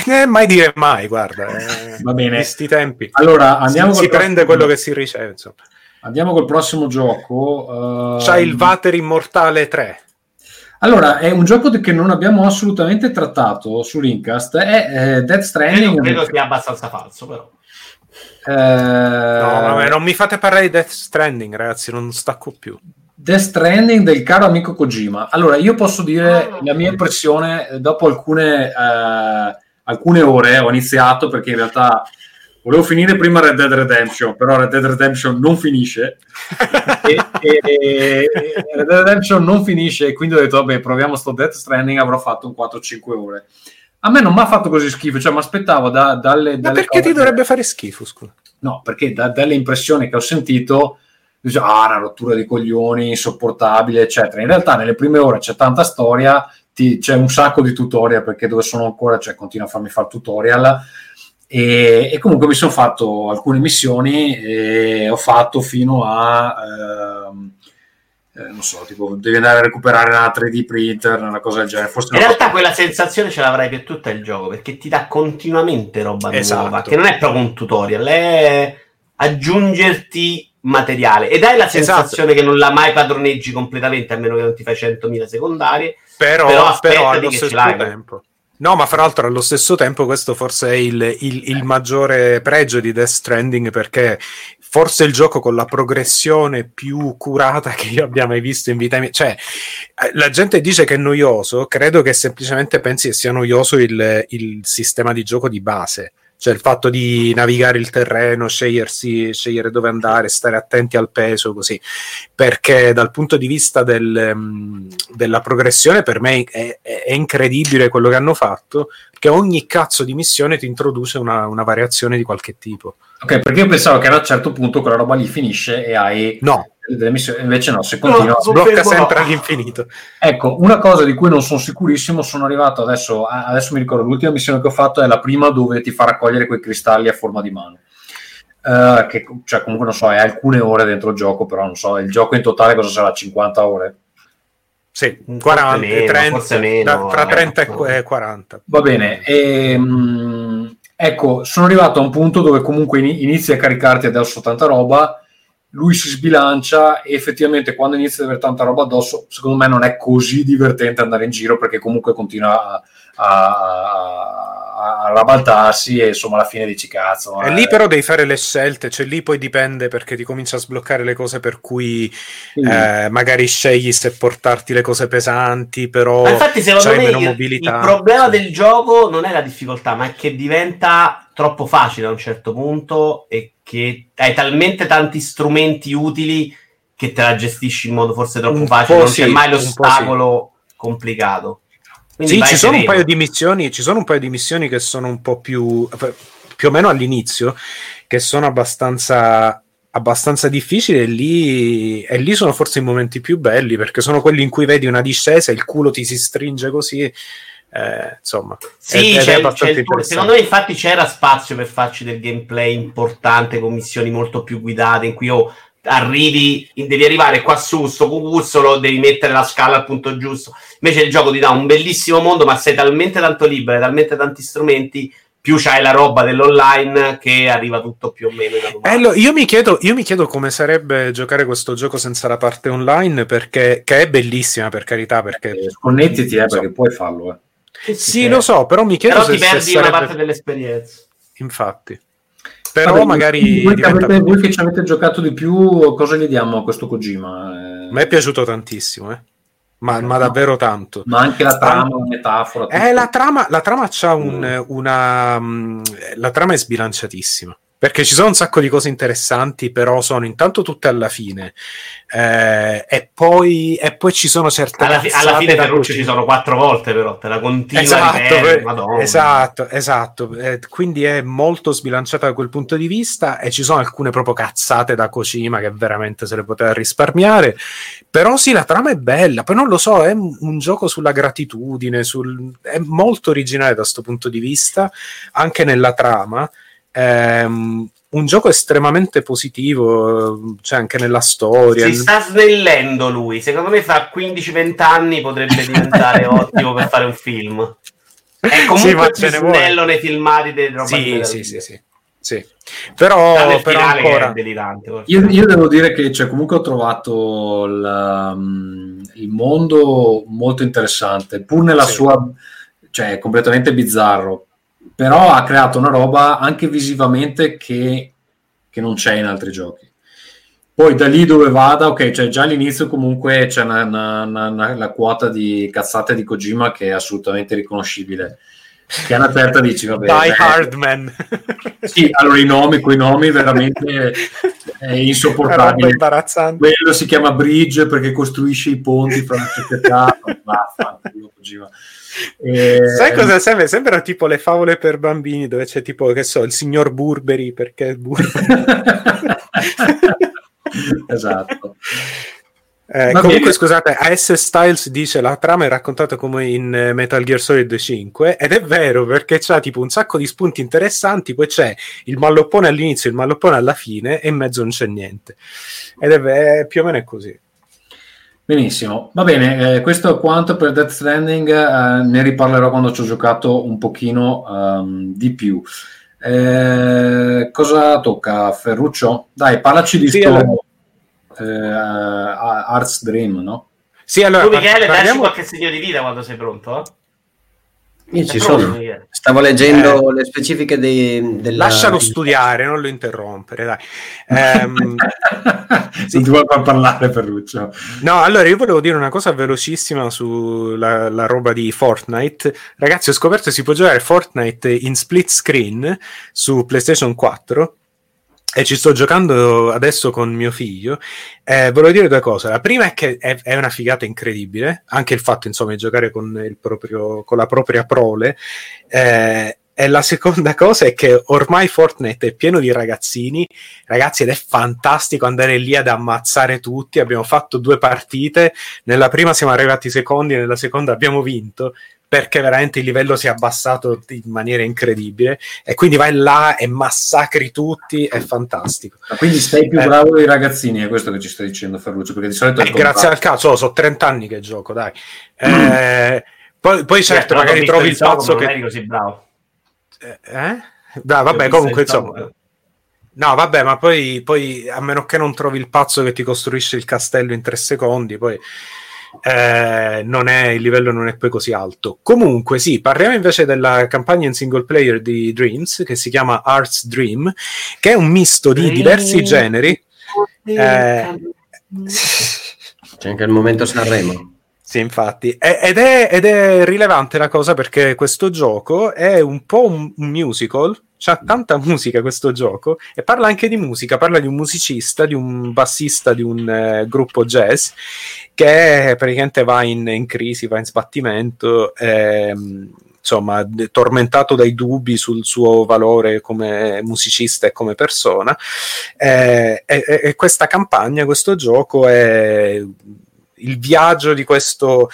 Speaker 4: eh, mai dire mai, guarda. eh,
Speaker 1: Va bene.
Speaker 4: Questi tempi.
Speaker 1: Allora, andiamo
Speaker 4: si, si prende
Speaker 1: prossimo-
Speaker 4: quello che si riceve, insomma.
Speaker 1: Andiamo col prossimo gioco. eh,
Speaker 4: C'ha il Vater Immortale 3.
Speaker 1: Allora, è un gioco che non abbiamo assolutamente trattato su Linkast, è eh, Death Stranding.
Speaker 3: Credo, credo sia abbastanza falso, però.
Speaker 1: Eh,
Speaker 4: No, vabbè, non mi fate parlare di Death Stranding, ragazzi, non stacco più.
Speaker 1: Death Stranding del caro amico Kojima. Allora, io posso dire la mia impressione eh, dopo alcune, eh, alcune ore ho iniziato perché in realtà volevo finire prima Red Dead Redemption, però Red Dead Redemption non finisce. e, e- e- Red Dead Redemption non finisce e quindi ho detto vabbè proviamo sto Death Stranding avrò fatto un 4-5 ore a me non mi ha fatto così schifo cioè mi aspettavo da- dalle,
Speaker 4: Ma
Speaker 1: dalle
Speaker 4: perché ti dovrebbe fare schifo, scusa?
Speaker 1: no perché da- dalle impressioni che ho sentito dice, ah una rottura di coglioni insopportabile eccetera in realtà nelle prime ore c'è tanta storia ti- c'è un sacco di tutorial perché dove sono ancora cioè continua a farmi fare tutorial e, e comunque mi sono fatto alcune missioni e ho fatto fino a ehm, eh, non so, tipo devi andare a recuperare una 3D printer, una cosa del genere. Forse
Speaker 3: In realtà quella sensazione ce l'avrai per tutto il gioco, perché ti dà continuamente roba
Speaker 4: Esatto.
Speaker 3: nuova, che non è proprio un tutorial, è aggiungerti materiale. Ed hai la
Speaker 4: Esatto.
Speaker 3: sensazione che non la mai padroneggi completamente, a meno che non ti fai 100.000 secondarie.
Speaker 4: Però,
Speaker 3: Però
Speaker 4: però, allo
Speaker 3: che ce
Speaker 4: stesso
Speaker 3: l'hai.
Speaker 4: tempo. No, ma fra l'altro allo stesso tempo questo forse è il, il- il maggiore pregio di Death Stranding perché forse il gioco con la progressione più curata che io abbia mai visto in vita mia. Cioè, eh, la gente dice che è noioso, credo che semplicemente pensi che sia noioso il, il sistema di gioco di base. Cioè il fatto di navigare il terreno, scegliersi, scegliere dove andare, stare attenti al peso, così. Perché dal punto di vista del, mm, della progressione per me è, è- è incredibile quello che hanno fatto, perché ogni cazzo di missione ti introduce una, una variazione di qualche tipo.
Speaker 1: Ok, perché io pensavo che a un certo punto quella roba lì finisce e hai
Speaker 4: No,
Speaker 1: delle missioni, invece no, se continua.
Speaker 3: No,
Speaker 4: sblocca
Speaker 3: Confermo
Speaker 4: sempre
Speaker 3: no.
Speaker 4: all'infinito.
Speaker 1: Ecco, una cosa di cui non sono sicurissimo, sono arrivato adesso, adesso mi ricordo, l'ultima missione che ho fatto è la prima dove ti fa raccogliere quei cristalli a forma di mano. Eh, che cioè, comunque non so, è alcune ore dentro il gioco, però non so, il gioco in totale cosa sarà? 50 ore?
Speaker 4: Sì,
Speaker 3: Forse
Speaker 4: 40,
Speaker 3: meno,
Speaker 4: 30,
Speaker 3: forse meno,
Speaker 4: tra, tra
Speaker 3: eh.
Speaker 4: 30 e qu- e 40.
Speaker 1: Va bene, ehm, ecco, sono arrivato a un punto dove comunque ini- inizi a caricarti addosso tanta roba, lui si sbilancia e effettivamente quando inizi ad avere tanta roba addosso, secondo me non è così divertente andare in giro perché comunque continua a, a- a rabaltarsi e insomma alla fine dici cazzo.
Speaker 4: E
Speaker 1: eh,
Speaker 4: lì però devi fare le scelte, cioè lì poi dipende perché ti comincia a sbloccare le cose per cui
Speaker 1: quindi-
Speaker 4: eh, magari scegli se portarti le cose pesanti, però
Speaker 3: Ma infatti, secondo
Speaker 4: c'hai
Speaker 3: me
Speaker 4: meno
Speaker 3: il,
Speaker 4: mobilità.
Speaker 3: il problema
Speaker 4: Sì.
Speaker 3: del gioco non è la difficoltà, ma è che diventa troppo facile a un certo punto e che hai talmente tanti strumenti utili che te la gestisci in modo forse troppo
Speaker 4: Un
Speaker 3: facile, non c'è
Speaker 4: sì,
Speaker 3: mai
Speaker 4: un po'
Speaker 3: l'ostacolo complicato. Quindi
Speaker 4: Sì, ci sono, un paio di missioni, ci sono un paio di missioni che sono un po' più, più o meno all'inizio, che sono abbastanza, abbastanza difficili e lì, e lì sono forse i momenti più belli, perché sono quelli in cui vedi una discesa, il culo ti si stringe così, eh, insomma.
Speaker 3: Sì,
Speaker 4: è
Speaker 3: c'è- c'è il- secondo me infatti c'era spazio per farci del gameplay importante con missioni molto più guidate in cui oh, arrivi, devi arrivare qua su sto cucuzzolo, devi mettere la scala al punto giusto. Invece il gioco ti dà un bellissimo mondo, ma sei talmente tanto libero, hai talmente tanti strumenti, più c'hai la roba dell'online che arriva tutto più o meno automatico.
Speaker 4: Eh, io, mi chiedo, io mi chiedo come sarebbe giocare questo gioco senza la parte online, perché, che è bellissima per carità, perché...
Speaker 1: eh, Sconnettiti, eh,
Speaker 4: so.
Speaker 1: perché puoi farlo. Eh.
Speaker 4: Sì, lo so, però mi chiedo
Speaker 3: Però
Speaker 4: se,
Speaker 3: ti
Speaker 4: se
Speaker 3: perdi una
Speaker 4: sarebbe-
Speaker 3: parte dell'esperienza.
Speaker 4: Infatti. Però
Speaker 1: Vabbè,
Speaker 4: magari...
Speaker 1: Voi che,
Speaker 4: diventa-
Speaker 1: avete- voi che ci avete giocato di più, cosa gli diamo a questo Kojima? Eh,
Speaker 4: A me è piaciuto tantissimo, eh. ma, ma davvero tanto.
Speaker 1: ma anche la trama, la metafora.
Speaker 4: Eh, la trama, la trama c'ha un, una. mm, La trama è sbilanciatissima. Perché ci sono un sacco di cose interessanti, però sono intanto tutte alla fine. Eh, e, poi, e poi ci sono certe
Speaker 3: Alla, fi- alla fine Ferruccio ci sono quattro volte, però te la continua
Speaker 4: Esatto,
Speaker 3: ripetere,
Speaker 4: eh, esatto, esatto. Eh, quindi è molto sbilanciata da quel punto di vista e ci sono alcune proprio cazzate da Kojima che veramente se le poteva risparmiare. Però sì, la trama è bella, poi non lo so, è un, un gioco sulla gratitudine, sul- è molto originale da questo punto di vista, anche nella trama. Ehm, un gioco estremamente positivo, cioè anche nella storia.
Speaker 3: Si sta snellendo lui. Secondo me fra 15-20 anni potrebbe diventare ottimo per fare un film. È
Speaker 4: Sì,
Speaker 3: comunque
Speaker 4: ma
Speaker 3: più snello nei filmati delle roba
Speaker 4: Sì, sì, sì, sì, sì. Però, però ancora...
Speaker 1: Io, io devo dire che cioè, comunque ho trovato il, um, il mondo molto interessante, pur nella
Speaker 4: Sì.
Speaker 1: sua, cioè completamente bizzarro, però ha creato una roba anche visivamente che, che non c'è in altri giochi. Poi da lì dove vada, ok, cioè già all'inizio comunque c'è una, una- una- una- la quota di cazzate di Kojima che è assolutamente riconoscibile. Che a una certa dici, vabbè,
Speaker 4: Die
Speaker 1: eh,
Speaker 4: Hard Man.
Speaker 1: Sì, allora i nomi, quei nomi veramente è insopportabile. Quello si chiama Bridge perché costruisce i ponti fra le società. Vaffanculo, Kojima. E-
Speaker 4: Sai cosa sembra? Sembra tipo le favole per bambini dove c'è tipo, che so, il signor Burberry perché è Burberry.
Speaker 1: esatto.
Speaker 4: Eh, comunque,
Speaker 1: bene.
Speaker 4: scusate, AS Styles dice la trama è raccontata come in eh, Metal Gear Solid 5 ed è vero perché c'ha tipo un sacco di spunti interessanti, poi c'è il malloppone all'inizio, il malloppone alla fine e in mezzo non c'è niente. Ed è, ve- più o meno è così.
Speaker 1: Benissimo, va bene, eh, questo è quanto per Death Stranding, eh, ne riparlerò quando ci ho giocato un pochino ehm, di più. Eh, cosa tocca Ferruccio? Dai, parlaci di
Speaker 4: Sì,
Speaker 1: sto
Speaker 4: allora-
Speaker 1: eh, Arts Dream, no?
Speaker 4: Sì, allora,
Speaker 3: Tu, Michele, dacci
Speaker 4: parliamo-
Speaker 3: qualche segno di vita quando sei pronto?
Speaker 8: Io ci sono. Stavo leggendo le specifiche dei, della...
Speaker 4: Lascialo studiare, non lo interrompere, dai. Ehm,
Speaker 1: Non ti vuoi far parlare Ferruccio.
Speaker 4: No, allora io volevo dire una cosa velocissima sulla la roba di Fortnite. Ragazzi, ho scoperto che si può giocare Fortnite in split screen su PlayStation 4 e ci sto giocando adesso con mio figlio. Eh, volevo dire due cose. La prima è che è, è una figata incredibile, anche il fatto insomma di giocare con, proprio, con la propria prole. Eh, e la seconda cosa è che ormai Fortnite è pieno di ragazzini, ragazzi, ed è fantastico andare lì ad ammazzare tutti. Abbiamo fatto due partite, nella prima siamo arrivati secondi, nella seconda abbiamo vinto perché veramente il livello si è abbassato in maniera incredibile e quindi vai là e massacri tutti, è fantastico.
Speaker 1: Ma quindi sei più
Speaker 4: Eh.
Speaker 1: bravo dei ragazzini, è questo che ci stai dicendo Ferruccio, perché di solito
Speaker 4: Eh, grazie al cazzo, sono 30 anni che gioco, dai. Eh, poi, poi certo,
Speaker 3: Beh,
Speaker 4: magari trovi il pazzo
Speaker 3: ma non
Speaker 4: che...
Speaker 3: eri così bravo.
Speaker 4: Eh? Dai,
Speaker 3: Ho
Speaker 4: vabbè, comunque insomma...
Speaker 3: eh.
Speaker 4: No, vabbè, ma poi, poi a meno che non trovi il pazzo che ti costruisce il castello in tre secondi, poi eh, non è, il livello non è poi così alto. Comunque, sì, parliamo invece della campagna in single player di Dreams che si chiama Arts Dream, che è un misto di diversi generi. Eh,
Speaker 8: C'è anche il momento Sanremo.
Speaker 4: Sì, infatti. Ed è, ed è rilevante la cosa perché questo gioco è un po' un, musical, c'ha tanta musica questo gioco e parla anche di musica, parla di un musicista, di un bassista di un eh, gruppo jazz che praticamente va in, in crisi, va in sbattimento, ehm, insomma, tormentato dai dubbi sul suo valore come musicista e come persona. Eh, e- e questa campagna, questo gioco è il viaggio di questo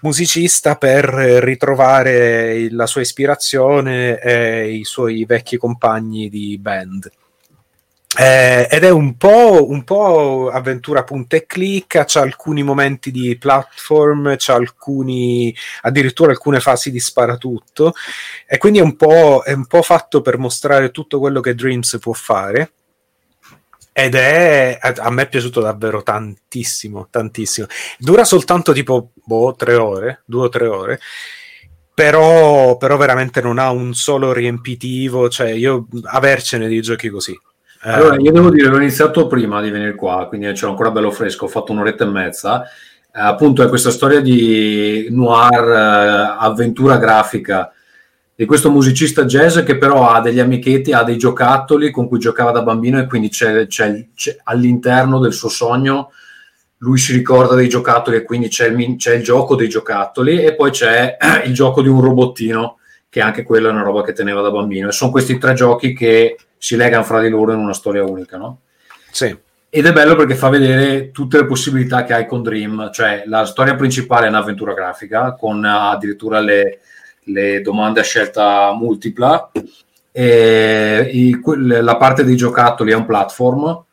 Speaker 4: musicista per ritrovare la sua ispirazione e i suoi vecchi compagni di band. Eh, ed è un po', un po' avventura punta e clicca, c'ha alcuni momenti di platform, c'ha alcuni, addirittura alcune fasi di sparatutto, e quindi è un, è un po' fatto per mostrare tutto quello che Dreams può fare. Ed è a me è piaciuto davvero tantissimo, tantissimo. Dura soltanto tipo boh, tre ore, due o tre ore. Però, però veramente non ha un solo riempitivo. Cioè, io avercene di giochi così. Eh,
Speaker 1: Allora, io devo dire, l'ho iniziato prima di venire qua, quindi c'ero ancora bello fresco, ho fatto un'oretta e mezza. Eh, appunto, è questa storia di noir, eh, avventura grafica di questo musicista jazz che però ha degli amichetti, ha dei giocattoli con cui giocava da bambino e quindi c'è, c'è- c'è- all'interno del suo sogno lui si ricorda dei giocattoli e quindi c'è il, c'è il gioco dei giocattoli e poi c'è il gioco di un robottino che anche quella è una roba che teneva da bambino e sono questi tre giochi che si legano fra di loro in una storia unica, no?
Speaker 4: sì.
Speaker 1: Ed è bello perché fa vedere tutte le possibilità che hai con Dream, cioè la storia principale è un'avventura grafica con addirittura le, le domande a scelta multipla, e i- la parte dei giocattoli è un platform,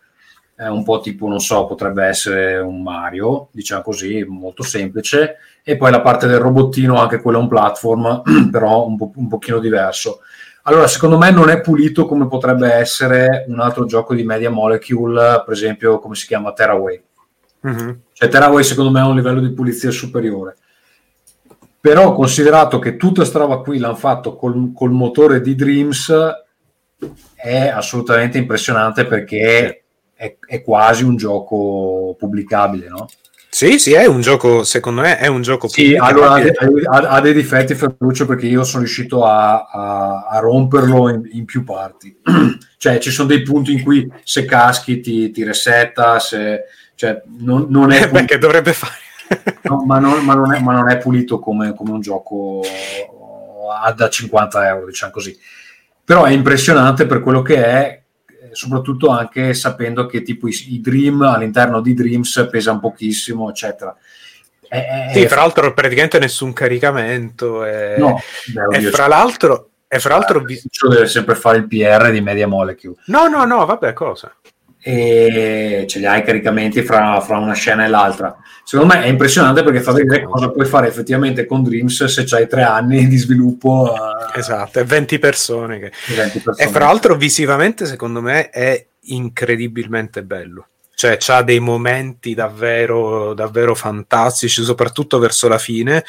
Speaker 1: è un po' tipo, non so, potrebbe essere un Mario, diciamo così, molto semplice, e poi la parte del robottino, anche quello è un platform, però un, po- un pochino diverso. Allora, secondo me non è pulito come potrebbe essere un altro gioco di Media Molecule, per esempio, come si chiama Terraway.
Speaker 4: Mhm.
Speaker 1: Cioè, Terraway secondo me ha un livello di pulizia superiore. Però considerato che tutta questa roba qui l'hanno fatto col, col motore di Dreams, è assolutamente impressionante perché è, è quasi un gioco pubblicabile, no?
Speaker 4: Sì, sì, è un gioco, secondo me è un gioco
Speaker 1: Sì, allora ha, ha- ha dei difetti Ferruccio perché io sono riuscito a, a- a romperlo in, in più parti. cioè ci sono dei punti in cui se caschi ti, ti resetta, se, cioè, non, non è
Speaker 4: Beh, che dovrebbe fare.
Speaker 1: No, ma, non, ma non è, ma non è pulito come, come un gioco da 50 euro, diciamo così. Però è impressionante per quello che è, eh, soprattutto anche sapendo che tipo i, i Dream all'interno di Dreams pesano pochissimo, eccetera. È- è-
Speaker 4: Sì, fra l'altro praticamente nessun caricamento. E,
Speaker 1: no, beh,
Speaker 4: e fra l'altro, e fra l'altro vi-
Speaker 1: Ferruccio deve sempre fare il PR di Media Molecule
Speaker 4: no, no, no, vabbè, cosa?
Speaker 1: E ce li hai caricamenti fra, fra una scena e l'altra. Secondo me è impressionante perché fa vedere cosa puoi fare effettivamente con Dreams se c'hai tre anni di sviluppo. eh,
Speaker 4: Esatto, e 20 persone. Che...
Speaker 1: 20 persone.
Speaker 4: E fra l'altro visivamente secondo me è incredibilmente bello. Cioè, c'ha dei momenti davvero, davvero fantastici, soprattutto verso la fine.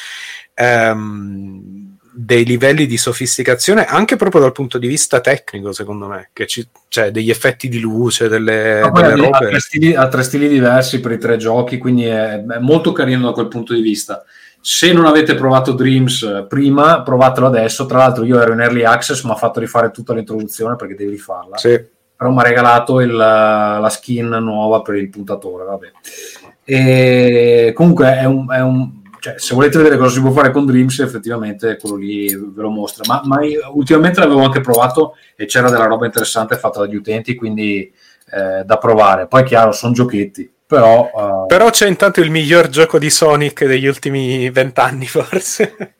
Speaker 4: Ehm, dei livelli di sofisticazione anche proprio dal punto di vista tecnico, secondo me, che ci, cioè degli effetti di luce, delle,
Speaker 1: poi
Speaker 4: delle
Speaker 1: ha, ha
Speaker 4: robe.
Speaker 1: tre stili, ha tre stili diversi per i tre giochi, quindi è, è molto carino da quel punto di vista. Se non avete provato Dreams eh, prima, provatelo adesso. Tra l'altro, io ero in early access, mi ha fatto rifare tutta l'introduzione perché devi rifarla.
Speaker 4: Sì.
Speaker 1: Però mi ha regalato il- la skin nuova per il puntatore. Vabbè. E comunque è un, è un- cioè, se volete vedere cosa si può fare con Dreams, effettivamente quello lì ve lo mostra. Ma, ma ultimamente l'avevo anche provato e c'era della roba interessante fatta dagli utenti, quindi eh, da provare. Poi, chiaro, sono giochetti, però. eh,
Speaker 4: Però c'è intanto il miglior gioco di Sonic degli ultimi vent'anni, forse.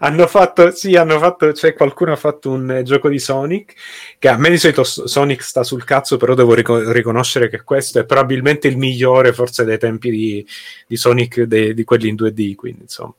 Speaker 4: hanno fatto, sì, hanno fatto, cioè qualcuno ha fatto un eh, gioco di Sonic, che a me di solito Sonic sta sul cazzo, però devo rico- riconoscere che questo è probabilmente il migliore, forse dei tempi di, di Sonic, de- di quelli in 2D, quindi insomma.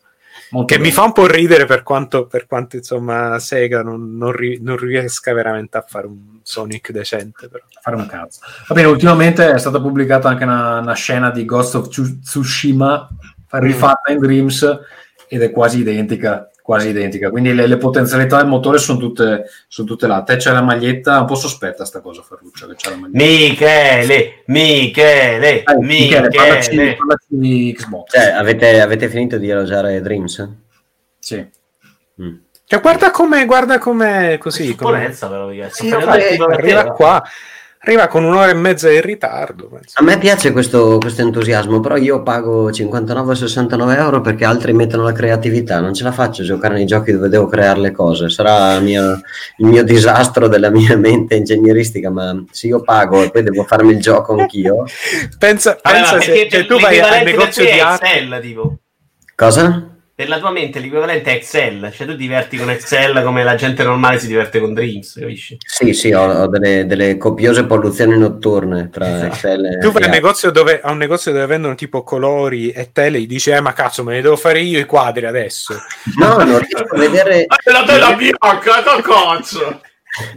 Speaker 1: Molto
Speaker 4: Che mi
Speaker 1: bene.
Speaker 4: fa un po' ridere per quanto, per quanto insomma Sega non, non ri- non riesca veramente a fare un Sonic decente. Però.
Speaker 1: fare un cazzo. Va bene, ultimamente è stata pubblicata anche una, una scena di Ghost of Tsu- Tsushima fa- rifatta in Dreams ed è quasi identica, quasi identica. Quindi le, le potenzialità del motore sono tutte, sono tutte là. Te c'è la maglietta, un po' sospetta sta cosa, Ferruccio, che c'è la maglietta.
Speaker 3: Michele, Michele,
Speaker 1: Dai, Michele, parlaci,
Speaker 3: Michele.
Speaker 1: parlaci di Xbox.
Speaker 8: Cioè, avete, avete finito di elogiare Dreams?
Speaker 1: Sì.
Speaker 8: Mm.
Speaker 4: Cioè, guarda com'è, guarda com'è così. com'è.
Speaker 3: Però, ragazzi.
Speaker 8: Sì,
Speaker 3: attivo la
Speaker 4: Arriva qua, arriva con un'ora e mezza in ritardo. penso.
Speaker 8: A me piace questo, questo entusiasmo, però io pago 59-69 euro perché altri mettono la creatività. Non ce la faccio a giocare nei giochi dove devo creare le cose. Sarà mia- il mio disastro della mia mente ingegneristica, ma se io pago e poi devo farmi il gioco anch'io.
Speaker 4: Pensa, pensa
Speaker 3: ma
Speaker 4: se
Speaker 3: per-
Speaker 4: tu vai al negozio di arte.
Speaker 3: Excel, tipo.
Speaker 8: Cosa?
Speaker 3: Per la tua mente l'equivalente è Excel, cioè tu diverti con Excel come la gente normale si diverte con Dreams, capisci?
Speaker 8: Sì, sì, ho, ho delle, delle copiose polluzioni notturne tra Excel e...
Speaker 4: Tu vai al
Speaker 8: e-
Speaker 4: negozio dove, a un negozio dove vendono tipo colori e tele, gli dici, eh, ma cazzo, me ne devo fare io i quadri adesso.
Speaker 8: No, non riesco a vedere...
Speaker 3: la tela bianca, che cazzo!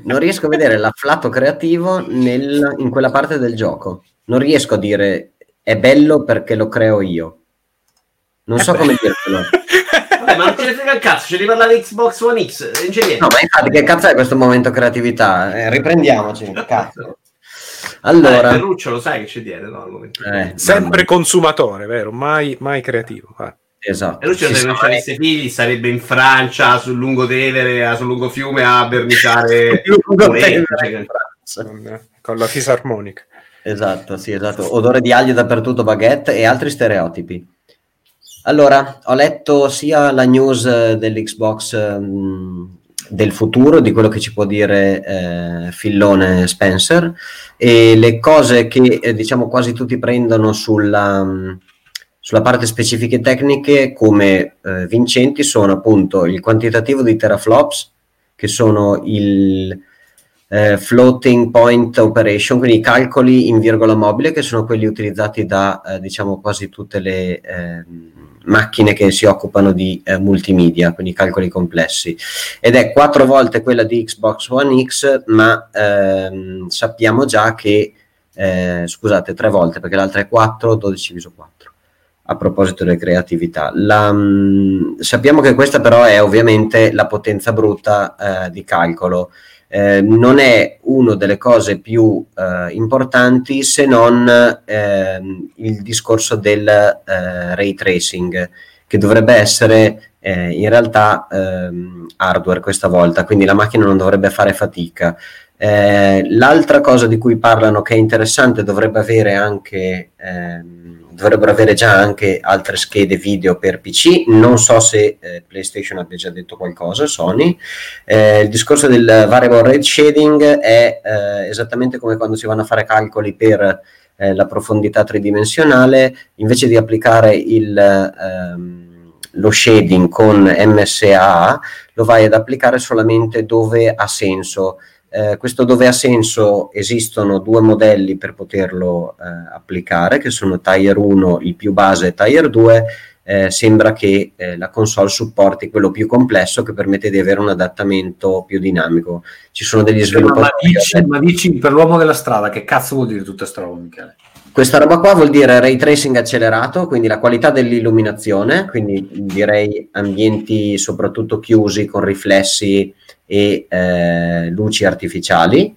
Speaker 8: non riesco a vedere l'afflato creativo nel- in quella parte del gioco. Non riesco a dire è bello perché lo creo io. Non so come dirtelo.
Speaker 3: Vabbè, ma non ne frega il cazzo, ci riparla di Xbox One X, eh, ingegnere.
Speaker 8: No, ma infatti che cazzo è questo momento creatività? Eh, riprendiamoci, cazzo.
Speaker 3: Allora,
Speaker 8: Allora,
Speaker 3: Ferruccio lo sai che c'è dietro, no? Al momento.
Speaker 8: eh,
Speaker 4: Sempre consumatore, vero? Mai, mai creativo. va.
Speaker 8: esatto.
Speaker 3: Ferruccio
Speaker 8: Ci
Speaker 3: se non avesse figli sarebbe in Francia, sul lungotevere, a- sul lungofiume a verniciare
Speaker 8: Lungotevere
Speaker 3: Cioè,
Speaker 8: in Francia.
Speaker 4: Con, con la fisarmonica.
Speaker 8: Esatto, sì, esatto. Odore di aglio dappertutto, baguette e altri stereotipi. Allora, ho letto sia la news eh, dell'Xbox ehm, del futuro, di quello che ci può dire eh, Fillone Spencer, e le cose che eh, diciamo quasi tutti prendono sulla, mh, sulla parte specifiche tecniche come eh, vincenti sono appunto il quantitativo di teraflops, che sono il eh, floating point operation, quindi calcoli in virgola mobile, che sono quelli utilizzati da eh, diciamo quasi tutte le ehm, macchine che si occupano di eh, multimedia, quindi calcoli complessi. Ed è quattro volte quella di Xbox One X, ma ehm, sappiamo già che, eh, scusate, tre volte, perché l'altra è 4, 12 diviso 4 a proposito delle creatività. La, mh, sappiamo che questa però è ovviamente la potenza brutta eh, di calcolo. Eh, non è una delle cose più eh, importanti se non ehm, il discorso del eh, ray tracing, che dovrebbe essere eh, in realtà ehm, hardware questa volta, quindi la macchina non dovrebbe fare fatica. L'altra cosa di cui parlano che è interessante dovrebbe avere anche ehm, dovrebbero avere già anche altre schede video per PC. Non so se eh, PlayStation abbia già detto qualcosa, Sony. Eh, il discorso del variable rate shading è eh, esattamente come quando si vanno a fare calcoli per eh, la profondità tridimensionale, invece di applicare il, ehm, lo shading con MSA, lo vai ad applicare solamente dove ha senso. Eh, questo dove ha senso esistono due modelli per poterlo eh, applicare, che sono Tier 1, il più base, e Tier 2. Eh, sembra che eh, la console supporti quello più complesso che permette di avere un adattamento più dinamico. Ci sono degli
Speaker 1: Ma,
Speaker 8: sviluppatori.
Speaker 1: dici, ma dici per l'uomo della strada, che cazzo vuol dire tutta sta roba, Michele?
Speaker 8: Questa roba qua vuol dire ray tracing accelerato, quindi la qualità dell'illuminazione, quindi direi ambienti soprattutto chiusi con riflessi e eh, luci artificiali,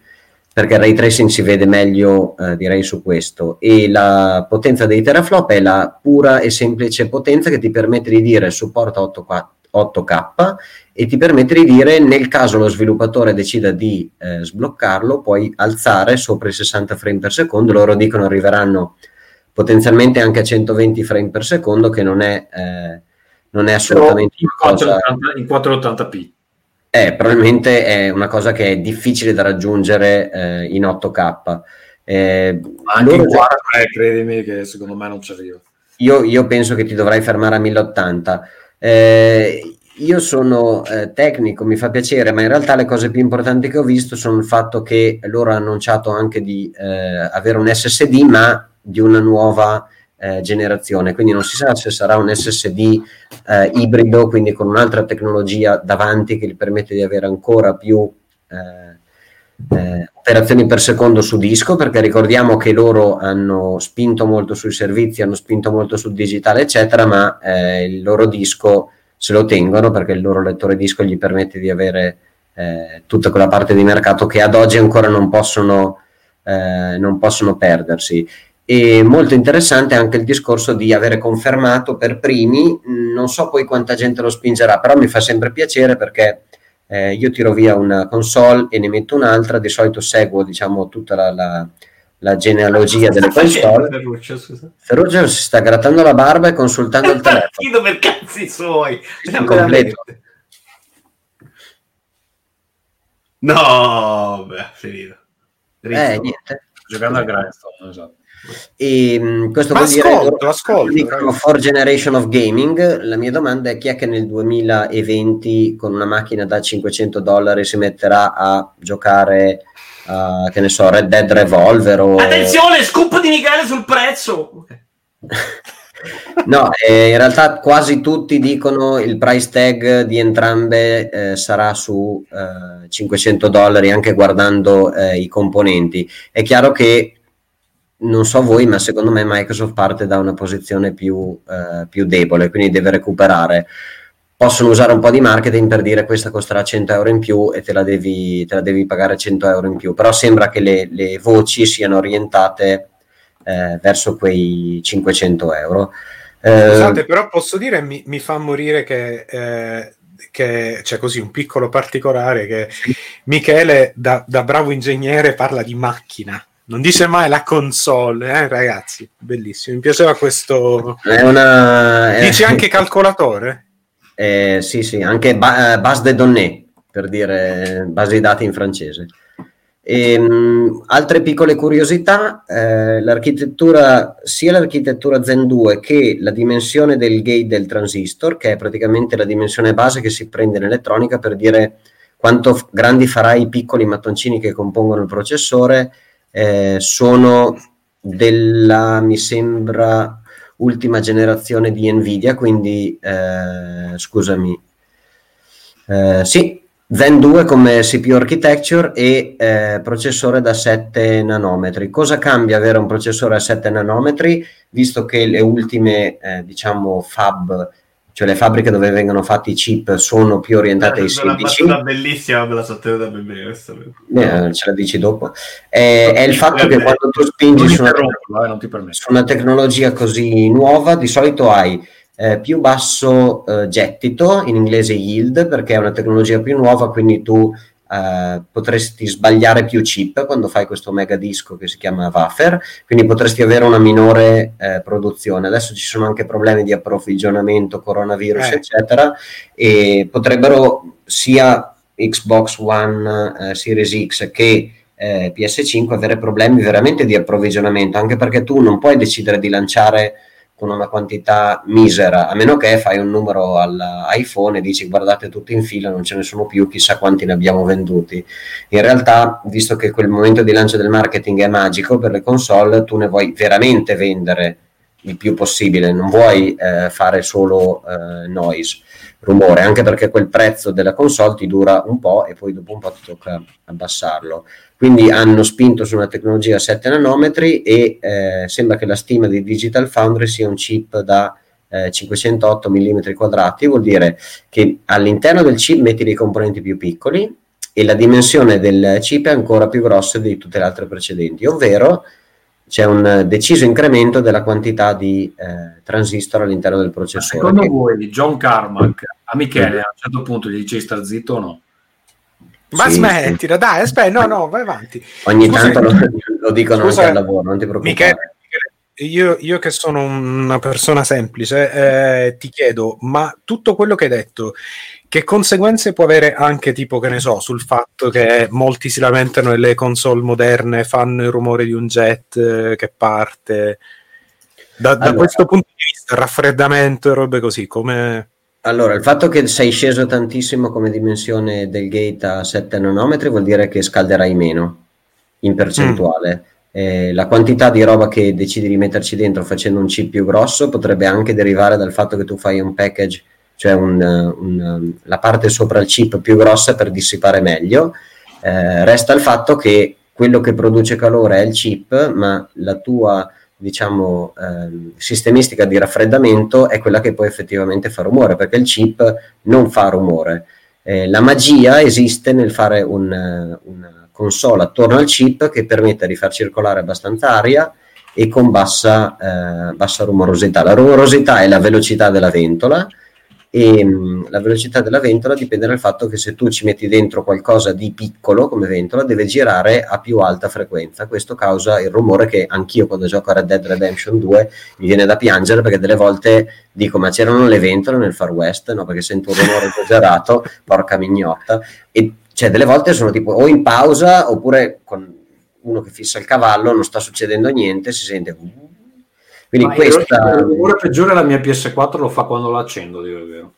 Speaker 8: perché il ray tracing si vede meglio eh, direi su questo e la potenza dei teraflop è la pura e semplice potenza che ti permette di dire supporta 8K, 8K e ti permette di dire nel caso lo sviluppatore decida di eh, sbloccarlo puoi alzare sopra i 60 frame per secondo loro dicono arriveranno potenzialmente anche a 120 frame per secondo che non è, eh, non è assolutamente
Speaker 1: in
Speaker 8: una cosa
Speaker 1: 480 in 480p.
Speaker 8: Eh, probabilmente è una cosa che è difficile da raggiungere eh, in 8K Eh,
Speaker 1: Ma anche in
Speaker 8: già-
Speaker 1: 4 eh, credimi che secondo me non ci arriva.
Speaker 8: io, io penso che ti dovrai fermare a 1080. Eh, io sono eh, tecnico, mi fa piacere, ma in realtà le cose più importanti che ho visto sono il fatto che loro hanno annunciato anche di eh, avere un SSD, ma di una nuova eh, generazione. Quindi non si sa se sarà un SSD eh, ibrido, quindi con un'altra tecnologia davanti che gli permette di avere ancora più, eh, eh, operazioni per secondo su disco, perché ricordiamo che loro hanno spinto molto sui servizi, hanno spinto molto sul digitale, eccetera, ma eh, il loro disco se lo tengono perché il loro lettore disco gli permette di avere eh, tutta quella parte di mercato che ad oggi ancora non possono, eh, non possono perdersi. E molto interessante anche il discorso di avere confermato per primi, non so poi quanta gente lo spingerà, però mi fa sempre piacere perché eh, io tiro via una console e ne metto un'altra, di solito seguo diciamo tutta la, la, la genealogia delle console.
Speaker 3: Ferruccio, scusa.
Speaker 8: Ferruccio si sta grattando la barba e consultando il telefono.
Speaker 3: Chiedo per cazzi suoi.
Speaker 8: In completo.
Speaker 3: No, beh, finito.
Speaker 8: Eh,
Speaker 3: Triste.
Speaker 8: niente.
Speaker 1: Giocando a Grindstone, esatto.
Speaker 8: E, mh, questo
Speaker 4: Ma
Speaker 8: vuol dire
Speaker 4: ascolto,
Speaker 8: loro
Speaker 4: ascolto,
Speaker 8: dicono for generation of gaming. La mia domanda è chi è che nel 2020 con una macchina da 500 dollari si metterà a giocare a, che ne so, Red Dead Revolver o
Speaker 3: Attenzione, scoop di Michele sul prezzo.
Speaker 8: No, eh, in realtà quasi tutti dicono il price tag di entrambe eh, sarà su eh, 500 dollari anche guardando eh, i componenti. È chiaro che non so voi, ma secondo me Microsoft parte da una posizione più, eh, più debole, quindi deve recuperare. Possono usare un po' di marketing per dire questa costerà 100 euro in più e te la devi, te la devi pagare 100 euro in più, però sembra che le, le voci siano orientate eh, verso quei 500 euro. Eh,
Speaker 4: Scusate, però posso dire, mi, mi fa morire che, eh, che c'è così un piccolo particolare che Michele, da, da bravo ingegnere, parla di macchina. Non dice mai la console, eh, ragazzi. Bellissimo. Mi piaceva questo.
Speaker 8: è una,
Speaker 4: Dice anche calcolatore?
Speaker 8: Eh, sì, sì, anche ba- eh, base de données, per dire base di dati in francese. Ehm, altre piccole curiosità, eh, l'architettura, sia l'architettura Zen 2 che la dimensione del gate del transistor, che è praticamente la dimensione base che si prende in elettronica per dire quanto f- grandi farai i piccoli mattoncini che compongono il processore, eh, sono della, mi sembra, ultima generazione di Nvidia, quindi eh, scusami, eh, sì, Zen 2 come CPU architecture e eh, processore da 7 nanometri. Cosa cambia avere un processore a 7 nanometri, visto che le ultime, eh, diciamo, fab, cioè le fabbriche dove vengono fatti i chip, sono più orientate ai
Speaker 3: Una
Speaker 8: 16?
Speaker 3: battuta bellissima, me la so ben bene.
Speaker 8: Eh, ce la dici dopo. Eh, è il fatto che quando tu spingi su una,
Speaker 1: eh,
Speaker 8: su una tecnologia così nuova, di solito hai eh, più basso eh, gettito, in inglese yield, perché è una tecnologia più nuova, quindi tu eh, potresti sbagliare più chip quando fai questo mega disco che si chiama wafer, quindi potresti avere una minore eh, produzione. Adesso ci sono anche problemi di approvvigionamento, coronavirus,
Speaker 4: Eh.
Speaker 8: eccetera, e potrebbero sia Xbox One eh, Series X che eh, PS5 avere problemi veramente di approvvigionamento, anche perché tu non puoi decidere di lanciare con una quantità misera, a meno che fai un numero all'iPhone e dici guardate tutti in fila, non ce ne sono più, chissà quanti ne abbiamo venduti. In realtà, visto che quel momento di lancio del marketing è magico per le console, tu ne vuoi veramente vendere il più possibile, non vuoi eh, fare solo eh, noise, rumore, anche perché quel prezzo della console ti dura un po' e poi dopo un po' ti tocca abbassarlo. Quindi hanno spinto su una tecnologia a 7 nanometri e eh, sembra che la stima di Digital Foundry sia un chip da eh, 508 mm quadrati, vuol dire che all'interno del chip metti dei componenti più piccoli e la dimensione del chip è ancora più grossa di tutte le altre precedenti, ovvero c'è un deciso incremento della quantità di eh, transistor all'interno del processore.
Speaker 1: Secondo
Speaker 8: che-
Speaker 1: voi, John Carmack a Michele a un certo punto gli dice sta zitto o no?
Speaker 4: Ma
Speaker 8: Sì,
Speaker 4: smettila, dai, aspetta, no, no, vai avanti.
Speaker 8: Ogni
Speaker 4: Scusa,
Speaker 8: tanto lo, lo dicono
Speaker 4: scusa,
Speaker 8: anche al lavoro, non ti preoccupare.
Speaker 4: Michele, Michele, io, io che sono una persona semplice, eh, ti chiedo, ma tutto quello che hai detto, che conseguenze può avere anche tipo, che ne so, sul fatto che molti si lamentano e le console moderne fanno il rumore di un jet eh, che parte? Da, da
Speaker 8: Allora.
Speaker 4: questo punto di vista, raffreddamento e robe così, come...
Speaker 8: Allora, il fatto che sei sceso tantissimo come dimensione del gate a 7 nanometri vuol dire che scalderai meno in percentuale. Eh, la quantità di roba che decidi di metterci dentro facendo un chip più grosso potrebbe anche derivare dal fatto che tu fai un package, cioè un, un- la parte sopra il chip più grossa per dissipare meglio. Eh, resta il fatto che quello che produce calore è il chip, ma la tua diciamo, ehm, sistemistica di raffreddamento è quella che poi effettivamente fa rumore, perché il chip non fa rumore. Eh, la magia esiste nel fare un, una console attorno al chip che permette di far circolare abbastanza aria e con bassa, eh, bassa rumorosità. La rumorosità è la velocità della ventola e mh, la velocità della ventola dipende dal fatto che se tu ci metti dentro qualcosa di piccolo come ventola deve girare a più alta frequenza. Questo causa il rumore che anch'io quando gioco a Red Dead Redemption 2 mi viene da piangere perché delle volte dico ma c'erano le ventole nel Far West? No perché sento un rumore esagerato porca mignotta. E cioè delle volte sono tipo o in pausa oppure con uno che fissa il cavallo non sta succedendo niente si sente quindi
Speaker 1: Ma
Speaker 8: questa
Speaker 1: Il rumore peggiore la mia PS4 lo fa quando la accendo, dire il vero.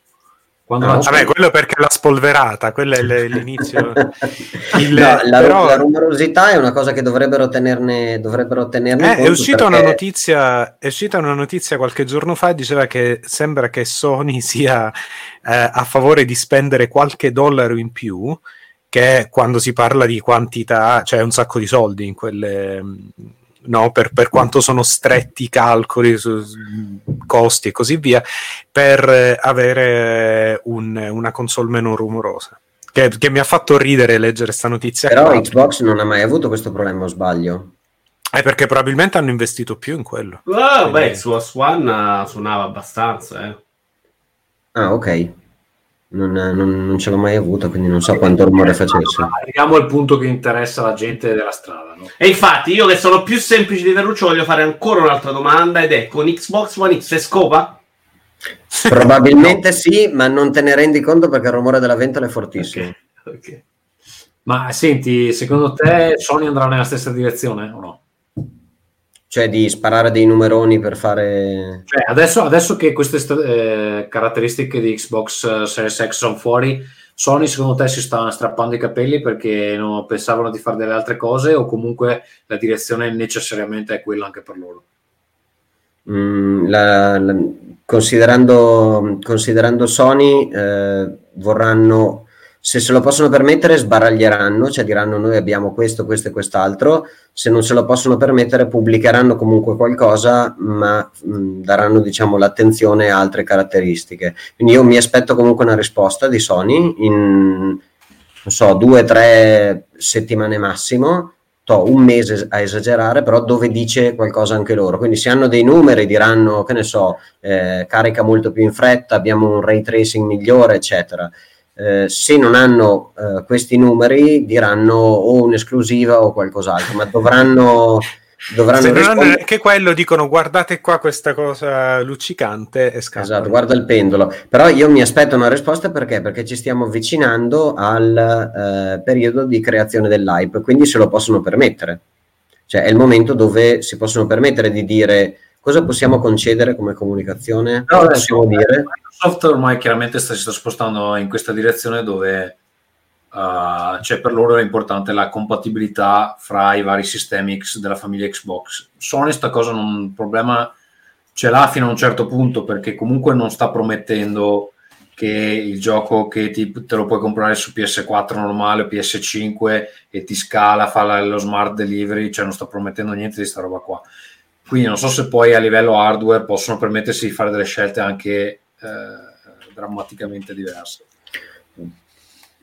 Speaker 1: Quando la
Speaker 4: Vabbè,
Speaker 1: accendo-
Speaker 4: quello perché l'ha spolverata, quello è l'inizio. Il-
Speaker 8: No, la,
Speaker 4: però-
Speaker 8: la rumorosità è una cosa che dovrebbero tenerne, dovrebbero tenerne
Speaker 4: Eh, è
Speaker 8: conto
Speaker 4: uscita
Speaker 8: perché-
Speaker 4: una notizia, è uscita una notizia qualche giorno fa e diceva che sembra che Sony sia eh, a favore di spendere qualche dollaro in più, che quando si parla di quantità, cioè un sacco di soldi in quelle. No, per, per quanto sono stretti i calcoli su su costi e così via, per eh, avere un- una console meno rumorosa. Che, che mi ha fatto ridere leggere questa notizia.
Speaker 8: Però
Speaker 4: qua.
Speaker 8: Xbox non ha mai avuto questo problema, o sbaglio?
Speaker 4: Eh, perché probabilmente hanno investito più in quello.
Speaker 3: Ah, beh,
Speaker 4: Quindi-
Speaker 3: su One eh, suonava abbastanza, eh.
Speaker 8: Ah, ok. Non, non- non ce l'ho mai avuto, quindi non so quanto rumore facesse.
Speaker 1: Arriviamo al punto che interessa la gente della strada. No?
Speaker 3: E infatti, io che sono più semplice di Ferruccio, voglio fare ancora un'altra domanda ed è: con Xbox One X è scopa?
Speaker 8: Probabilmente sì, ma non te ne rendi conto perché il rumore della ventola è fortissimo.
Speaker 3: Ok, ok.
Speaker 1: Ma senti, secondo te Sony andrà nella stessa direzione o no?
Speaker 8: Cioè di sparare dei numeroni per fare...
Speaker 1: Cioè, adesso, adesso che queste eh, caratteristiche di Xbox eh, Series X sono fuori, Sony secondo te si sta strappando i capelli perché non pensavano di fare delle altre cose o comunque la direzione necessariamente è quella anche per loro?
Speaker 8: Mm, la- la- considerando, considerando Sony, eh, vorranno, se se lo possono permettere, sbaraglieranno, cioè diranno noi abbiamo questo, questo e quest'altro, se non se lo possono permettere pubblicheranno comunque qualcosa, ma mm, daranno diciamo l'attenzione a altre caratteristiche. Quindi io mi aspetto comunque una risposta di Sony in, non so, due o tre settimane massimo, to, un mese a esagerare, però dove dice qualcosa anche loro. Quindi se hanno dei numeri diranno, che ne so, eh, carica molto più in fretta, abbiamo un ray tracing migliore, eccetera. Eh, se non hanno eh, questi numeri diranno o un'esclusiva o qualcos'altro, ma dovranno, dovranno
Speaker 4: Se non hanno
Speaker 8: rispondere-
Speaker 4: neanche quello, dicono guardate qua questa cosa luccicante e scappano.
Speaker 8: Esatto, guarda il pendolo. Però io mi aspetto una risposta perché? Perché ci stiamo avvicinando al eh, periodo di creazione dell'hype, quindi se lo possono permettere. Cioè è il momento dove si possono permettere di dire cosa possiamo concedere come comunicazione, cosa
Speaker 1: adesso-
Speaker 8: possiamo dire.
Speaker 1: Microsoft ormai chiaramente sta- si sta spostando in questa direzione dove uh, c'è per loro è importante la compatibilità fra i vari sistemi X della famiglia Xbox. Sony sta cosa non problema ce l'ha fino a un certo punto perché comunque non sta promettendo che il gioco che ti, te lo puoi comprare su PS4 normale o PS5 e ti scala, fa la- lo smart delivery, cioè non sta promettendo niente di sta roba qua. Quindi non so se poi a livello hardware possono permettersi di fare delle scelte anche eh, drammaticamente diverse.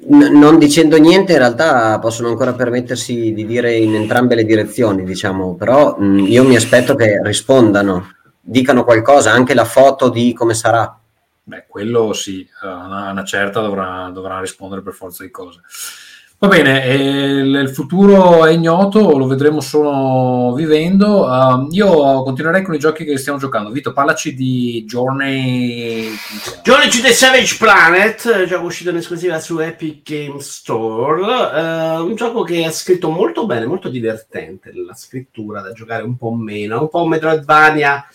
Speaker 8: N- non dicendo niente, in realtà possono ancora permettersi di dire in entrambe le direzioni, diciamo, però mh, io mi aspetto che rispondano, dicano qualcosa, anche la foto di come sarà.
Speaker 1: Beh, quello sì, eh, una, una certa dovrà, dovrà rispondere per forza di cose. Va bene, eh, il, futuro è ignoto, lo vedremo solo vivendo. Uh, io continuerei con i giochi che stiamo giocando. Vito, parlaci di Journey.
Speaker 3: Journey to the Savage Planet, gioco uscito in esclusiva su Epic Game Store, eh, un gioco che è scritto molto bene, molto divertente, la scrittura da giocare un po' meno, un po' Metroidvania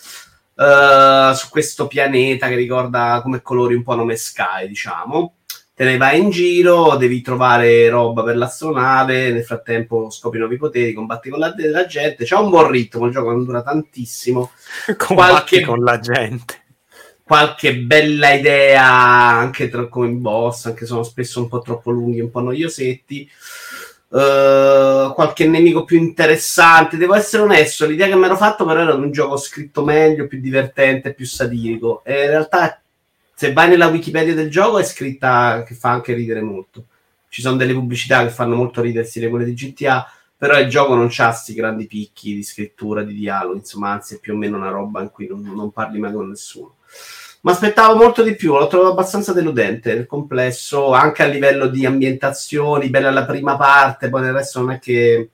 Speaker 3: eh, su questo pianeta che ricorda come colori un po' Nome Sky, diciamo. Te ne vai in giro, devi trovare roba per l'astronave, nel frattempo scopri nuovi poteri, combatti con la, la gente, c'è un buon ritmo, il gioco non dura tantissimo,
Speaker 4: Combatti
Speaker 3: qualche-
Speaker 4: con la gente.
Speaker 3: qualche bella idea anche tra, come boss, anche se sono spesso un po' troppo lunghi, un po' noiosetti. eh, qualche nemico più interessante. Devo essere onesto, l'idea che mi ero fatto però era di un gioco scritto meglio, più divertente, più satirico. E in realtà, se vai nella Wikipedia del gioco, è scritta che fa anche ridere molto. Ci sono delle pubblicità che fanno molto ridere, stile quelle di GTA, però il gioco non ha questi grandi picchi di scrittura, di dialogo, insomma, anzi è più o meno una roba in cui non, non parli mai con nessuno. Ma aspettavo molto di più, l'ho trovato abbastanza deludente nel complesso, anche a livello di ambientazioni, bella la prima parte, poi nel resto non è che,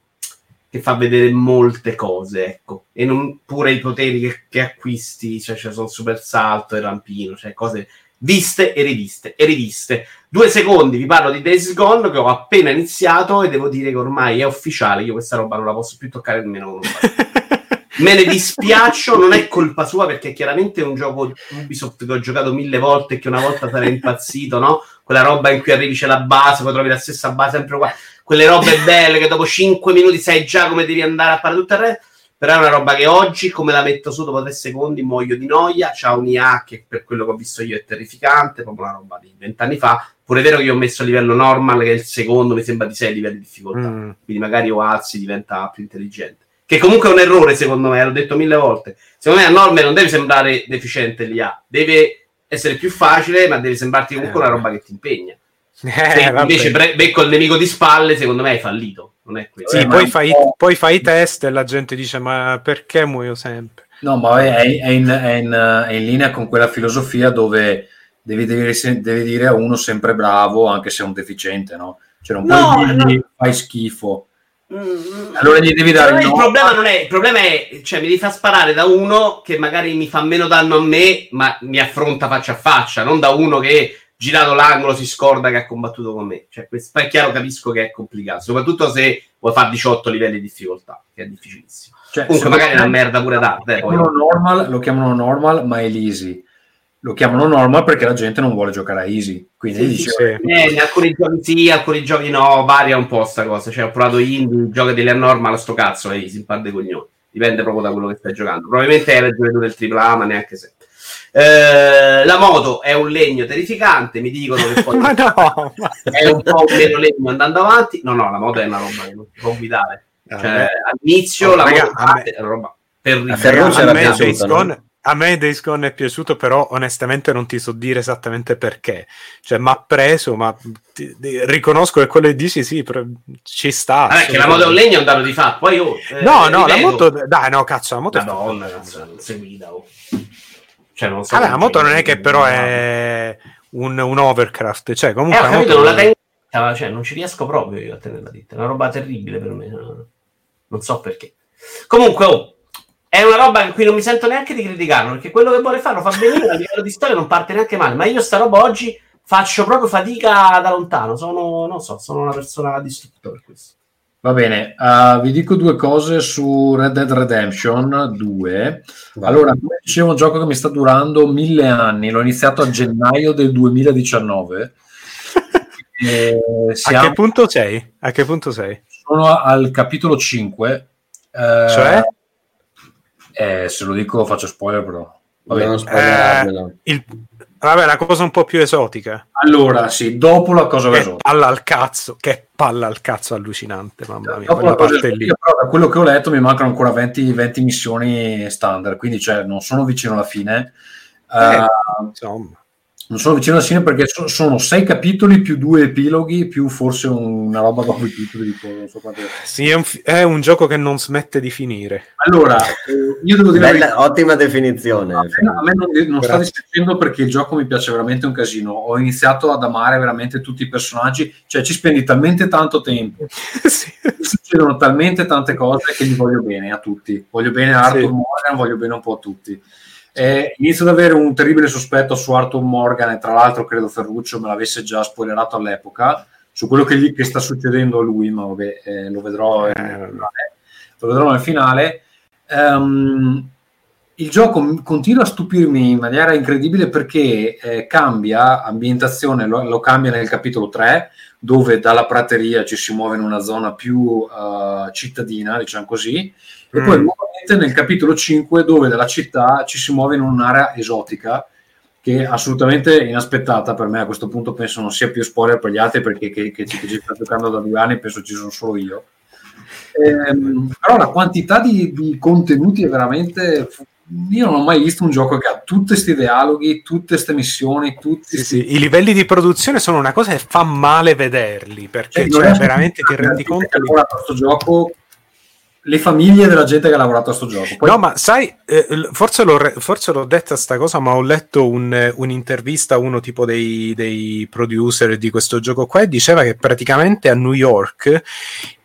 Speaker 3: che fa vedere molte cose, ecco. E non, pure i poteri che, che acquisti, cioè, cioè sono super salto e rampino, cioè cose viste e riviste e riviste. Due secondi, vi parlo di Days Gone che ho appena iniziato e devo dire che ormai è ufficiale, io questa roba non la posso più toccare nemmeno con. Me ne dispiaccio, non è colpa sua perché chiaramente è un gioco Ubisoft che ho giocato mille volte e che una volta sarei impazzito, no? Quella roba in cui arrivi c'è la base, poi trovi la stessa base sempre qua. Quelle robe belle che dopo 5 minuti sai già come devi andare a fare tutto il resto. Però è una roba che oggi, come la metto su dopo 3 secondi, muoio di noia. C'ha un IA che per quello che ho visto io è terrificante, proprio una roba di vent'anni fa. Pure è vero che io ho messo il livello normal, che è il secondo, mi sembra di 6 livelli di difficoltà.
Speaker 4: Mm.
Speaker 3: Quindi magari o alzi diventa più intelligente che comunque è un errore secondo me, l'ho detto mille volte. Secondo me a norme non deve sembrare deficiente l'IA, deve essere più facile, ma deve sembrarti comunque una roba che ti impegna.
Speaker 4: Eh,
Speaker 3: invece bre- becco il nemico di spalle, secondo me hai fallito. Non è quello.
Speaker 4: Sì,
Speaker 1: Eh,
Speaker 4: poi, fai,
Speaker 1: po'-
Speaker 4: poi fai i test e la gente dice: Ma perché muoio sempre?
Speaker 1: No, ma è, è in, è in- è in linea con quella filosofia dove devi, devi, devi dire a uno sempre bravo, anche se è un deficiente, no? Cioè, non
Speaker 3: No,
Speaker 1: puoi dirgli
Speaker 3: no.
Speaker 1: fai schifo.
Speaker 3: Mm,
Speaker 1: Allora gli devi dare il no.
Speaker 3: problema non è il problema è cioè mi devi far sparare da uno che magari mi fa meno danno a me ma mi affronta faccia a faccia non da uno che girato l'angolo si scorda che ha combattuto con me cioè questo è chiaro capisco che è complicato soprattutto se vuoi fare 18 livelli di difficoltà che è difficilissimo
Speaker 1: Cioè,
Speaker 3: comunque magari è una
Speaker 1: me-
Speaker 3: merda pure tarda eh,
Speaker 1: lo
Speaker 3: poi.
Speaker 1: chiamano normal, lo chiamano normal, ma è l'easy. Lo chiamano normal perché la gente non vuole giocare a easy. Quindi
Speaker 3: Sì,
Speaker 1: dice,
Speaker 4: Sì.
Speaker 3: Eh, in alcuni giochi sì, alcuni giochi no, varia un po' sta cosa. Cioè, ho provato indie, giochi delle normal, sto cazzo, è easy, in par dei coglioni. Dipende proprio da quello che stai giocando. Probabilmente hai ragione tu del AAA, ma neanche se. Eh, la moto è un legno terrificante, mi dicono che poi
Speaker 4: Ma no, ma-
Speaker 3: è un po' meno legno andando avanti. No, no, la moto è una roba che non si può guidare. Ccioè, all'inizio la
Speaker 4: Raga,
Speaker 3: moto
Speaker 4: a me-
Speaker 3: parte, è una roba terribile.
Speaker 8: A
Speaker 4: me,
Speaker 8: piaciuto,
Speaker 4: Days
Speaker 8: no?
Speaker 4: Gone, a me Days Gone è piaciuto, però onestamente non ti so dire esattamente perché. Cioè, mi ha preso, ma ti- ti- riconosco che quello che dici sì, però ci sta.
Speaker 3: Vabbè, che la moto è un legno è un dato di fatto. Poi io, eh,
Speaker 4: No, no, la
Speaker 3: ripeto,
Speaker 4: moto... Dai, no, cazzo, la moto... è-
Speaker 3: Madonna, cazzo, non si guida. oh. Cioè, non so
Speaker 4: Vabbè, la
Speaker 3: come
Speaker 4: moto non è che però è un, un overcraft, cioè
Speaker 3: Eh,
Speaker 4: comunque...
Speaker 3: ho
Speaker 4: la
Speaker 3: capito,
Speaker 4: moto-
Speaker 3: non la tengo cioè, non ci riesco proprio io a tenerla dritta. È una roba terribile per me. no? Non so perché. Comunque, oh, è una roba in cui non mi sento neanche di criticarlo, perché quello che vuole fare lo fa benissimo, a livello di storia non parte neanche male, ma io sta roba oggi faccio proprio fatica da lontano, sono, non so, sono una persona distrutta per questo.
Speaker 1: Va bene, uh, vi dico due cose su Red Dead Redemption 2.
Speaker 8: Vai.
Speaker 1: Allora, come dicevo, un gioco che mi sta durando mille anni, l'ho iniziato a gennaio del 2019. E
Speaker 4: A
Speaker 1: siamo,
Speaker 4: che punto sei? A che punto sei?
Speaker 1: sono al capitolo 5. eh,
Speaker 4: Cioè?
Speaker 1: eh, se lo dico faccio spoiler, però. Va bene.
Speaker 8: Non spoilerarmelo.
Speaker 4: Il... Vabbè, la cosa un po' più esotica.
Speaker 1: Allora, sì, dopo la cosa
Speaker 4: Che
Speaker 1: esotica.
Speaker 4: palla al cazzo, che palla al cazzo allucinante, mamma mia.
Speaker 1: Dopo la cosa
Speaker 4: parte lì.
Speaker 1: esotica, però, da quello che ho letto mi mancano ancora 20, 20 missioni standard, quindi cioè, non sono vicino alla fine.
Speaker 4: Eh,
Speaker 1: Eh,
Speaker 4: insomma.
Speaker 1: Non sono vicino alla fine perché so- sono sei capitoli più due epiloghi più forse una roba dopo i titoli tipo, non so quante-
Speaker 4: Sì, è un, è un gioco che non smette di finire.
Speaker 1: allora eh, io devo dire
Speaker 8: Bella, ottima definizione.
Speaker 1: a me, a me non, non sta dispiacendo perché il gioco mi piace veramente un casino ho iniziato ad amare veramente tutti i personaggi cioè ci spendi talmente tanto tempo
Speaker 4: Sì.
Speaker 1: succedono talmente tante cose che gli voglio bene a tutti voglio bene a Arthur
Speaker 4: Sì.
Speaker 1: Morgan voglio bene un po' a tutti Eh, inizio ad avere un terribile sospetto su Arthur Morgan e tra l'altro credo Ferruccio me l'avesse già spoilerato all'epoca su quello che, gli, che sta succedendo a lui ma vabbè eh, lo vedrò
Speaker 4: Eh,
Speaker 1: nel finale. lo vedrò nel finale Ehm, il gioco continua a stupirmi in maniera incredibile perché eh, cambia ambientazione, lo, lo cambia nel capitolo 3, dove dalla prateria ci si muove in una zona più eh, cittadina, diciamo così, e
Speaker 4: Mm.
Speaker 1: poi nuovamente nel capitolo 5, dove dalla città ci si muove in un'area esotica, che è assolutamente inaspettata per me. A questo punto penso non sia più spoiler per gli altri perché che, che, ci- che ci sta giocando da due anni penso ci sono solo io. Ehm, però la quantità di, di contenuti è veramente io non ho mai visto un gioco che ha tutti questi dialoghi tutte queste missioni tutti
Speaker 4: Sì, sì, I livelli di produzione sono una cosa che fa male vederli perché
Speaker 1: Cioè,
Speaker 4: cioè,
Speaker 1: non è-
Speaker 4: veramente ti rendi conto
Speaker 1: che ha
Speaker 4: di-
Speaker 1: lavorato a sto gioco le famiglie della gente che ha lavorato a sto gioco Poi-
Speaker 4: No, ma sai, eh, forse, l'ho, re- forse l'ho detta sta cosa, ma ho letto un, eh, un'intervista a uno tipo dei, dei producer di questo gioco qua e diceva che praticamente a New York,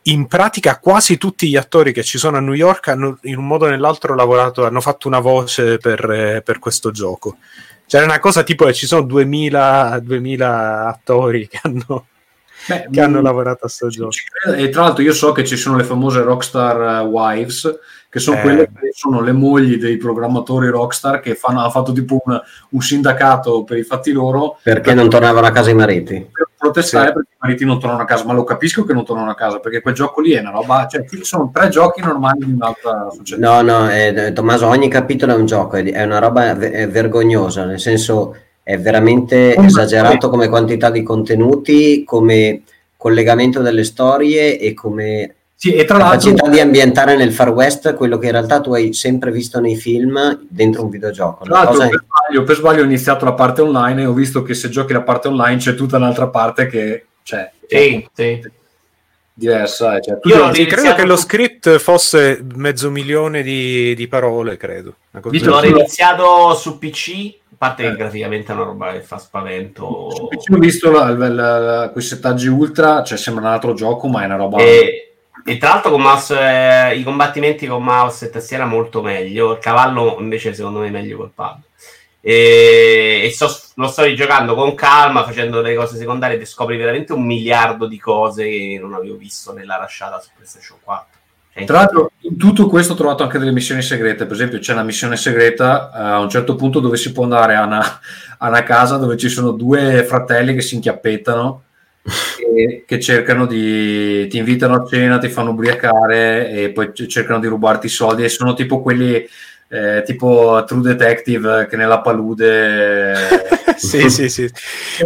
Speaker 4: in pratica quasi tutti gli attori che ci sono a New York hanno in un modo o nell'altro lavorato, hanno fatto una voce per, eh, per questo gioco. C'era una cosa tipo che ci sono 2000, 2000 attori che hanno,
Speaker 1: Beh,
Speaker 4: che hanno
Speaker 1: mm,
Speaker 4: lavorato a sto gioco.
Speaker 1: E tra l'altro io so che ci sono le famose Rockstar eh, Wives, che sono
Speaker 4: Eh.
Speaker 1: quelle che sono le mogli dei programmatori Rockstar che fanno, hanno fatto tipo un, un sindacato per i fatti loro
Speaker 8: Perché non tornavano a casa i mariti?
Speaker 1: per protestare
Speaker 4: Sì.
Speaker 1: perché i mariti non tornano a casa, ma lo capisco che non tornano a casa perché quel gioco lì è una roba, cioè ci sono tre giochi normali di un'altra società.
Speaker 8: No, no, eh, Tommaso, ogni capitolo è un gioco, è, una roba vergognosa, nel senso è veramente
Speaker 1: Come-
Speaker 8: esagerato come quantità di contenuti, come collegamento delle storie e come
Speaker 1: Sì, e tra
Speaker 8: capacità di ambientare nel Far West quello che in realtà tu hai sempre visto nei film dentro un videogioco.
Speaker 1: Tra l'altro,
Speaker 8: cosa
Speaker 1: per sbaglio, per sbaglio ho iniziato la parte online e ho visto che se giochi la parte online c'è tutta un'altra parte che cioè,
Speaker 3: Sì, sì.
Speaker 1: diversa. eh, Cioè,
Speaker 3: Io
Speaker 4: credo
Speaker 3: iniziato
Speaker 4: che lo script fosse mezzo milione di, di parole, credo. Del
Speaker 3: L'ho iniziato su PC, parte
Speaker 1: Eh.
Speaker 3: che graficamente è una roba che fa spavento.
Speaker 1: Ho visto la, la, quei settaggi ultra, cioè sembra un altro gioco, ma è una roba.
Speaker 3: E, e tra l'altro con mouse, eh, i combattimenti con mouse e tastiera molto meglio. Il cavallo invece secondo me è meglio col pad. E, e sto- lo sto rigiocando con calma, facendo le cose secondarie e scopri veramente un miliardo di cose che non avevo visto nella lasciata su PlayStation 4.
Speaker 1: Tra l'altro, in tutto questo ho trovato anche delle missioni segrete. Per esempio, c'è una missione segreta eh, a un certo punto dove si può andare a una, a una casa dove ci sono due fratelli che si inchiappettano e che cercano di ti invitano a cena, ti fanno ubriacare e poi cercano di rubarti i soldi. E sono tipo quelli eh, tipo True Detective che nella palude.
Speaker 4: Sì, sì, sì.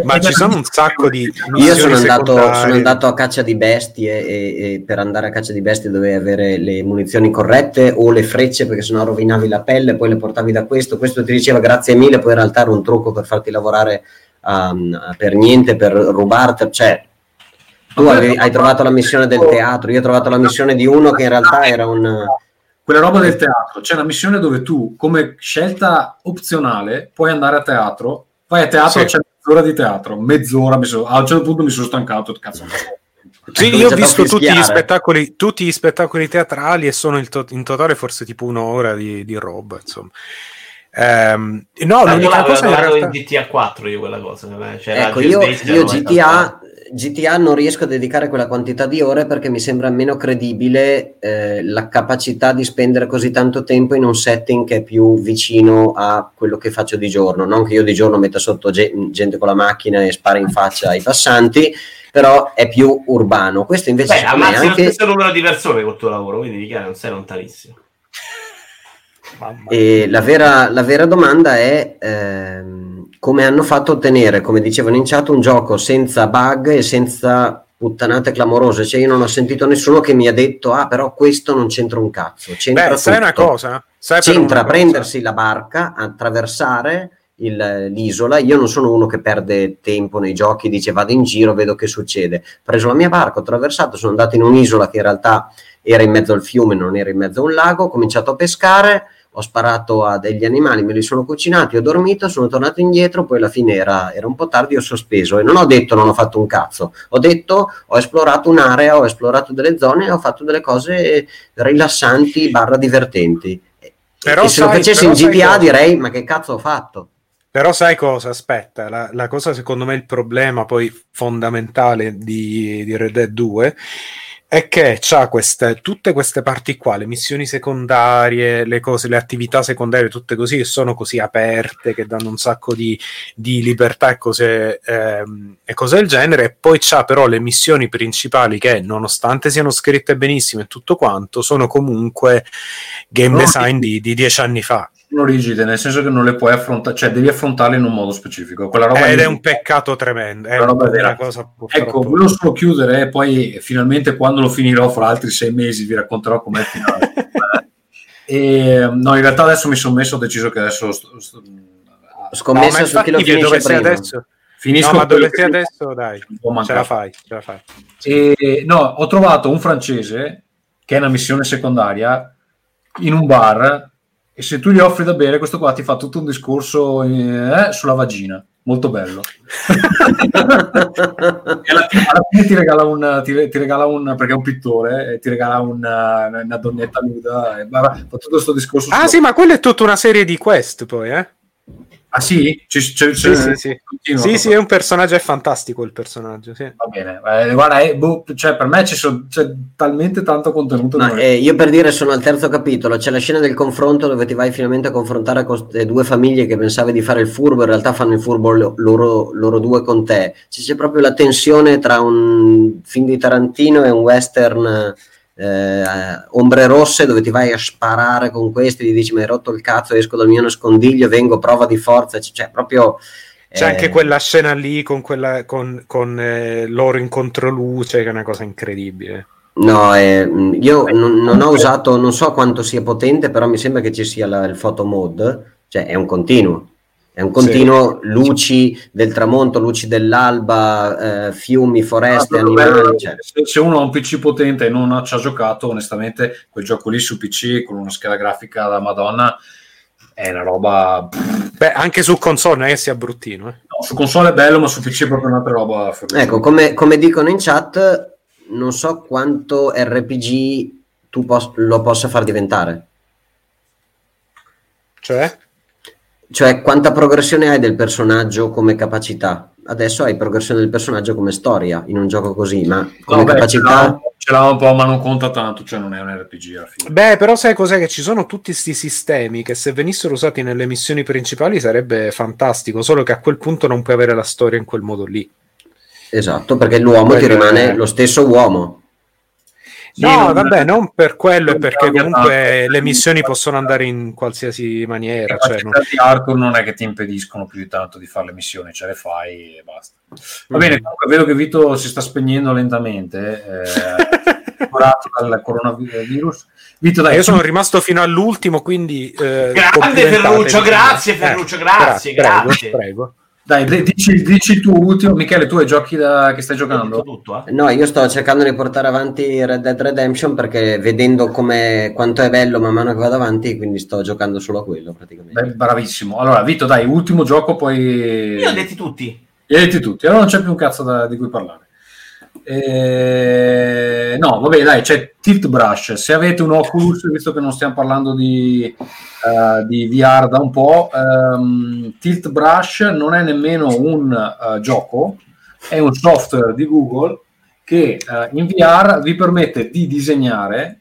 Speaker 4: Ma ci sono un sacco di
Speaker 8: Io sono andato, sono andato a caccia di bestie e, e per andare a caccia di bestie dovevi avere le munizioni corrette o le frecce perché sennò rovinavi la pelle, poi le portavi da questo, questo ti diceva grazie mille, poi in realtà era un trucco per farti lavorare um, per niente, per rubarti, cioè tu avevi- hai trovato la missione del teatro, io ho trovato la missione di uno che in realtà era un...
Speaker 1: Quella roba del teatro, c'è una missione dove tu, come scelta opzionale, puoi andare a teatro, vai a teatro,
Speaker 4: Sì.
Speaker 1: c'è mezz'ora di teatro, mezz'ora, mi sono- a un certo punto mi sono stancato, cazzo.
Speaker 4: Sì, io ho visto tutti gli, spettacoli, tutti gli spettacoli teatrali e sono in, to- in totale forse tipo un'ora di, di roba, insomma. Ehm, no, l'unica cosa in realtà...
Speaker 3: in GTA 4 io quella cosa. c'era
Speaker 8: Ecco, io, io GTA, GTA non riesco a dedicare quella quantità di ore perché mi sembra meno credibile eh, la capacità di spendere così tanto tempo in un setting che è più vicino a quello che faccio di giorno. Non che io di giorno metta sotto ge- gente con la macchina e spara in faccia ai passanti, però è più urbano. Questo invece
Speaker 3: Beh, ammazzi
Speaker 8: anche...
Speaker 3: lo stesso numero di persone col tuo lavoro, quindi di chiaro non sei lontanissimo.
Speaker 4: Mamma
Speaker 8: E la vera, la vera domanda è ehm, come hanno fatto a ottenere, come dicevano in chat, un gioco senza bug e senza puttanate clamorose. Cioè, io non ho sentito nessuno che mi ha detto: Ah, però questo non c'entra un cazzo. C'entra
Speaker 4: Beh, sai una cosa? Sai
Speaker 8: C'entra
Speaker 4: una cosa?
Speaker 8: prendersi la barca, attraversare il- l'isola. Io non sono uno che perde tempo nei giochi, dice vado in giro, vedo che succede. Ho preso la mia barca, ho attraversato, sono andato in un'isola che in realtà era in mezzo al fiume, non era in mezzo a un lago, ho cominciato a pescare, ho sparato a degli animali, me li sono cucinati, ho dormito, sono tornato indietro, poi alla fine era, era un po' tardi, ho sospeso e non ho detto non ho fatto un cazzo, ho detto ho esplorato un'area, ho esplorato delle zone e ho fatto delle cose rilassanti barra divertenti.
Speaker 4: Però
Speaker 8: e se lo
Speaker 4: sai-
Speaker 8: facessi
Speaker 4: però
Speaker 8: in
Speaker 4: cosa?
Speaker 8: direi ma che cazzo ho fatto?
Speaker 4: Però sai cosa? Aspetta, la, la cosa secondo me il problema poi fondamentale di, di Red Dead 2 è che c'ha queste, tutte queste parti qua, le missioni secondarie, le cose, le attività secondarie, tutte così, che sono così aperte, che danno un sacco di, di libertà e cose, ehm, e cose del genere, e poi c'ha però le missioni principali che, nonostante siano scritte benissimo e tutto quanto, sono comunque game design di, di dieci anni fa.
Speaker 1: Sono rigide, nel senso che non le puoi affrontare, cioè devi affrontarle in un modo specifico. Quella roba
Speaker 4: Ed
Speaker 1: lì-
Speaker 4: è un peccato tremendo. È
Speaker 1: Quella roba
Speaker 4: una
Speaker 1: vera.
Speaker 4: cosa
Speaker 1: Ecco, volevo solo chiudere e poi finalmente quando lo finirò fra altri sei mesi vi racconterò com'è il finale. e, no, in realtà adesso mi sono messo, ho deciso che adesso sto- sto-
Speaker 4: No,
Speaker 8: Scommessa
Speaker 4: ma
Speaker 8: su chi lo finisce prima.
Speaker 4: adesso?
Speaker 1: finisco
Speaker 4: no, ma dove sei adesso, dai, ce la fai, ce la fai.
Speaker 1: E, no, ho trovato un francese che è una missione secondaria in un bar e se tu gli offri da bere, questo qua ti fa tutto un discorso eh, sulla vagina. Molto bello. e alla fine, alla fine ti regala un, ti, ti regala un perché è un pittore, e ti regala una, una donnetta nuda e va- fa tutto questo discorso.
Speaker 4: Ah
Speaker 1: sulla-
Speaker 4: sì, ma quella è tutta una serie di quest poi, eh?
Speaker 1: Ah, sì? Ci- ci-
Speaker 4: Sì, sì, sì. Sì, sì, è un personaggio, è fantastico il personaggio, sì.
Speaker 1: Va bene, Eh, guarda, è- boh, cioè, per me ci sono- c'è talmente tanto contenuto. Che-
Speaker 8: eh, io per dire sono al terzo capitolo, c'è la scena del confronto dove ti vai finalmente a confrontare con le due famiglie che pensavi di fare il furbo, in realtà fanno il furbo lo- loro, loro due con te. C'è, c'è proprio la tensione tra un film di Tarantino e un western eh, ombre rosse dove ti vai a sparare con questi, gli dici mi hai rotto il cazzo, esco dal mio nascondiglio, vengo, prova di forza, c'è, c'è proprio...
Speaker 4: C'è
Speaker 8: eh,
Speaker 4: anche quella scena lì con, quella, con, con eh, loro in controluce, che è una cosa incredibile.
Speaker 8: No, eh, io non, non ho usato, non so quanto sia potente, però mi sembra che ci sia la- il photo mode, cioè è un continuo, è un continuo, luci del tramonto, luci dell'alba, eh, fiumi, foreste,
Speaker 1: Ah,
Speaker 8: animali, cioè.
Speaker 1: se, se uno ha un PC potente e non ci ha giocato, onestamente, quel gioco lì su PC con una scheda grafica da Madonna è una roba.
Speaker 4: Beh, anche su console non è che sia bruttino, eh.
Speaker 1: No, su console è bello, ma su PC è proprio un'altra roba.
Speaker 8: Ecco, come, come dicono in chat, non so quanto RPG tu pos- lo possa far diventare.
Speaker 4: Cioè?
Speaker 8: Cioè, quanta progressione hai del personaggio come capacità? Adesso hai progressione del personaggio come storia in un gioco così, ma come
Speaker 1: No, beh,
Speaker 8: capacità...
Speaker 1: ce l'ha- Ce l'ha un po', ma non conta tanto, cioè non è un RPG alla fine.
Speaker 4: Beh, però sai cos'è? Che ci sono tutti questi sistemi che se venissero usati nelle missioni principali sarebbe fantastico, solo che a quel punto non puoi avere la storia in quel modo lì.
Speaker 8: Esatto, perché l'uomo ti
Speaker 4: Quello
Speaker 8: rimane
Speaker 4: è-
Speaker 8: lo stesso uomo.
Speaker 4: No, vabbè, non per quello, è perché comunque le missioni possono andare in qualsiasi maniera. Cioè, non-
Speaker 1: di hardcore non è che ti impediscono più di tanto di fare le missioni, ce le fai e basta. Va bene, comunque vedo che Vito si sta spegnendo lentamente, eh, curato dal coronavirus. Vito, dai,
Speaker 4: Io sono rimasto fino all'ultimo, quindi... eh,
Speaker 3: Grande Ferruccio, grazie, Ferruccio, grazie,
Speaker 4: prego,
Speaker 3: grazie.
Speaker 4: Prego.
Speaker 1: Dai, dici, dici tu ultimo. Michele, tu hai giochi da, che stai
Speaker 3: Ho
Speaker 1: giocando?
Speaker 3: tutto, eh?
Speaker 8: No, io sto cercando di portare avanti Red Dead Redemption perché vedendo come, quanto è bello man mano che vado avanti, quindi sto giocando solo a quello praticamente.
Speaker 1: Beh, bravissimo. Allora, Vito, dai, ultimo gioco, poi...
Speaker 3: Io ho detti tutti.
Speaker 1: Li hai detti tutti, allora non c'è più un cazzo da- di cui parlare. Eh, no, vabbè, dai, c'è Tilt Brush. Se avete un Oculus, visto che non stiamo parlando di, eh, di VR da un po', ehm, Tilt Brush non è nemmeno un eh, gioco, è un software di Google che eh, in VR vi permette di disegnare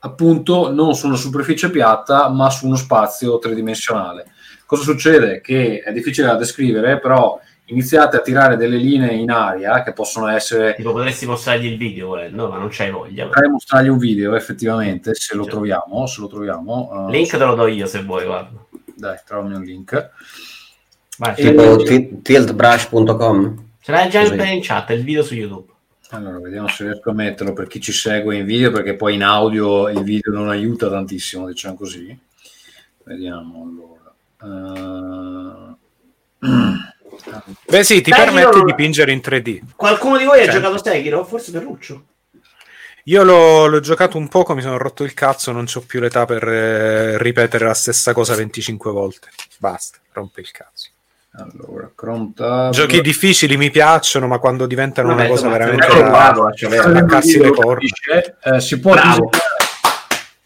Speaker 1: appunto non su una superficie piatta, ma su uno spazio tridimensionale. Cosa succede? Che è difficile da descrivere, però iniziate a tirare delle linee in aria che possono essere
Speaker 3: Tipo, potresti mostrargli il video volendo, ma non c'hai voglia.
Speaker 1: potrei mostrargli un video effettivamente se lo troviamo se lo troviamo eh,
Speaker 3: Link te lo do io se vuoi, guarda.
Speaker 1: dai trovami un link
Speaker 3: Vai,
Speaker 8: Tipo
Speaker 3: l'hai-
Speaker 8: ti- tiltbrush.com.
Speaker 3: ce l'hai già
Speaker 8: Così.
Speaker 3: in, chat, il video su YouTube.
Speaker 1: allora vediamo se riesco a metterlo per chi ci segue in video perché poi in audio il video non aiuta tantissimo diciamo così vediamo allora Eh,
Speaker 4: Beh sì, ti
Speaker 3: Dai,
Speaker 4: permette di dipingere in 3D.
Speaker 3: Qualcuno di voi ha
Speaker 4: Certo.
Speaker 3: giocato Sekiro? Forse Ferruccio?
Speaker 4: Io l'ho, l'ho giocato un poco, mi sono rotto il cazzo, non ho più l'età per eh, ripetere la stessa cosa 25 volte. Basta, rompe il cazzo.
Speaker 1: allora Chrome tab
Speaker 4: Giochi difficili mi piacciono, ma quando diventano
Speaker 3: Vabbè,
Speaker 4: una cosa veramente
Speaker 3: lascia
Speaker 4: da
Speaker 3: vedere.
Speaker 4: attaccarsi le corna.
Speaker 1: Eh, si, può
Speaker 3: Bravo.
Speaker 1: disegnare,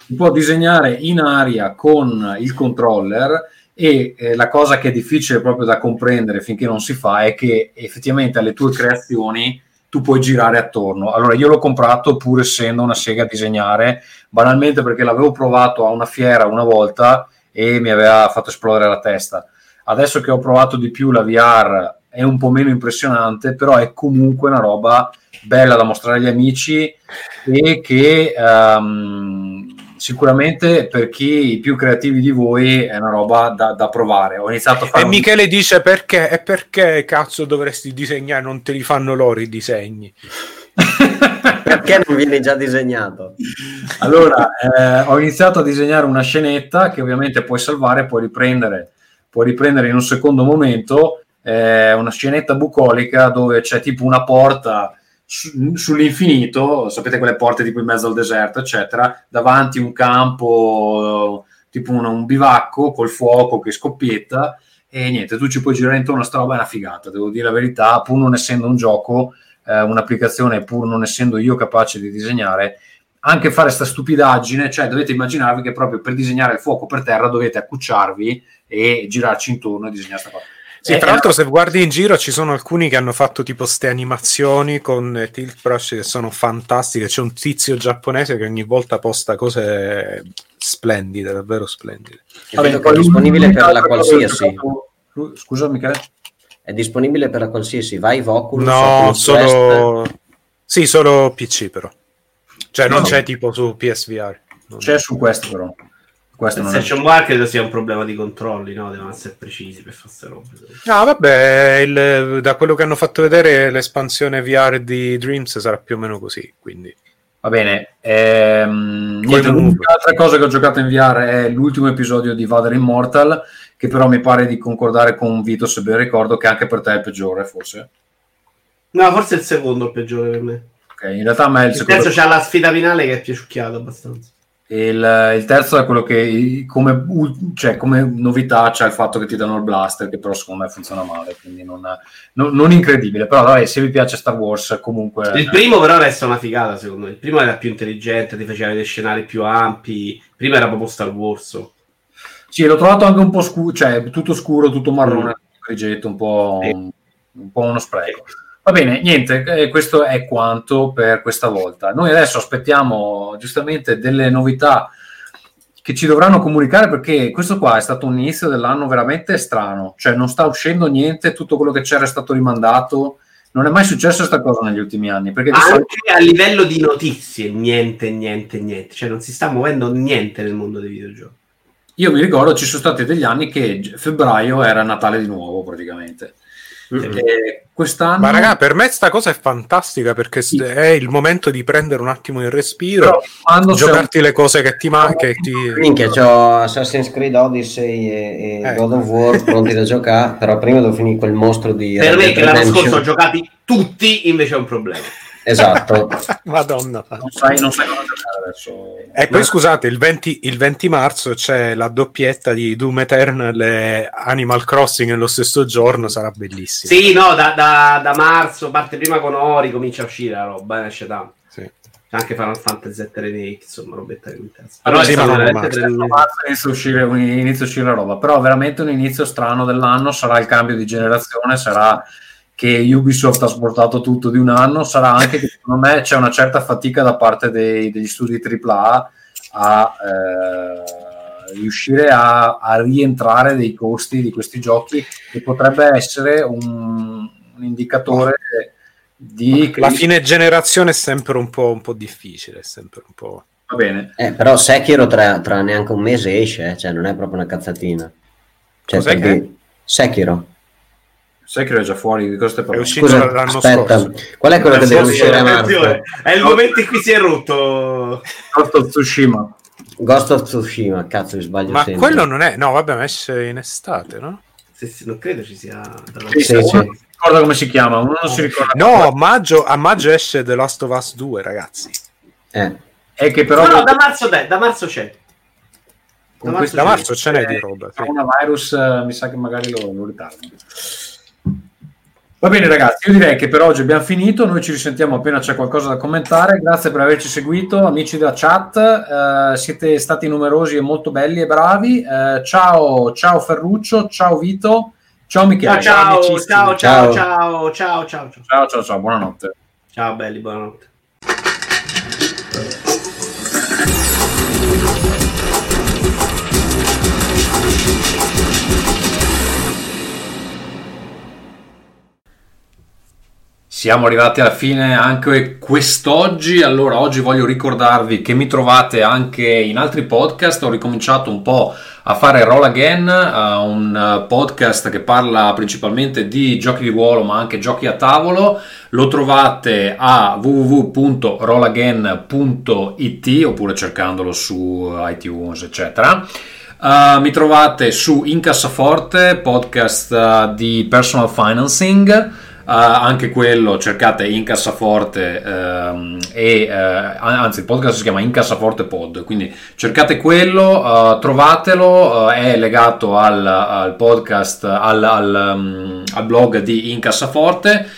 Speaker 1: si può disegnare in aria con il controller e eh, la cosa che è difficile proprio da comprendere finché non si fa è che effettivamente alle tue creazioni tu puoi girare attorno. Allora io l'ho comprato pur essendo una sega a disegnare, banalmente perché l'avevo provato a una fiera una volta e mi aveva fatto esplodere la testa. Adesso che ho provato di più la VR è un po' meno impressionante, però è comunque una roba bella da mostrare agli amici e che ehm, sicuramente per chi i più creativi di voi è una roba da, da provare. Ho iniziato a fare
Speaker 4: E
Speaker 1: un-
Speaker 4: Michele dice perché? E perché cazzo dovresti disegnare? Non te li fanno loro i disegni.
Speaker 8: Perché non viene già disegnato?
Speaker 1: Allora, eh, ho iniziato a disegnare una scenetta che ovviamente puoi salvare, puoi riprendere, puoi riprendere in un secondo momento. eh, una scenetta bucolica dove c'è tipo una porta su- sull'infinito, sapete quelle porte tipo in mezzo al deserto, eccetera, davanti un campo, tipo un, un bivacco col fuoco che scoppietta e niente, tu ci puoi girare intorno a sta roba, è una figata, devo dire la verità, pur non essendo un gioco, eh, un'applicazione, pur non essendo io capace di disegnare, anche fare sta stupidaggine, cioè dovete immaginarvi che proprio per disegnare il fuoco per terra dovete accucciarvi e girarci intorno e disegnare sta cosa.
Speaker 4: Sì,
Speaker 1: Eh,
Speaker 4: tra
Speaker 1: eh,
Speaker 4: l'altro, se guardi in giro ci sono alcuni che hanno fatto tipo ste animazioni con eh, Tilt Brush che sono fantastiche. C'è un tizio giapponese che ogni volta posta cose splendide, davvero splendide.
Speaker 8: Che
Speaker 1: poi
Speaker 8: è disponibile per la
Speaker 1: che
Speaker 8: qualsiasi.
Speaker 1: giocato- Scusa Michele?
Speaker 8: È disponibile per la qualsiasi. Vai Oculus,
Speaker 4: No, solo... Sì, solo PC però. Cioè non
Speaker 1: No.
Speaker 4: c'è tipo su PSVR. Non-
Speaker 1: C'è su questo però. Questo non è...
Speaker 3: Session Bar credo sia un problema di controlli, no? Devono essere precisi per fare queste robe.
Speaker 4: Ah, vabbè, il- da quello che hanno fatto vedere l'espansione VR di Dreams sarà più o meno così, quindi...
Speaker 1: Va bene. Ehm, niente, l'unica altra cosa che ho giocato in VR è l'ultimo episodio di Vader Immortal, che però mi pare di concordare con Vito, se ben ricordo, che anche per te è il peggiore, forse.
Speaker 3: No, forse è il secondo peggiore per me.
Speaker 1: Ok, in realtà a me è il
Speaker 3: Il
Speaker 1: secondo.
Speaker 3: terzo c'ha la sfida finale che è piaciucchiato abbastanza.
Speaker 1: Il, il terzo è quello che come, cioè, come novità c'è il fatto che ti danno il blaster, che però secondo me funziona male, quindi non, non- non incredibile. Però dai, se vi piace Star Wars, comunque...
Speaker 3: Il primo però resta una figata, secondo me. Il primo era più intelligente, ti faceva dei scenari più ampi. Prima era proprio Star Wars.
Speaker 1: Sì, l'ho trovato anche un po' scuro, cioè tutto scuro, tutto marrone,
Speaker 3: Mm.
Speaker 1: grigetto, un po',
Speaker 3: Sì.
Speaker 1: un po' uno spreco. Va bene, niente, eh, questo è quanto per questa volta. Noi adesso aspettiamo giustamente delle novità che ci dovranno comunicare perché questo qua è stato un inizio dell'anno veramente strano, cioè non sta uscendo niente, tutto quello che c'era è stato rimandato. Non è mai successa questa cosa negli ultimi anni, perché di solito-
Speaker 3: Anche a livello di notizie, niente, niente, niente. Cioè non si sta muovendo niente nel mondo dei videogiochi.
Speaker 1: io mi ricordo ci sono stati degli anni che febbraio era Natale di nuovo praticamente. Quest'anno
Speaker 4: Ma raga, per me sta cosa è fantastica perché s- è il momento di prendere un attimo il respiro,
Speaker 1: Però c'è un-
Speaker 4: giocarti le cose che ti mancano. Ti...
Speaker 8: Minchia, c'ho Assassin's Creed Odyssey e, e
Speaker 4: Eh.
Speaker 8: God of War pronti da giocare, però prima devo finire quel mostro di
Speaker 3: Per
Speaker 8: Red
Speaker 3: me che l'anno scorso ho giocati tutti, invece è un problema.
Speaker 8: Esatto.
Speaker 4: Madonna.
Speaker 1: non sai, non sai cosa giocare adesso.
Speaker 4: E poi scusate, il 20, il 20 marzo c'è la doppietta di Doom Eternal e Animal Crossing nello stesso giorno, sarà bellissimo.
Speaker 3: Sì, no, da, da- da marzo, parte prima con Ori, comincia a uscire la roba, eh, esce tanto.
Speaker 4: Sì.
Speaker 3: C'è anche Final Fantasy VII Remake, insomma, robetta che mi interessa.
Speaker 1: Però
Speaker 4: sì,
Speaker 3: è
Speaker 4: ma
Speaker 3: stato
Speaker 4: non
Speaker 3: veramente
Speaker 4: marzo
Speaker 1: inizia a, uscire, inizia a uscire la roba, però veramente un inizio strano dell'anno sarà il cambio di generazione, sarà che Ubisoft ha sportato tutto di un anno, sarà anche che secondo me c'è una certa fatica da parte dei- degli studi AAA a eh, riuscire a, a rientrare dei costi di questi giochi che potrebbe essere un, un indicatore di
Speaker 4: La fine generazione è sempre un po', un po' difficile, è sempre un po'...
Speaker 1: va bene
Speaker 8: Eh, però Sekiro tra, tra neanche un mese esce, eh, cioè non è proprio una cazzatina. Cioè,
Speaker 4: Cos'è che?
Speaker 8: Sekiro.
Speaker 1: Sai che è già fuori di cosa stai
Speaker 4: È uscito
Speaker 8: Scusa,
Speaker 4: l'anno
Speaker 8: aspetta,
Speaker 4: scorso.
Speaker 8: qual è quello che deve uscire a marzo?
Speaker 3: è il momento in cui si è rotto.
Speaker 1: Ghost of Tsushima
Speaker 8: Ghost of Tsushima, cazzo, mi sbaglio
Speaker 4: Ma
Speaker 8: sempre.
Speaker 4: quello non è... No, vabbè, ma esce in estate, no?
Speaker 3: Sì, sì, non credo ci sia.
Speaker 1: Sì,
Speaker 8: Sì,
Speaker 1: uno
Speaker 8: sì.
Speaker 1: non si ricorda come si chiama, uno non si ricorda
Speaker 4: No, a maggio, a maggio esce The Last of Us 2, ragazzi.
Speaker 8: Eh,
Speaker 1: è che però
Speaker 3: No, no, da marzo, dai, da marzo c'è. da
Speaker 1: questo
Speaker 4: Da
Speaker 3: c'è.
Speaker 4: marzo ce n'è di roba. sì.
Speaker 1: coronavirus eh, mi sa che magari lo, lo ritardano. Va bene ragazzi, io direi che per oggi abbiamo finito, noi ci risentiamo appena c'è qualcosa da commentare, grazie per averci seguito, amici della chat, eh, siete stati numerosi e molto belli e bravi, Eh, ciao, ciao Ferruccio, ciao Vito, ciao Michele,
Speaker 3: Ciao, ciao, ciao, ciao,
Speaker 8: Ciao.
Speaker 3: ciao, ciao, ciao, ciao.
Speaker 1: ciao, ciao, ciao, buonanotte.
Speaker 3: Ciao belli, buonanotte.
Speaker 1: Siamo arrivati alla fine anche quest'oggi, allora oggi voglio ricordarvi che mi trovate anche in altri podcast, ho ricominciato un po' a fare Roll Again, un podcast che parla principalmente di giochi di ruolo ma anche giochi a tavolo, lo trovate a www.rollagain.it oppure cercandolo su iTunes eccetera. Uh, mi trovate su Incassaforte, podcast uh, di personal financing. Uh, anche quello cercate in cassaforte um, e uh, anzi il podcast si chiama Incassaforte Pod quindi cercate quello uh, trovatelo è legato al, al podcast al, al, um, al, blog di Incassaforte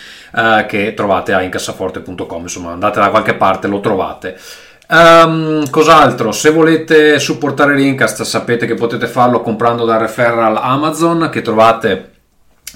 Speaker 1: che trovate a incassaforte.com insomma andate da qualche parte lo trovate Um, cos'altro? Se volete supportare Rincast sapete che potete farlo comprando dal referral Amazon che trovate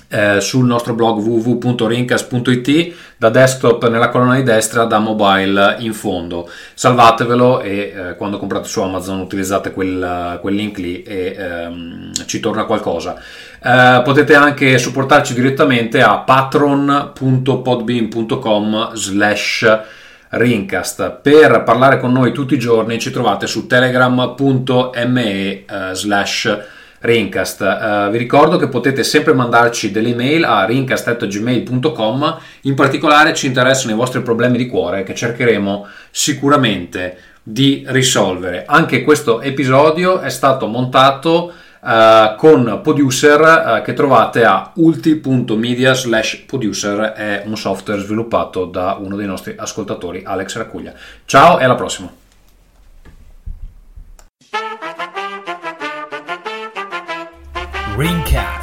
Speaker 1: eh, sul nostro blog www.rincast.it da desktop nella colonna di destra da mobile in fondo salvatevelo e eh, quando comprate su Amazon utilizzate quel, quel link lì e ehm, ci torna qualcosa eh, potete anche supportarci direttamente a patron.podbean.com slash Rincast. Per parlare con noi tutti i giorni ci trovate su telegram.me uh, slash Rincast. Uh, vi ricordo che potete sempre mandarci delle email a rincast.gmail.com. In particolare ci interessano i vostri problemi di cuore che cercheremo sicuramente di risolvere. Anche questo episodio è stato montato Uh, con Producer uh, che trovate a ulti.media slash producer è un software sviluppato da uno dei nostri ascoltatori Alex Racuglia ciao e alla prossima
Speaker 9: Greencast.